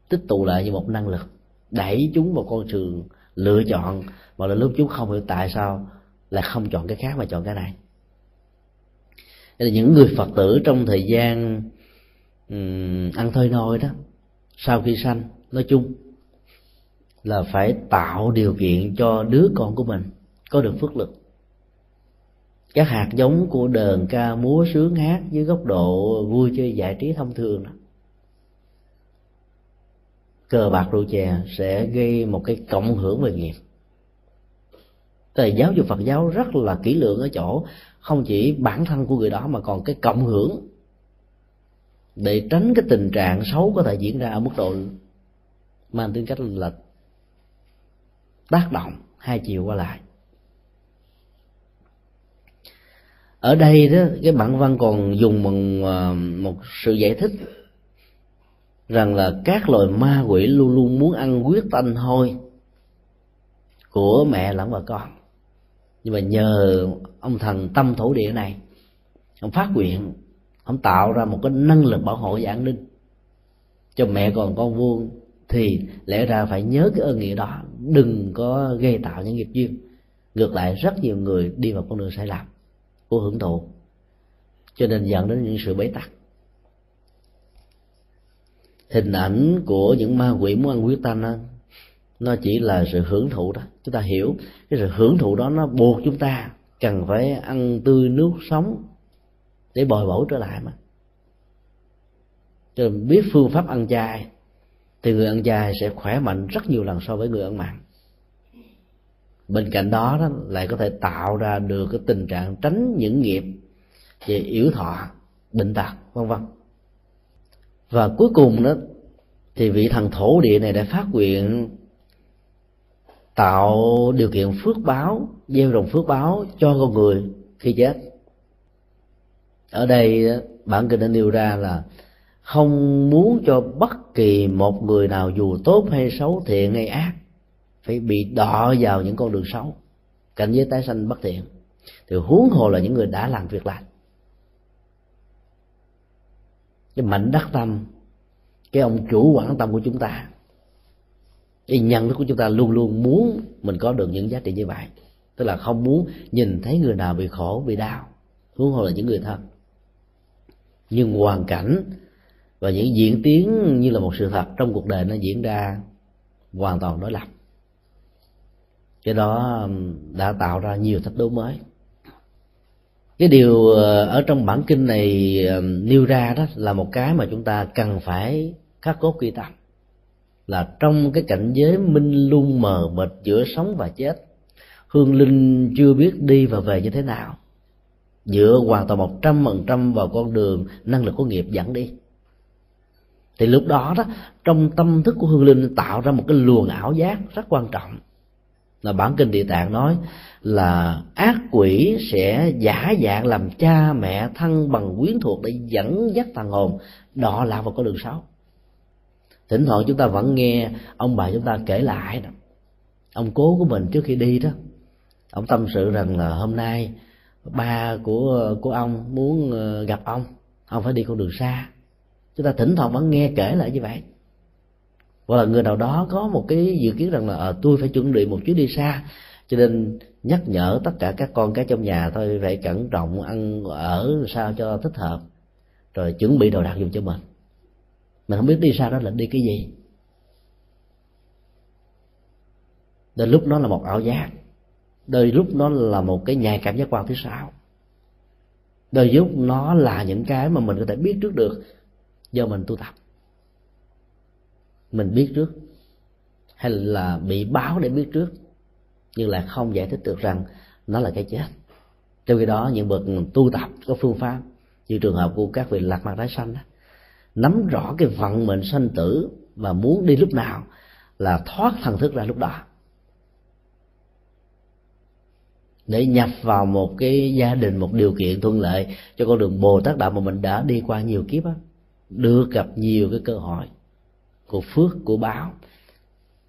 tích tụ lại như một năng lực, đẩy chúng vào con đường lựa chọn. Mà là lúc chúng không hiểu tại sao lại không chọn cái khác mà chọn cái này là những người phật tử trong thời gian um, ăn thôi nôi đó sau khi sanh nói chung là phải tạo điều kiện cho đứa con của mình có được phước lực. Các hạt giống của đờn ca múa sướng hát dưới góc độ vui chơi giải trí thông thường đó cờ bạc rượu chè sẽ gây một cái cộng hưởng về nghiệp. Tại giáo dục Phật giáo rất là kỹ lưỡng ở chỗ không chỉ bản thân của người đó mà còn cái cộng hưởng để tránh cái tình trạng xấu có thể diễn ra ở mức độ mang tính cách là tác động hai chiều qua lại. Ở đây đó, cái bản văn còn dùng bằng à, một sự giải thích rằng là các loài ma quỷ luôn luôn muốn ăn huyết tanh hôi của mẹ lẫn và con nhưng mà nhờ ông thần tâm thổ địa này, ông phát nguyện, ông tạo ra một cái năng lực bảo hộ và an ninh cho mẹ còn con vuông thì lẽ ra phải nhớ cái ơn nghĩa đó, đừng có gây tạo những nghiệp duyên. Ngược lại, rất nhiều người đi vào con đường sai lầm của hưởng thụ. Cho nên dẫn đến những sự bế tắc. Hình ảnh của những ma quỷ muốn ăn huyết tanh nó chỉ là sự hưởng thụ đó. Chúng ta hiểu cái sự hưởng thụ đó nó buộc chúng ta cần phải ăn tươi nước sống để bồi bổ trở lại mà. Cho nên biết phương pháp ăn chay thì người ăn chay sẽ khỏe mạnh rất nhiều lần so với người ăn mặn. Bên cạnh đó, đó lại có thể tạo ra được cái tình trạng tránh những nghiệp về yếu thọ bệnh tật vân vân. Và cuối cùng đó thì vị thần thổ địa này đã phát nguyện tạo điều kiện phước báo, gieo trồng phước báo cho con người khi chết. Ở đây, bản kinh đã nêu ra là không muốn cho bất kỳ một người nào dù tốt hay xấu, thiện hay ác, phải bị đọ vào những con đường xấu. Cảnh giới tái sanh bất thiện. Thì huống hồ là những người đã làm việc lành. Cái mảnh đắc tâm, cái ông chủ quản tâm của chúng ta cái nhân đức của chúng ta luôn luôn muốn mình có được những giá trị như vậy. Tức là không muốn nhìn thấy người nào bị khổ, bị đau. Huống hồ là những người thân. Nhưng hoàn cảnh và những diễn tiến như là một sự thật trong cuộc đời nó diễn ra hoàn toàn đối lập. Cái đó đã tạo ra nhiều thách đố mới. Cái điều ờ, ở trong bản kinh này nêu ra đó là một cái mà chúng ta cần phải khắc cốt ghi tâm là trong cái cảnh giới minh luôn mờ mịt giữa sống và chết. Hương linh chưa biết đi và về như thế nào. Dựa hoàn toàn một trăm phần trăm vào con đường, năng lực của nghiệp dẫn đi. Thì lúc đó đó, trong tâm thức của hương linh tạo ra một cái luồng ảo giác rất quan trọng. Là bản kinh địa tạng nói là ác quỷ sẽ giả dạng làm cha mẹ thân bằng quyến thuộc để dẫn dắt thằng hồn. Đọ lạc vào con đường xấu thỉnh thoảng chúng ta vẫn nghe ông bà chúng ta kể lại đó. Ông cố của mình trước khi đi đó ông tâm sự rằng là hôm nay ba của của ông muốn ờ, gặp ông. Ông phải đi con đường xa. Chúng ta thỉnh thoảng vẫn nghe kể lại như vậy. Hoặc là người nào đó có một cái dự kiến rằng là à, tôi phải chuẩn bị một chuyến đi xa cho nên nhắc nhở tất cả các con cái trong nhà thôi phải cẩn trọng ăn ở sao cho thích hợp rồi chuẩn bị đồ đạc dùng cho mình mình không biết đi sao đó là đi cái gì. Đôi lúc nó là một ảo giác. Đôi lúc nó là một cái nhà cảm giác quan phía sau, đôi lúc nó là những cái mà mình có thể biết trước được do mình tu tập. Mình biết trước hay là bị báo để biết trước nhưng lại không giải thích được rằng nó là cái chết. Trong khi đó những bậc tu tập có phương pháp như trường hợp của các vị lạc mặt tái sanh đó, nắm rõ cái vận mệnh sanh tử và muốn đi lúc nào là thoát thần thức ra lúc đó. Để nhập vào một cái gia đình, một điều kiện thuận lợi cho con đường bồ tát đạo mà mình đã đi qua nhiều kiếp á, được gặp nhiều cái cơ hội của phước, của báo,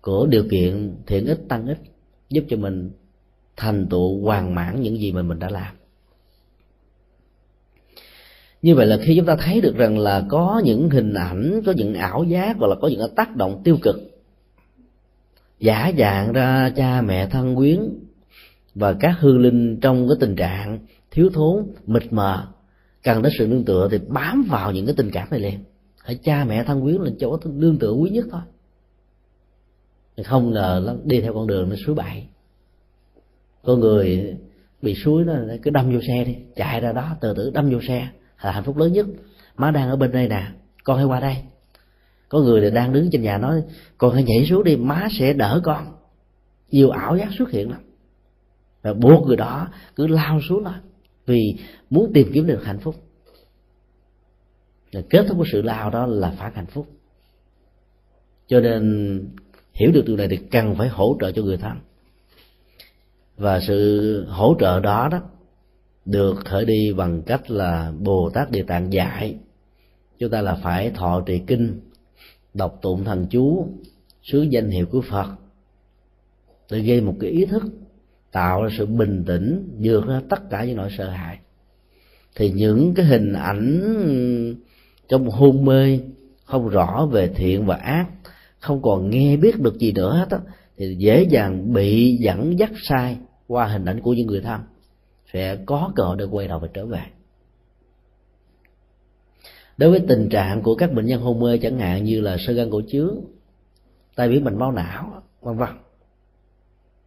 của điều kiện thiện ích, tăng ích, giúp cho mình thành tựu hoàn mãn những gì mà mình đã làm như vậy là khi chúng ta thấy được rằng là có những hình ảnh, có những ảo giác hoặc là có những tác động tiêu cực, giả dạng ra cha mẹ thân quyến và các hương linh trong cái tình trạng thiếu thốn, mịt mờ, cần đến sự nương tựa thì bám vào những cái tình cảm này liền. Hãy cha mẹ thân quyến là chỗ nương tựa quý nhất thôi. Không ngờ nó đi theo con đường nó suối bại. Con người bị suối nó cứ đâm vô xe đi, chạy ra đó từ từ đâm vô xe là hạnh phúc lớn nhất. Má đang ở bên đây nè, con hãy qua đây. Có người thì đang đứng trên nhà nói, con hãy nhảy xuống đi, má sẽ đỡ con. Nhiều ảo giác xuất hiện lắm. Và buộc người đó cứ lao xuống đó vì muốn tìm kiếm được hạnh phúc. Và kết thúc của sự lao đó là phản hạnh phúc. Cho nên hiểu được điều này thì cần phải hỗ trợ cho người thân. Và sự hỗ trợ đó đó được khởi đi bằng cách là bồ tát địa tạng dạy. Chúng ta là phải thọ trì kinh, đọc tụng thần chú sướng danh hiệu của phật. Để gây một cái ý thức, tạo ra sự bình tĩnh, vượt ra tất cả những nỗi sợ hãi. Thì những cái hình ảnh trong hôn mê không rõ về thiện và ác, không còn nghe biết được gì nữa hết á, thì dễ dàng bị dẫn dắt sai qua hình ảnh của những người thân sẽ có cơ hội để quay đầu và trở về. Đối với tình trạng của các bệnh nhân hôn mê chẳng hạn như là sơ gan cổ chướng, tai biến mạch máu não, vân vân,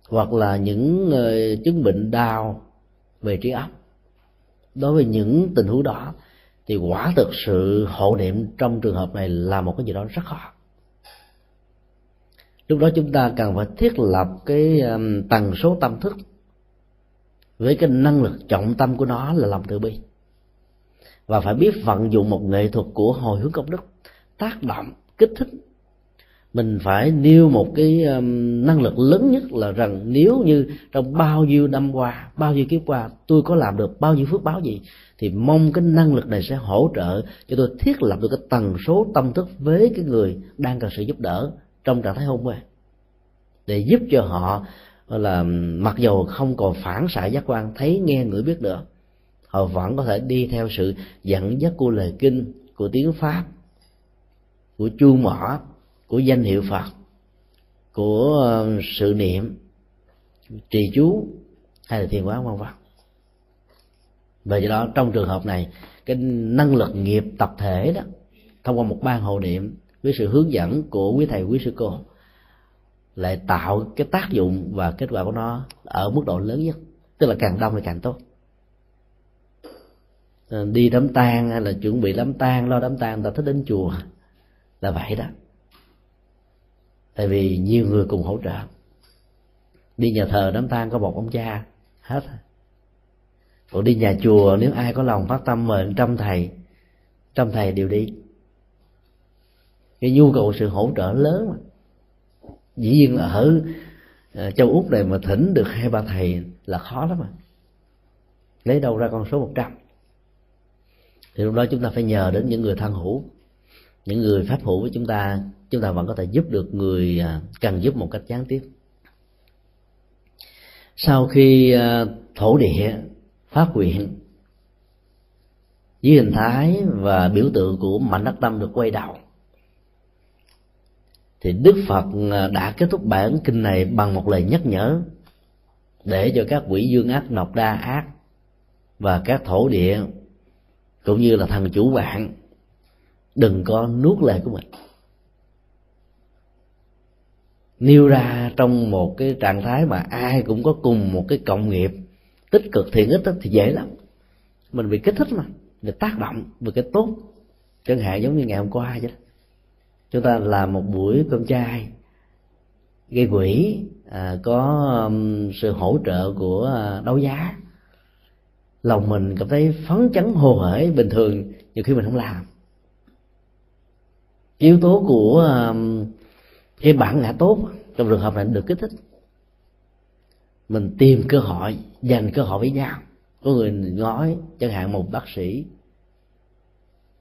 hoặc là những ờ, chứng bệnh đau về trí óc, đối với những tình huống đó thì quả thực sự hộ niệm trong trường hợp này là một cái gì đó rất khó. Lúc đó chúng ta cần phải thiết lập cái tần số tâm thức với cái năng lực trọng tâm của nó là lòng từ bi. Và phải biết vận dụng một nghệ thuật của hồi hướng công đức tác động kích thích. Mình phải nêu một cái um, năng lực lớn nhất là rằng nếu như trong bao nhiêu năm qua bao nhiêu kiếp qua tôi có làm được bao nhiêu phước báo gì thì mong cái năng lực này sẽ hỗ trợ cho tôi thiết lập được cái tần số tâm thức với cái người đang cần sự giúp đỡ trong trạng thái hôn mê. Để giúp cho họ là mặc dù không còn phản xạ giác quan thấy nghe ngửi biết nữa, họ vẫn có thể đi theo sự dẫn dắt của lời kinh của tiếng pháp của chuông mỏ của danh hiệu phật của sự niệm trì chú hay là thiền quán vân vân. Về do đó trong trường hợp này cái năng lực nghiệp tập thể đó thông qua một ban hộ niệm với sự hướng dẫn của quý thầy quý sư cô lại tạo cái tác dụng và kết quả của nó ở mức độ lớn nhất. Tức là càng đông thì càng tốt. Ờ, đi đám tang hay là chuẩn bị đám tang, lo đám tang ta thích đến chùa là vậy đó. Tại vì nhiều người cùng hỗ trợ. Đi nhà thờ đám tang có một ông cha, hết. Còn đi nhà chùa, nếu ai có lòng phát tâm mời trăm thầy trăm thầy đều đi. Cái nhu cầu sự hỗ trợ lớn mà dĩ nhiên là ở ờ, châu úc này mà thỉnh được hai ba thầy là khó lắm mà lấy đâu ra con số một trăm. Thì lúc đó chúng ta phải nhờ đến những người thân hữu, những người pháp hữu với chúng ta chúng ta vẫn có thể giúp được người à, cần giúp một cách gián tiếp. Sau khi ờ, thổ địa phát nguyện với hình thái và biểu tượng của mạnh đất tâm được quay đầu thì đức phật à, đã kết thúc bản kinh này bằng một lời nhắc nhở để cho các quỷ dương ác nọc đa ác và các thổ địa cũng như là thần chủ bạn đừng có nuốt lời của mình. Nêu ra trong một cái trạng thái mà ai cũng có cùng một cái cộng nghiệp tích cực thiện ích thì dễ lắm. Mình bị kích thích mà được tác động về cái tốt. Chẳng hạn giống như ngày hôm qua vậy đó chúng ta làm một buổi cơm chay gây quỹ à, có um, sự hỗ trợ của uh, đấu giá. Lòng mình cảm thấy phấn chấn hồ hởi bình thường nhiều khi mình không làm. Yếu tố của um, cái bản ngã tốt trong trường hợp này được kích thích. Mình tìm cơ hội dành cơ hội với nhau. Có người nói chẳng hạn một bác sĩ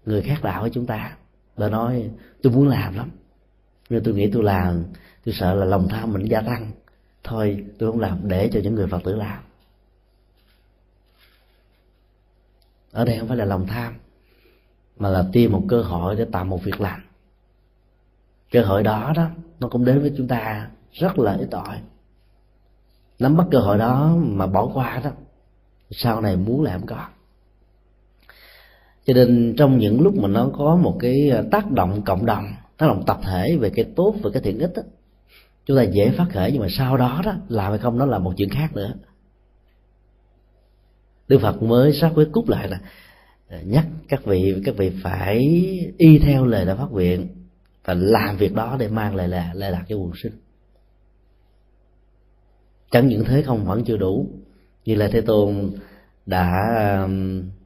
người khác đạo với chúng ta và nói, tôi muốn làm lắm. Nhưng tôi nghĩ tôi làm, tôi sợ là lòng tham mình gia tăng. Thôi, tôi không làm, để cho những người phật tử làm. Ở đây không phải là lòng tham, mà là tìm một cơ hội để tạo một việc làm. Cơ hội đó đó, nó cũng đến với chúng ta rất là ít ỏi. Nắm bắt cơ hội đó mà bỏ qua đó, sau này muốn làm không có cho nên trong những lúc mà nó có một cái à, tác động cộng đồng tác động tập thể về cái tốt và cái thiện ích đó, chúng ta dễ phát khởi nhưng mà sau đó đó làm hay không nó là một chuyện khác nữa. Đức phật mới sát với cút lại là à, nhắc các vị các vị phải y theo lời đã phát nguyện và làm việc đó để mang lại là lại lạc cho quần sinh. Chẳng những thế không vẫn chưa đủ. Như là thế tôn đã à,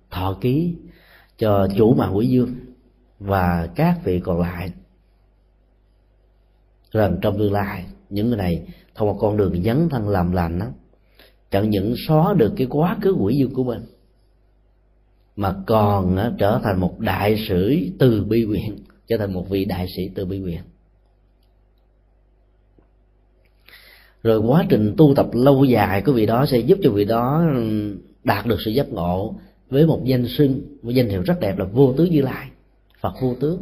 thọ ký cho chủ mà quỷ dương và các vị còn lại. Rằng trong tương lai, những người này thông qua con đường dấn thân làm lành đó chẳng những xóa được cái quá khứ quỷ dương của mình, mà còn trở thành một đại sử từ bi nguyện trở thành một vị đại sĩ từ bi nguyện rồi quá trình tu tập lâu dài của vị đó sẽ giúp cho vị đó đạt được sự giác ngộ với một danh xưng, một danh hiệu rất đẹp là vô tướng như lai, phật vô tướng.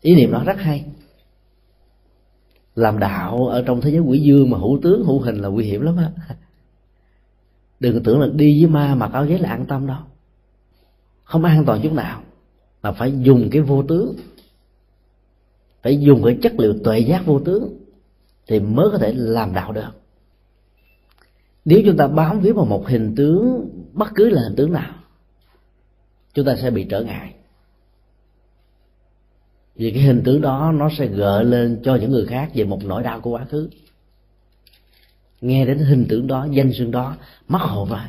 Ý niệm đó rất hay. Làm đạo ở trong thế giới quỷ dương mà hữu tướng, hữu hình là nguy hiểm lắm á. Đừng tưởng là đi với ma mặc áo giấy là an tâm đâu. Không an toàn chút nào, mà phải dùng cái vô tướng. Phải dùng cái chất liệu tuệ giác vô tướng thì mới có thể làm đạo được nếu chúng ta bám víu vào một hình tướng, bất cứ là hình tướng nào, chúng ta sẽ bị trở ngại. Vì cái hình tướng đó, nó sẽ gợi lên cho những người khác về một nỗi đau của quá khứ. Nghe đến hình tượng đó, danh xưng đó mất hồn rồi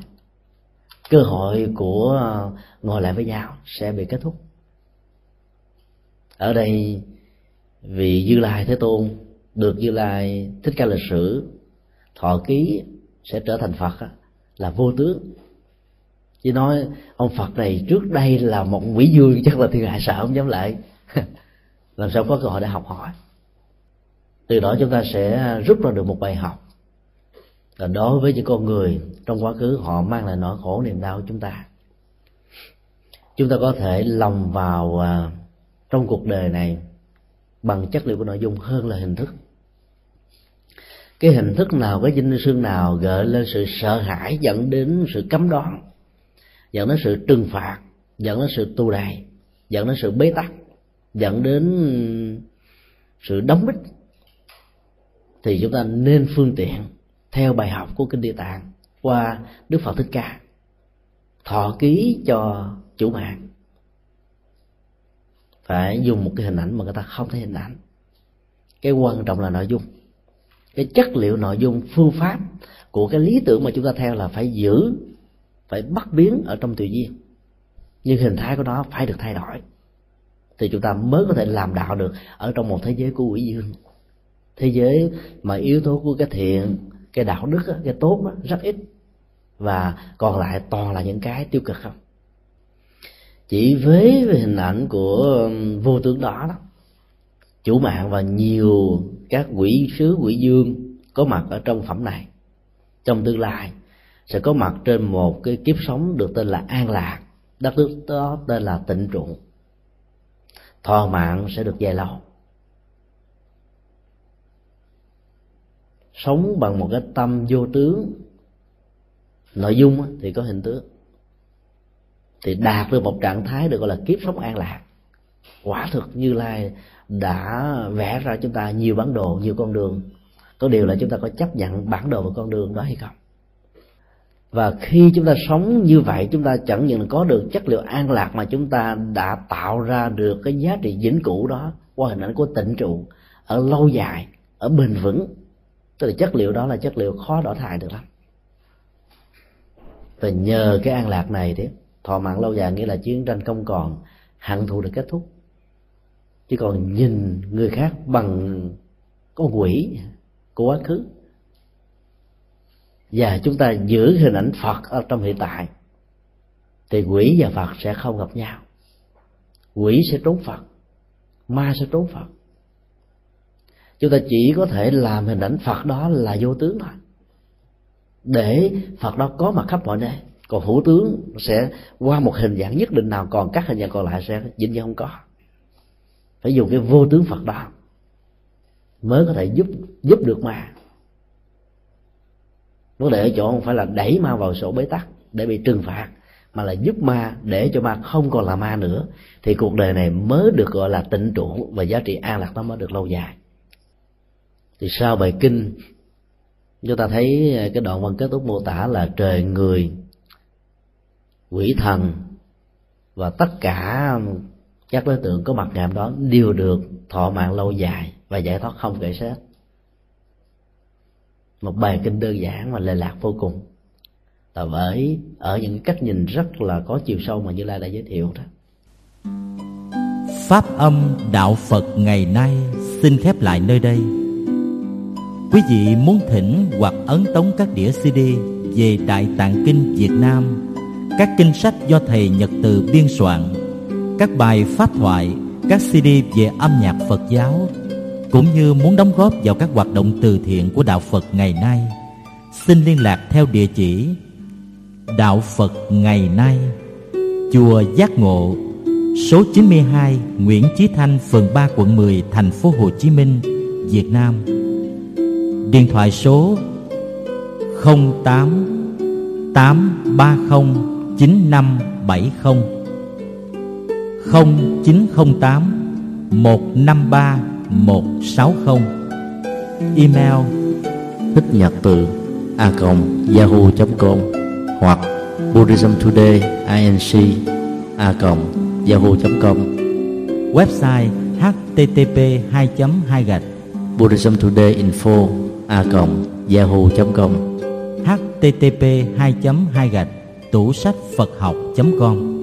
cơ hội của ờ, ngồi lại với nhau sẽ bị kết thúc. Ở đây vì như lai thế tôn, được như lai thích ca lịch sử, thọ ký sẽ trở thành phật là vô tướng. Chỉ nói ông phật này trước đây là một quỷ dương chắc là thiên hạ sợ không dám lại. Làm sao có cơ hội để học hỏi? Từ đó chúng ta sẽ rút ra được một bài học. Là đối với những con người trong quá khứ, họ mang lại nỗi khổ niềm đau của chúng ta. Chúng ta có thể lòng vào à, trong cuộc đời này bằng chất liệu của nội dung hơn là hình thức cái hình thức nào, cái dinh xương nào gợi lên sự sợ hãi, dẫn đến sự cấm đoán, dẫn đến sự trừng phạt, dẫn đến sự tu đày, dẫn đến sự bế tắc, dẫn đến sự đóng bích, thì chúng ta nên phương tiện theo bài học của kinh địa tạng qua đức phật thích ca. Thọ ký cho chủ mạng. Phải dùng một cái hình ảnh mà người ta không thấy hình ảnh. Cái quan trọng là nội dung cái chất liệu nội dung phương pháp của cái lý tưởng mà chúng ta theo là phải giữ, phải bắt biến ở trong tự nhiên. Nhưng hình thái của nó phải được thay đổi. Thì chúng ta mới có thể làm đạo được ở trong một thế giới của quỷ dương. Thế giới mà yếu tố của cái thiện, cái đạo đức cái tốt rất ít. Và còn lại toàn là những cái tiêu cực không? Chỉ với hình ảnh của vô tướng đó đó, chủ mạng và nhiều các quỷ sứ, quỷ dương có mặt ở trong phẩm này. Trong tương lai sẽ có mặt trên một cái kiếp sống được tên là an lạc. Đất nước đó tên là tịnh trụ. Thọ mạng sẽ được dài lâu. Sống bằng một cái tâm vô tướng. Nội dung thì có hình tướng. Thì đạt được một trạng thái được gọi là kiếp sống an lạc. Quả thực như lai đã vẽ ra chúng ta nhiều bản đồ, nhiều con đường. Có điều là chúng ta có chấp nhận bản đồ và con đường đó hay không? Và khi chúng ta sống như vậy, chúng ta chẳng những có được chất liệu an lạc mà chúng ta đã tạo ra được cái giá trị vĩnh cửu đó qua hình ảnh của tịnh trụ ở lâu dài, ở bền vững. Tức là chất liệu đó là chất liệu khó đổi thay được lắm. Và nhờ cái an lạc này đấy thọ mạng lâu dài nghĩa là chiến tranh không còn, hận thù được kết thúc chứ còn nhìn người khác bằng con quỷ của quá khứ. Và chúng ta giữ hình ảnh phật ở trong hiện tại. Thì quỷ và phật sẽ không gặp nhau. Quỷ sẽ trốn phật. Ma sẽ trốn phật. Chúng ta chỉ có thể làm hình ảnh phật đó là vô tướng thôi. Để phật đó có mặt khắp mọi nơi. Còn hữu tướng sẽ qua một hình dạng nhất định nào, còn các hình dạng còn lại sẽ dĩ nhiên không có phải dùng cái vô tướng phật đó mới có thể giúp giúp được ma. Vấn đề ở chỗ không phải là đẩy ma vào sổ bế tắc để bị trừng phạt, mà là giúp ma, để cho ma không còn là ma nữa, thì cuộc đời này mới được gọi là tịnh trụ và giá trị an lạc nó mới được lâu dài. Thì sau bài kinh, chúng ta thấy cái đoạn văn kết thúc mô tả là trời, người, quỷ thần và tất cả các đối tượng có mặt ngày hôm đó đều được thọ mạng lâu dài và giải thoát không kể xét một bài kinh đơn giản mà lệ lạc vô cùng. Là bởi ở những cách nhìn rất là có chiều sâu mà như lai đã giới thiệu đó. Pháp âm đạo phật ngày nay xin khép lại nơi đây. Quý vị muốn thỉnh hoặc ấn tống các đĩa cd về đại tạng kinh việt nam, các kinh sách do thầy nhật từ biên soạn các bài pháp thoại các cd về âm nhạc phật giáo cũng như muốn đóng góp vào các hoạt động từ thiện của đạo Phật ngày nay, xin liên lạc theo địa chỉ Đạo Phật ngày nay, chùa Giác Ngộ, số 92 Nguyễn Chí Thanh, phường 3, quận 10, thành phố Hồ Chí Minh, Việt Nam. Điện thoại số 08 830 9570 0908 153 160 Email thích nhật từ a yahoo.com hoặc Buddhism Today inc a yahoo.com Website http 2 2 gạch Buddhism Today info a yahoo.com http 2 2 gạch tủ sách phật học.com